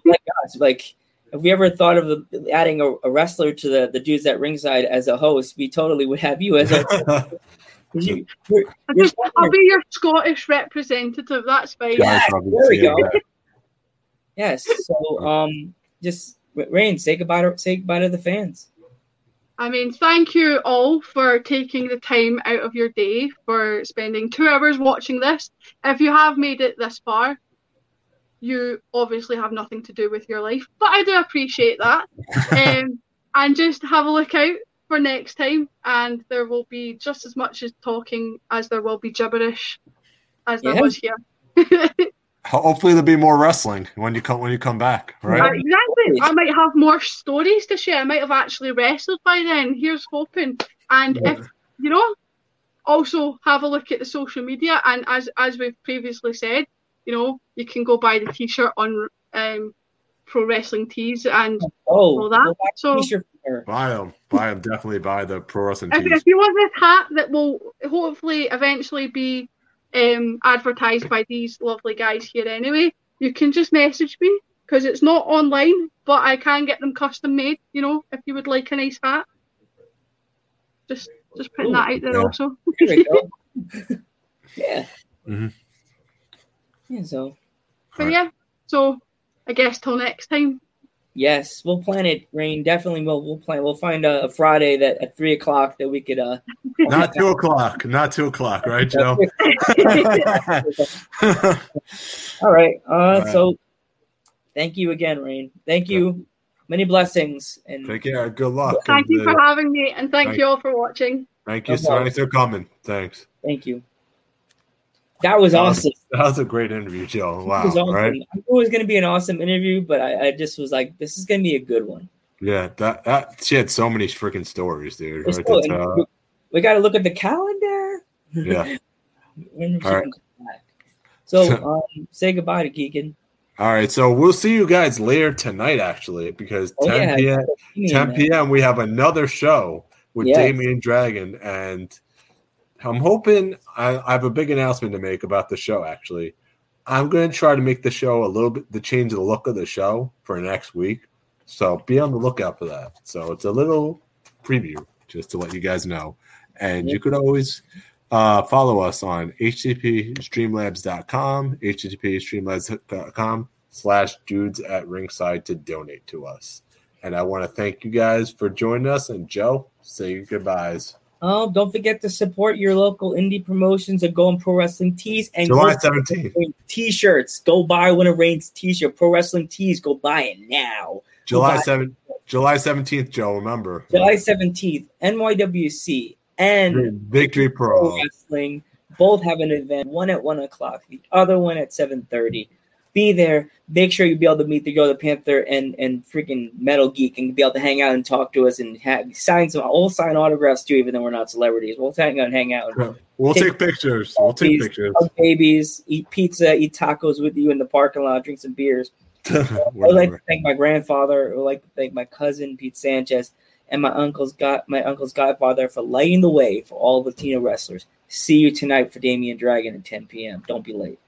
like us. Like if we ever thought of the, adding a, a wrestler to the the dudes at ringside as a host, we totally would have you as a. 'cause you, you're, I you're think I'll be your Scottish representative. That's fine. Yeah. Nice, there we go. back. yes. So um, just Rain, say goodbye to say goodbye to the fans. I mean, thank you all for taking the time out of your day for spending two hours watching this. If you have made it this far, you obviously have nothing to do with your life, but I do appreciate that. um, and just have a look out for next time, and there will be just as much as talking as there will be gibberish as there Yeah. was here. Hopefully, there'll be more wrestling when you come when you come back. Uh, Right? exactly. I might have more stories to share. I might have actually wrestled by then. Here's hoping. And if you know, also have a look at the social media. And as as we've previously said, you know, you can go buy the T-shirt on um, Pro Wrestling Tees. And Oh, Well, that- go back so- t-shirt for her. Buy them. Buy them. Definitely buy the pro wrestling if, tees. if you want this hat that will hopefully eventually be um, advertised by these lovely guys here anyway, you can just message me because it's not online, but I can get them custom made. You know, if you would like a nice hat, just just putting that out there Yeah. also. There we go. yeah. Mhm. Yeah. So But yeah, so I guess till next time. yes, we'll plan it. Rain definitely. we'll we'll plan. We'll find a, a Friday that at three o'clock that we could. uh Not two o'clock. Not two o'clock. Right, Joe? All right. Uh, right. So, thank you again, Rain. Thank you. Many blessings. And Take care. Good luck. Thank And, you for uh, having me, and thank Thank- you all for watching. Thank you. No So problem. for coming. Thanks. thank you. That was That was- awesome. That was a great interview, Joe. It Wow. was awesome. Right? I knew it was going to be an awesome interview, but I, I just was like, this is going to be a good one. Yeah. That that she had so many freaking stories, dude. Right And tell. we, we got to look at the calendar. Yeah. when All right. back. So, um, say goodbye to Keegan. All right, so we'll see you guys later tonight, actually, because Oh, 10 yeah. p.m. 10 p.m. we have another show with Yes. Damien Dragon, and I'm hoping I, I have a big announcement to make about the show. Actually, I'm going to try to make the show a little bit the change the look of the show for next week. So be on the lookout for that. So it's a little preview just to let you guys know, and you could always uh, follow us on http://streamlabs.com, http://streamlabs.com slash dudes at ringside to donate to us. And I want to thank you guys for joining us. And Joe, say your goodbyes. Oh, don't forget to support your local indie promotions and go on Pro Wrestling Tees and July go 17th. T-shirts. Go buy When It Rains T-shirt. Pro Wrestling Tees. Go buy it now. July Goodbye. 7th. July 17th, Joe, remember. July seventeenth, NYWC and Victory Pro Pro. Wrestling both have an event. One at one o'clock. The other one at seven thirty. Be there. Make sure you be able to meet the Girl, the Panther, and and freaking Metal Geek, and be able to hang out and talk to us and have, sign some. We'll sign autographs too, even though we're not celebrities. We'll hang out and hang out. and We'll take pictures. We'll take pictures. babies, eat pizza, eat tacos with you in the parking lot, drink some beers. I would like to thank my grandfather. I would like to thank my cousin Pete Sanchez and my uncle's got my uncle's godfather for lighting the way for all Latino wrestlers. See you tonight for Damian Dragon at 10 p.m. Don't be late.